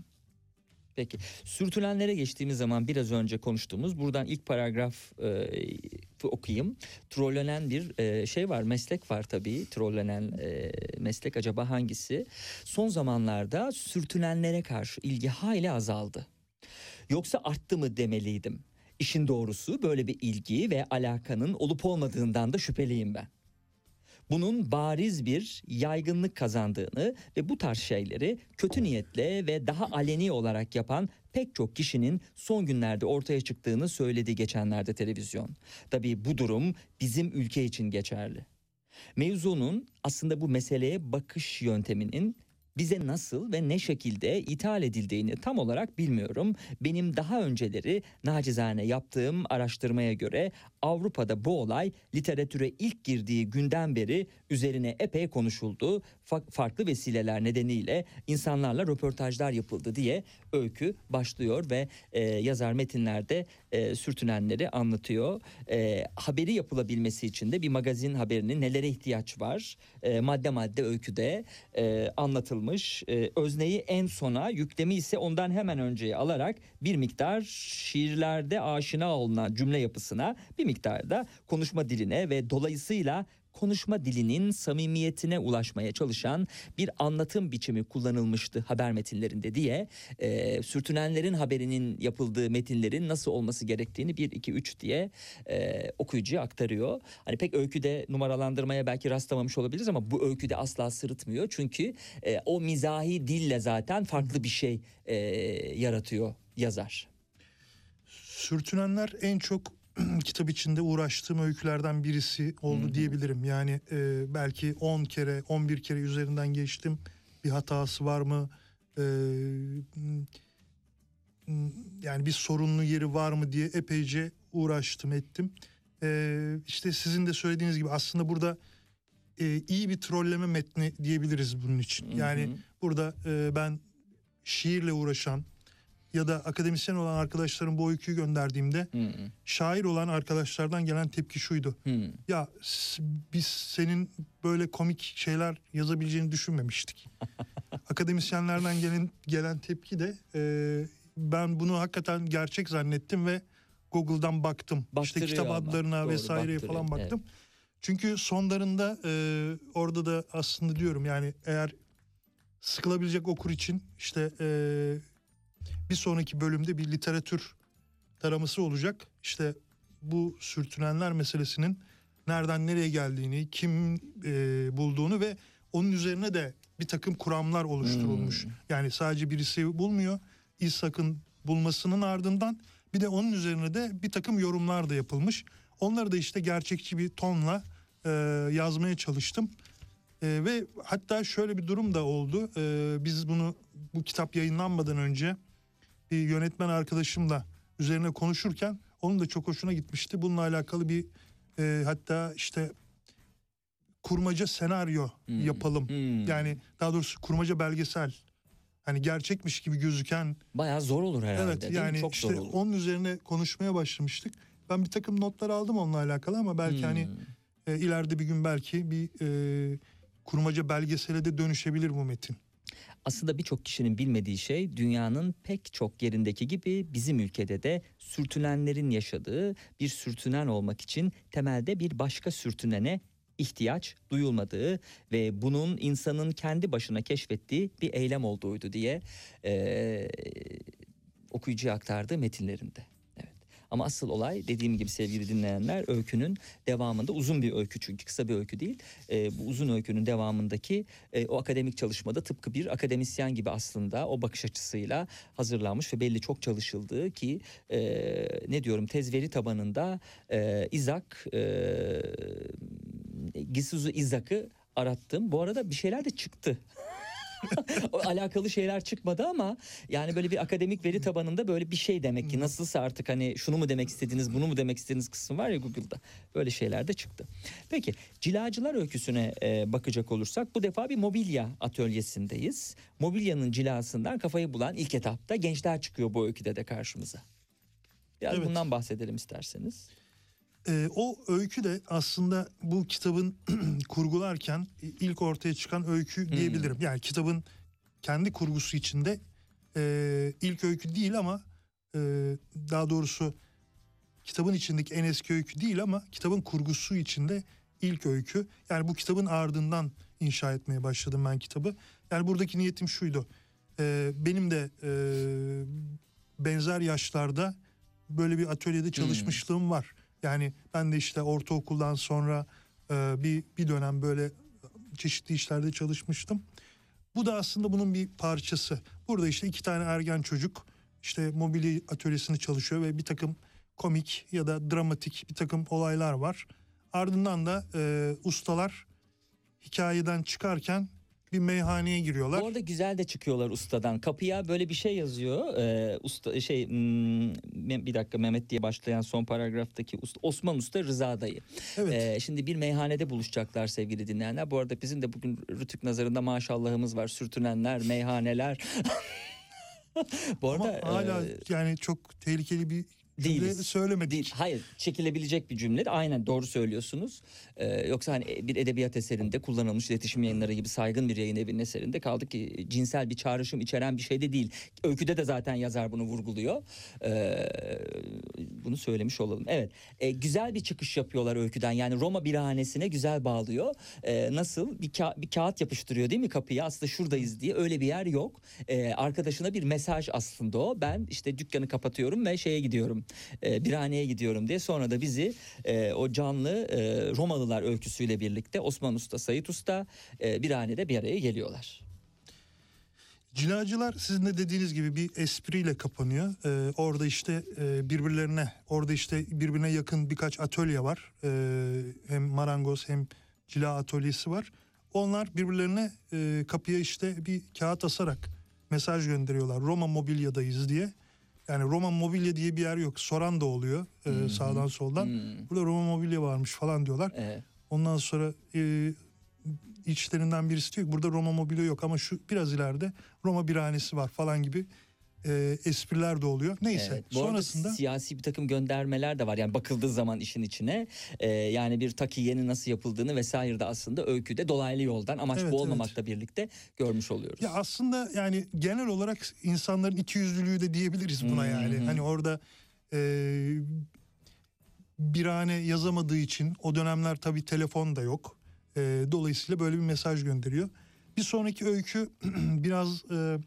Peki sürtünenlere geçtiğimiz zaman biraz önce konuştuğumuz buradan ilk paragraf e, okuyayım. Trollenen bir e, şey var meslek var tabii trollenen e, meslek acaba hangisi? Son zamanlarda sürtünenlere karşı ilgi hayli azaldı. Yoksa arttı mı demeliydim. İşin doğrusu böyle bir ilgi ve alakanın olup olmadığından da şüpheliyim ben bunun bariz bir yaygınlık kazandığını ve bu tarz şeyleri kötü niyetle ve daha aleni olarak yapan pek çok kişinin son günlerde ortaya çıktığını söyledi geçenlerde televizyon. Tabii bu durum bizim ülke için geçerli. Mevzunun aslında bu meseleye bakış yönteminin bize nasıl ve ne şekilde ithal edildiğini tam olarak bilmiyorum. Benim daha önceleri nacizane yaptığım araştırmaya göre Avrupa'da bu olay literatüre ilk girdiği günden beri üzerine epey konuşuldu. Fa- farklı vesileler nedeniyle insanlarla röportajlar yapıldı diye öykü başlıyor ve e, yazar metinlerde e, sürtünenleri anlatıyor. E, haberi yapılabilmesi için de bir magazin haberinin nelere ihtiyaç var e, madde madde öyküde e, anlatılmış. E, özneyi en sona yüklemi ise ondan hemen önceye alarak bir miktar şiirlerde aşina olunan cümle yapısına bir miktar da konuşma diline ve dolayısıyla konuşma dilinin samimiyetine ulaşmaya çalışan bir anlatım biçimi kullanılmıştı haber metinlerinde diye e, sürtünenlerin haberinin yapıldığı metinlerin nasıl olması gerektiğini 1 2 3 diye e, okuyucuya aktarıyor. Hani pek öyküde numaralandırmaya belki rastlamamış olabiliriz ama bu öyküde asla sırıtmıyor. Çünkü e, o mizahi dille zaten farklı bir şey e, yaratıyor yazar. Sürtünenler en çok *clears throat* kitap içinde uğraştığım öykülerden birisi oldu diyebilirim. Yani e, belki 10 kere 11 kere üzerinden geçtim. Bir hatası var mı? E, yani bir sorunlu yeri var mı diye epeyce uğraştım ettim. E, işte sizin de söylediğiniz gibi aslında burada e, iyi bir trolleme metni diyebiliriz bunun için. Yani burada e, ben şiirle uğraşan ya da akademisyen olan arkadaşlarım bu öyküyü gönderdiğimde şair olan arkadaşlardan gelen tepki şuydu. Ya s- biz senin böyle komik şeyler yazabileceğini düşünmemiştik. *laughs* Akademisyenlerden gelen gelen tepki de e, ben bunu hakikaten gerçek zannettim ve Google'dan baktım. işte Baktırıyor kitap ama. adlarına Doğru, vesaireye baktırıyor, falan baktım. Çünkü sonlarında e, orada da aslında diyorum yani eğer sıkılabilecek okur için işte e, bir sonraki bölümde bir literatür taraması olacak. İşte bu sürtünenler meselesinin nereden nereye geldiğini, kim e, bulduğunu ve onun üzerine de bir takım kuramlar oluşturulmuş. Yani sadece birisi bulmuyor. İshak'ın bulmasının ardından bir de onun üzerine de bir takım yorumlar da yapılmış. Onları da işte gerçekçi bir tonla e, yazmaya çalıştım. E, ve hatta şöyle bir durum da oldu. E, biz bunu bu kitap yayınlanmadan önce bir yönetmen arkadaşımla üzerine konuşurken onun da çok hoşuna gitmişti. Bununla alakalı bir e, hatta işte kurmaca senaryo yapalım. Yani daha doğrusu kurmaca belgesel. Hani gerçekmiş gibi gözüken Bayağı zor olur herhalde. Evet yani Çok işte zor olur. onun üzerine konuşmaya başlamıştık. Ben bir takım notlar aldım onunla alakalı ama belki hani Hmm. e, ileride bir gün belki bir e, kurmaca belgesele de dönüşebilir bu metin. Aslında birçok kişinin bilmediği şey dünyanın pek çok yerindeki gibi bizim ülkede de sürtünenlerin yaşadığı bir sürtünen olmak için temelde bir başka sürtünene ihtiyaç duyulmadığı ve bunun insanın kendi başına keşfettiği bir eylem olduğuydu diye eee okuyucuya aktardığı metinlerinde. Ama asıl olay dediğim gibi sevgili dinleyenler öykünün devamında uzun bir öykü çünkü kısa bir öykü değil. Ee, bu uzun öykünün devamındaki e, o akademik çalışmada tıpkı bir akademisyen gibi aslında o bakış açısıyla hazırlanmış ve belli çok çalışıldığı ki e, ne diyorum tez veri tabanında e, İzak e, Gisuzu İzak'ı arattım. Bu arada bir şeyler de çıktı. *laughs* *laughs* Alakalı şeyler çıkmadı ama yani böyle bir akademik veri tabanında böyle bir şey demek ki nasılsa artık hani şunu mu demek istediniz bunu mu demek istediniz kısmı var ya Google'da böyle şeyler de çıktı. Peki cilacılar öyküsüne e, bakacak olursak bu defa bir mobilya atölyesindeyiz. Mobilyanın cilasından kafayı bulan ilk etapta gençler çıkıyor bu öyküde de karşımıza. Biraz Evet. bundan bahsedelim isterseniz. Ee, o öykü de aslında bu kitabın *clears throat* kurgularken ilk ortaya çıkan öykü diyebilirim. Yani kitabın kendi kurgusu içinde e, ilk öykü değil ama e, daha doğrusu kitabın içindeki en eski öykü değil ama kitabın kurgusu içinde ilk öykü. Yani bu kitabın ardından inşa etmeye başladım ben kitabı. Yani buradaki niyetim şuydu. E, benim de e, benzer yaşlarda böyle bir atölyede çalışmışlığım var. Yani ben de işte ortaokuldan sonra e, bir bir dönem böyle çeşitli işlerde çalışmıştım. Bu da aslında bunun bir parçası. Burada işte iki tane ergen çocuk işte mobilya atölyesinde çalışıyor ve bir takım komik ya da dramatik bir takım olaylar var. Ardından da e, ustalar hikayeden çıkarken bir meyhaneye giriyorlar. Bu arada güzel de çıkıyorlar ustadan. Kapıya böyle bir şey yazıyor. Ee, usta şey hmm, bir dakika Mehmet diye başlayan son paragraftaki usta, Osman Usta Rıza dayı. Evet. Ee, şimdi bir meyhanede buluşacaklar sevgili dinleyenler. Bu arada bizim de bugün Rütük nazarında maşallahımız var. Sürtünenler, meyhaneler. *laughs* Bu Ama arada hala e, yani çok tehlikeli bir değiliz. söylemedik. Değil. Hayır çekilebilecek bir cümle. Aynen doğru söylüyorsunuz. Ee, yoksa hani bir edebiyat eserinde kullanılmış iletişim yayınları gibi saygın bir yayın evinin eserinde kaldı ki cinsel bir çağrışım içeren bir şey de değil. Öyküde de zaten yazar bunu vurguluyor. Ee, bunu söylemiş olalım. Evet Ee, güzel bir çıkış yapıyorlar öyküden. Yani Roma birhanesine güzel bağlıyor. Ee, nasıl bir, ka- bir kağıt yapıştırıyor değil mi kapıya aslında şuradayız diye öyle bir yer yok. Ee, arkadaşına bir mesaj aslında o. Ben işte dükkanı kapatıyorum ve şeye gidiyorum. E, birhaneye gidiyorum diye. Sonra da bizi e, o canlı e, Romalılar öyküsüyle birlikte Osman Usta, Sayit Usta e, birhanede bir araya geliyorlar. Cilacılar sizin de dediğiniz gibi bir espriyle kapanıyor. Ee, orada işte e, birbirlerine, orada işte birbirine yakın birkaç atölye var. Ee, hem marangoz hem cila atölyesi var. Onlar birbirlerine e, kapıya işte bir kağıt asarak mesaj gönderiyorlar. Roma mobilyadayız diye. Yani Roma mobilya diye bir yer yok. Soran da oluyor e, sağdan soldan. Burada Roma mobilya varmış falan diyorlar. Evet. Ondan sonra e, içlerinden birisi diyor ki burada Roma mobilya yok ama şu biraz ileride Roma birhanesi var falan gibi e, espriler de oluyor. Neyse Evet, bu sonrasında siyasi bir takım göndermeler de var. Yani bakıldığı zaman işin içine e, yani bir takiyenin nasıl yapıldığını vesaire de aslında öyküde dolaylı yoldan amaç Evet, bu olmamakla birlikte görmüş oluyoruz. ya aslında yani genel olarak insanların ikiyüzlülüğü de diyebiliriz buna Hı yani. Hani orada e, birhane yazamadığı için o dönemler tabii telefon da yok. E, dolayısıyla böyle bir mesaj gönderiyor. Bir sonraki öykü *clears throat* biraz e,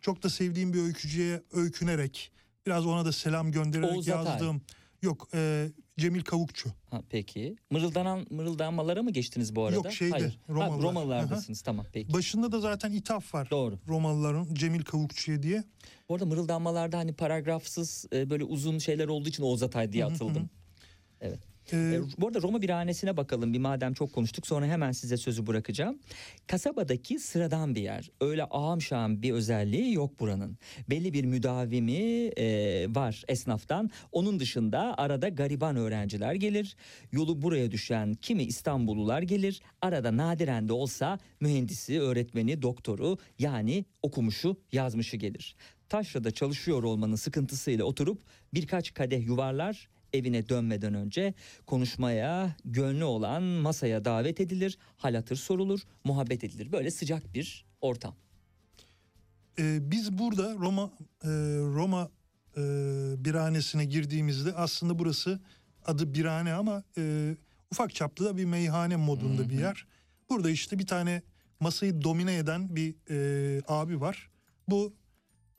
çok da sevdiğim bir öykücüye öykünerek biraz ona da selam göndererek Oğuz Atay. yazdığım yok e, Cemil Kavukçu. Ha, peki. Mırıldanan mırıldanmalara mı geçtiniz bu arada? Yok, şeyde, Hayır. Ha, Romalılar. Romalılardasınız tamam peki. Başında da zaten ithaf var. Doğru. Romalıların Cemil Kavukçu'ya diye. Bu arada mırıldanmalarda hani paragrafsız e, böyle uzun şeyler olduğu için Oğuz Atay diye Hı hı atıldım. Evet. Ee, E, bu arada Roma birhanesine bakalım bir madem çok konuştuk sonra hemen size sözü bırakacağım. Kasabadaki sıradan bir yer. Öyle ağam bir özelliği yok buranın. Belli bir müdavimi e, var esnaftan. Onun dışında arada gariban öğrenciler gelir. Yolu buraya düşen kimi İstanbullular gelir. Arada nadiren de olsa mühendisi, öğretmeni, doktoru yani okumuşu, yazmışı gelir. Taşra'da çalışıyor olmanın sıkıntısıyla oturup birkaç kadeh yuvarlar evine dönmeden önce konuşmaya gönlü olan masaya davet edilir, hal hatır sorulur, muhabbet edilir. Böyle sıcak bir ortam. e, biz burada Roma e, Roma e, birhanesine girdiğimizde aslında burası adı birhane ama e, ufak çaplı da bir meyhane modunda bir yer. Burada işte bir tane masayı domine eden bir e, abi var. Bu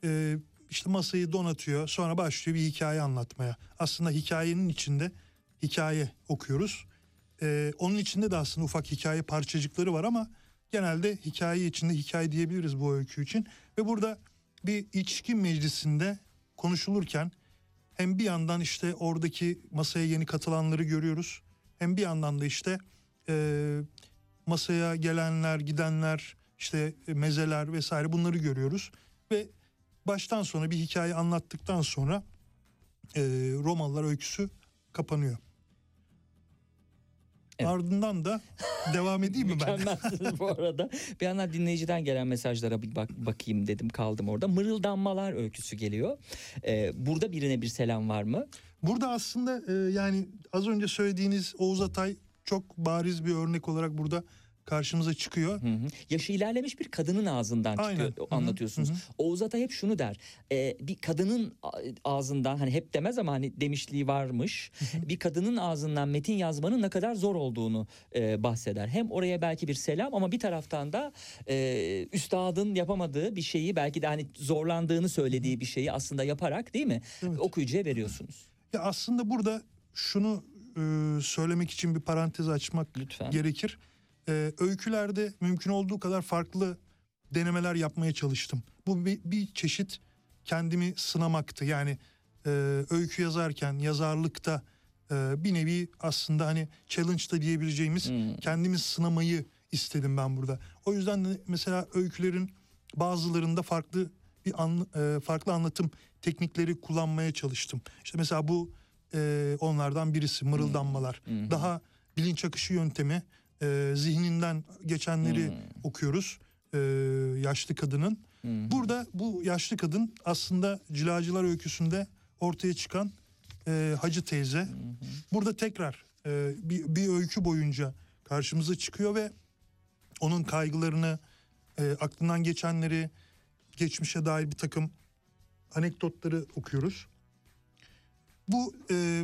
e, işte masayı donatıyor sonra başlıyor bir hikaye anlatmaya. Aslında hikayenin içinde hikaye okuyoruz. E, onun içinde de aslında ufak hikaye parçacıkları var ama genelde hikaye içinde hikaye diyebiliriz bu öykü için. Ve burada bir içki meclisinde konuşulurken hem bir yandan işte oradaki masaya yeni katılanları görüyoruz. Hem bir yandan da işte e, masaya gelenler, gidenler, işte mezeler vesaire bunları görüyoruz. Ve baştan sona bir hikaye anlattıktan sonra e, Romalılar öyküsü kapanıyor. Ardından da devam *laughs* edeyim mi ben? Mükemmelsiniz bu arada. Bir yandan dinleyiciden gelen mesajlara bir bak, bakayım dedim kaldım orada. Mırıldanmalar öyküsü geliyor. Ee, burada birine bir selam var mı? Burada aslında e, yani az önce söylediğiniz Oğuz Atay çok bariz bir örnek olarak burada karşımıza çıkıyor. Hı hı. Yaşı ilerlemiş bir kadının ağzından Aynen. çıkıyor Hı hı, anlatıyorsunuz. hı hı. Oğuz Atay hep şunu der. e, bir kadının ağzından hani hep demez ama hani demişliği varmış. bir kadının ağzından metin yazmanın ne kadar zor olduğunu e, bahseder. Hem oraya belki bir selam ama bir taraftan da e, üstadın yapamadığı bir şeyi belki de hani zorlandığını söylediği bir şeyi aslında yaparak değil mi? Okuyucuya veriyorsunuz. Ya aslında burada şunu e, söylemek için bir parantez açmak Lütfen. gerekir. E, öykülerde mümkün olduğu kadar farklı denemeler yapmaya çalıştım. Bu bir, bir çeşit kendimi sınamaktı. Yani e, öykü yazarken yazarlıkta e, bir nevi aslında hani challenge da diyebileceğimiz Hmm. kendimi sınamayı istedim ben burada. O yüzden de mesela öykülerin bazılarında farklı bir an, e, farklı anlatım teknikleri kullanmaya çalıştım. İşte mesela bu e, onlardan birisi mırıldanmalar. Hmm. Daha bilinç akışı yöntemi e, zihninden geçenleri Hmm. okuyoruz e, yaşlı kadının. Burada bu yaşlı kadın aslında Cilacılar öyküsünde ortaya çıkan e, Hacı teyze. Burada tekrar e, bir, bir öykü boyunca karşımıza çıkıyor ve onun kaygılarını, e, aklından geçenleri, geçmişe dair bir takım anekdotları okuyoruz. Bu e,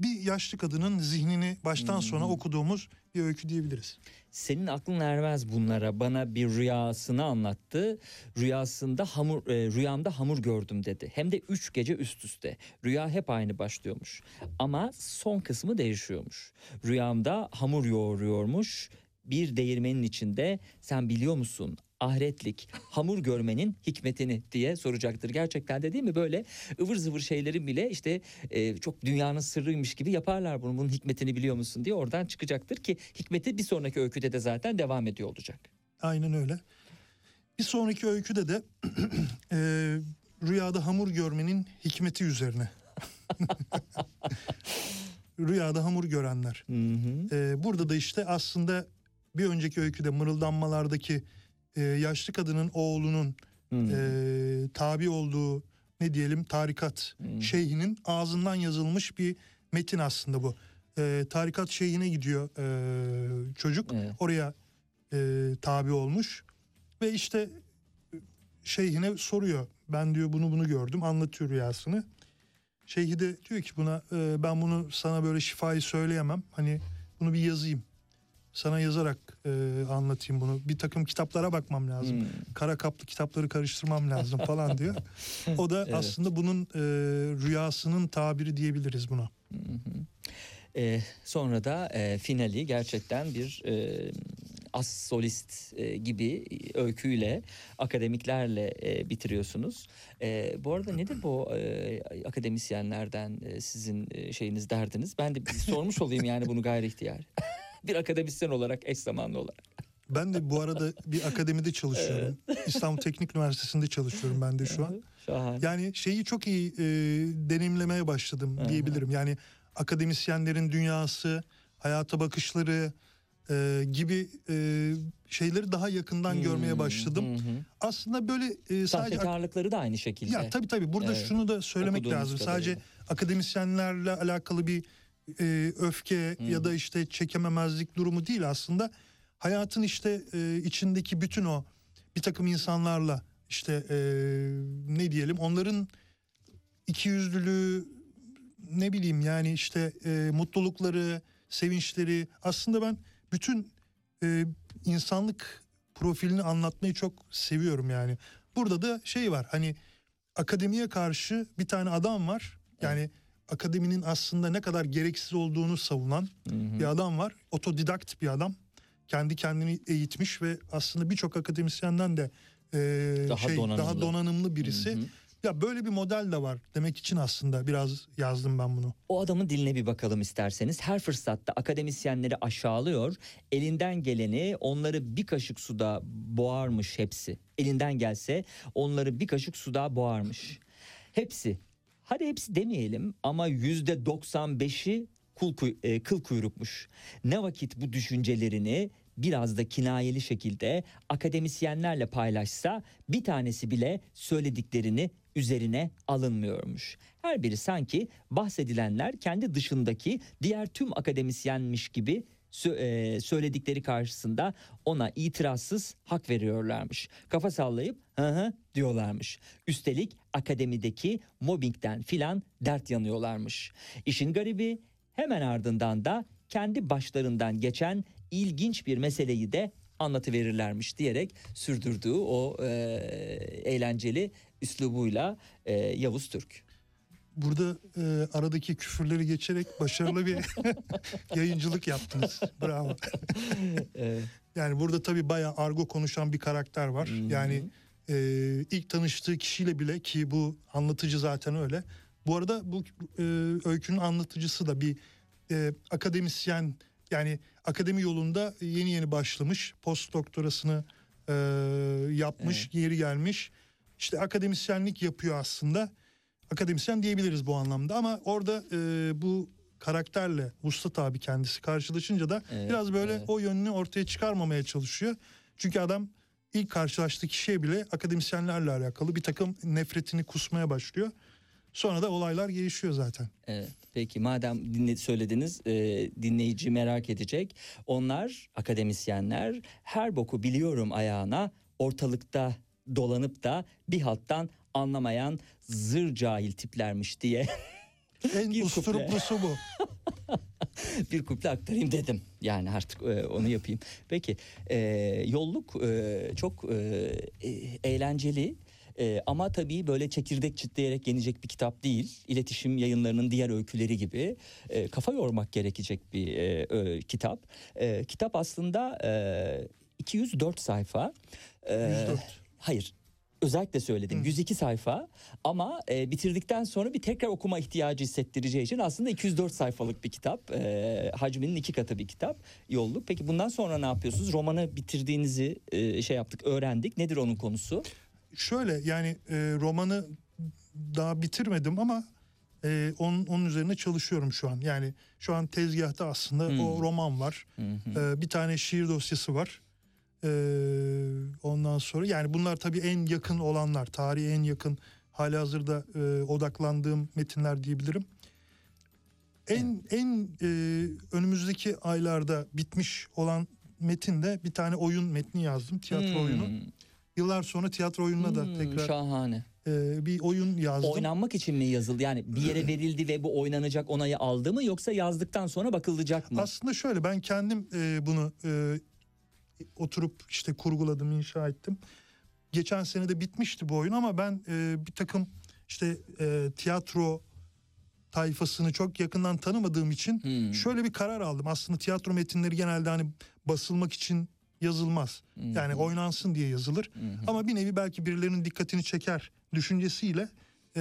bir yaşlı kadının zihnini baştan sona okuduğumuz bir öykü diyebiliriz. Senin aklın ermez bunlara. Bana bir rüyasını anlattı. Rüyasında hamur e, rüyamda hamur gördüm dedi. Hem de üç gece üst üste. Rüya hep aynı başlıyormuş. Ama son kısmı değişiyormuş. Rüyamda hamur yoğuruyormuş. Bir değirmenin içinde sen biliyor musun ahretlik hamur görmenin hikmetini diye soracaktır. Gerçekten de değil mi böyle ıvır zıvır şeylerin bile işte e, çok dünyanın sırrıymış gibi yaparlar bunu. Bunun hikmetini biliyor musun diye oradan çıkacaktır ki hikmeti bir sonraki öyküde de zaten devam ediyor olacak. Aynen öyle. Bir sonraki öyküde de *clears throat* e, rüyada hamur görmenin hikmeti üzerine. *laughs* rüyada hamur görenler. E, burada da işte aslında bir önceki öyküde mırıldanmalardaki e, yaşlı kadının oğlunun e, tabi olduğu ne diyelim tarikat şeyhinin ağzından yazılmış bir metin aslında bu. E, tarikat şeyhine gidiyor e, çocuk. Oraya e, tabi olmuş ve işte şeyhine soruyor. Ben diyor bunu bunu gördüm anlatıyor rüyasını. Şeyhi de diyor ki buna e, ben bunu sana böyle şifayı söyleyemem. Hani bunu bir yazayım sana yazarak e, anlatayım bunu. Bir takım kitaplara bakmam lazım. Hmm. Kara kaplı kitapları karıştırmam lazım *laughs* falan diyor. O da Evet. aslında bunun e, rüyasının tabiri diyebiliriz buna. E, sonra da e, finali gerçekten bir e, as solist e, gibi öyküyle akademiklerle e, bitiriyorsunuz. E, bu arada nedir bu e, akademisyenlerden e, sizin e, şeyiniz derdiniz? Ben de sormuş olayım yani bunu gayri ihtiyar. *laughs* *laughs* bir akademisyen olarak eş zamanlı olarak. Ben de bu arada bir akademide çalışıyorum. *laughs* İstanbul Teknik Üniversitesi'nde çalışıyorum ben de şu an. Şahane. Yani şeyi çok iyi e, deneyimlemeye başladım diyebilirim. Yani akademisyenlerin dünyası, hayata bakışları e, gibi e, şeyleri daha yakından görmeye başladım. Aslında böyle e, sadece Sahtekarlıkları da aynı şekilde. ya tabii tabii burada Evet. şunu da söylemek Okuduğumuz lazım. kadarıyla. Sadece akademisyenlerle alakalı bir e, öfke ya da işte çekememezlik durumu değil aslında. Hayatın işte e, içindeki bütün o bir takım insanlarla işte e, ne diyelim onların ikiyüzlülüğü ne bileyim yani işte e, mutlulukları, sevinçleri aslında ben bütün e, insanlık profilini anlatmayı çok seviyorum yani. Burada da şey var hani akademiye karşı bir tane adam var. Yani akademinin aslında ne kadar gereksiz olduğunu savunan bir adam var. Otodidakt bir adam. Kendi kendini eğitmiş ve aslında birçok akademisyenden de e, Daha şey donanımlı. daha donanımlı birisi. Ya böyle bir model de var demek için aslında biraz yazdım ben bunu. O adamın diline bir bakalım isterseniz. Her fırsatta akademisyenleri aşağılıyor. Elinden geleni onları bir kaşık suda boğarmış hepsi. Elinden gelse onları bir kaşık suda boğarmış. Hepsi. Hadi hepsi demeyelim ama yüzde 95'i kul, e, kıl kuyrukmuş. Ne vakit bu düşüncelerini biraz da kinayeli şekilde akademisyenlerle paylaşsa bir tanesi bile söylediklerini üzerine alınmıyormuş. Her biri sanki bahsedilenler kendi dışındaki diğer tüm akademisyenmiş gibi söyledikleri karşısında ona itirazsız hak veriyorlarmış. Kafa sallayıp hı hı diyorlarmış. Üstelik akademideki mobbingden filan dert yanıyorlarmış. İşin garibi hemen ardından da kendi başlarından geçen ilginç bir meseleyi de anlatıverirlermiş diyerek sürdürdüğü o e, eğlenceli üslubuyla e, Yavuz Türk. Burada e, aradaki küfürleri geçerek başarılı bir *laughs* yayıncılık yaptınız. Bravo. yani burada tabii bayağı argo konuşan bir karakter var. Yani e, ilk tanıştığı kişiyle bile ki bu anlatıcı zaten öyle. Bu arada bu e, öykünün anlatıcısı da bir e, akademisyen yani akademi yolunda yeni yeni başlamış post doktorasını e, yapmış geri gelmiş işte akademisyenlik yapıyor aslında akademisyen diyebiliriz bu anlamda ama orada e, bu karakterle Vuslat abi kendisi karşılaşınca da Evet, biraz böyle evet. o yönünü ortaya çıkarmamaya çalışıyor. Çünkü adam ilk karşılaştığı kişiye bile akademisyenlerle alakalı bir takım nefretini kusmaya başlıyor. Sonra da olaylar gelişiyor zaten. Evet. Peki madem dinle, söylediniz e, dinleyici merak edecek. Onlar akademisyenler her boku biliyorum ayağına ortalıkta dolanıp da bir halttan anlamayan zır cahil tiplermiş diye *laughs* En Bir usturuplusu bu. *laughs* bir kuple aktarayım dedim. Yani artık e, onu yapayım. Peki e, yolluk e, çok e, e, eğlenceli. E, ama tabii böyle çekirdek çitleyerek yenecek bir kitap değil. İletişim yayınlarının diğer öyküleri gibi e, kafa yormak gerekecek bir e, ö- kitap. E, kitap aslında e, 204 sayfa. E, 104. Hayır. Özellikle söyledim. 102 sayfa ama e, bitirdikten sonra bir tekrar okuma ihtiyacı hissettireceği için aslında 204 sayfalık bir kitap. E, hacminin iki katı bir kitap. Yolluk. Peki bundan sonra ne yapıyorsunuz? Romanı bitirdiğinizi e, şey yaptık, öğrendik. Nedir onun konusu? Şöyle yani e, romanı daha bitirmedim ama e, onun, onun üzerine çalışıyorum şu an. Yani şu an tezgahta aslında Hmm. o roman var. E, bir tane şiir dosyası var. E, ondan sonra yani bunlar tabii en yakın olanlar. Tarihe en yakın hali hazırda e, odaklandığım metinler diyebilirim. En en e, önümüzdeki aylarda bitmiş olan metin de bir tane oyun metni yazdım. Tiyatro Hmm. oyunu. Yıllar sonra tiyatro oyununa da Hmm, tekrar Şahane. e, bir oyun yazdım. Oynanmak için mi yazıldı? Yani bir yere verildi ve bu oynanacak onayı aldı mı yoksa yazdıktan sonra bakılacak mı? Aslında şöyle ben kendim e, bunu e, oturup işte kurguladım, inşa ettim. Geçen sene de bitmişti bu oyun ama ben e, bir takım işte e, tiyatro tayfasını çok yakından tanımadığım için Hmm. şöyle bir karar aldım. Aslında tiyatro metinleri genelde hani basılmak için yazılmaz. Hmm. Yani oynansın diye yazılır. Ama bir nevi belki birilerinin dikkatini çeker düşüncesiyle e,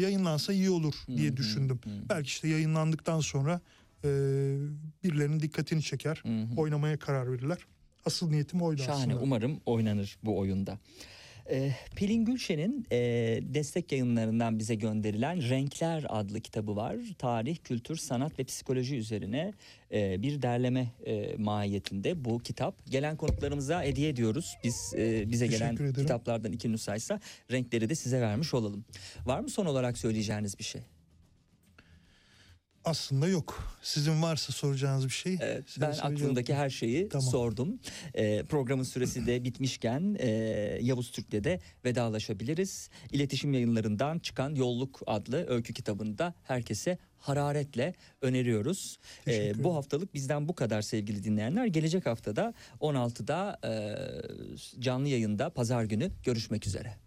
yayınlansa iyi olur diye düşündüm. Belki işte yayınlandıktan sonra e, birilerinin dikkatini çeker, oynamaya karar verirler. Asıl niyetim oydu Şahane aslında. umarım oynanır bu oyunda. Ee, Pelin Gülşen'in e, destek yayınlarından bize gönderilen Renkler adlı kitabı var. Tarih, kültür, sanat ve psikoloji üzerine e, bir derleme e, mahiyetinde bu kitap. Gelen konuklarımıza hediye ediyoruz. Biz e, bize gelen Teşekkür ederim. kitaplardan iki nüshaysa renkleri de size vermiş olalım. Var mı son olarak söyleyeceğiniz bir şey? Aslında yok. Sizin varsa soracağınız bir şey. Size ben aklımdaki her şeyi Tamam. sordum. Ee, programın süresi de bitmişken e, Yavuz Türk'le de vedalaşabiliriz. İletişim yayınlarından çıkan Yolluk adlı öykü kitabını da herkese hararetle öneriyoruz. Ee, bu haftalık bizden bu kadar sevgili dinleyenler. Gelecek haftada 16'da e, canlı yayında pazar günü görüşmek üzere.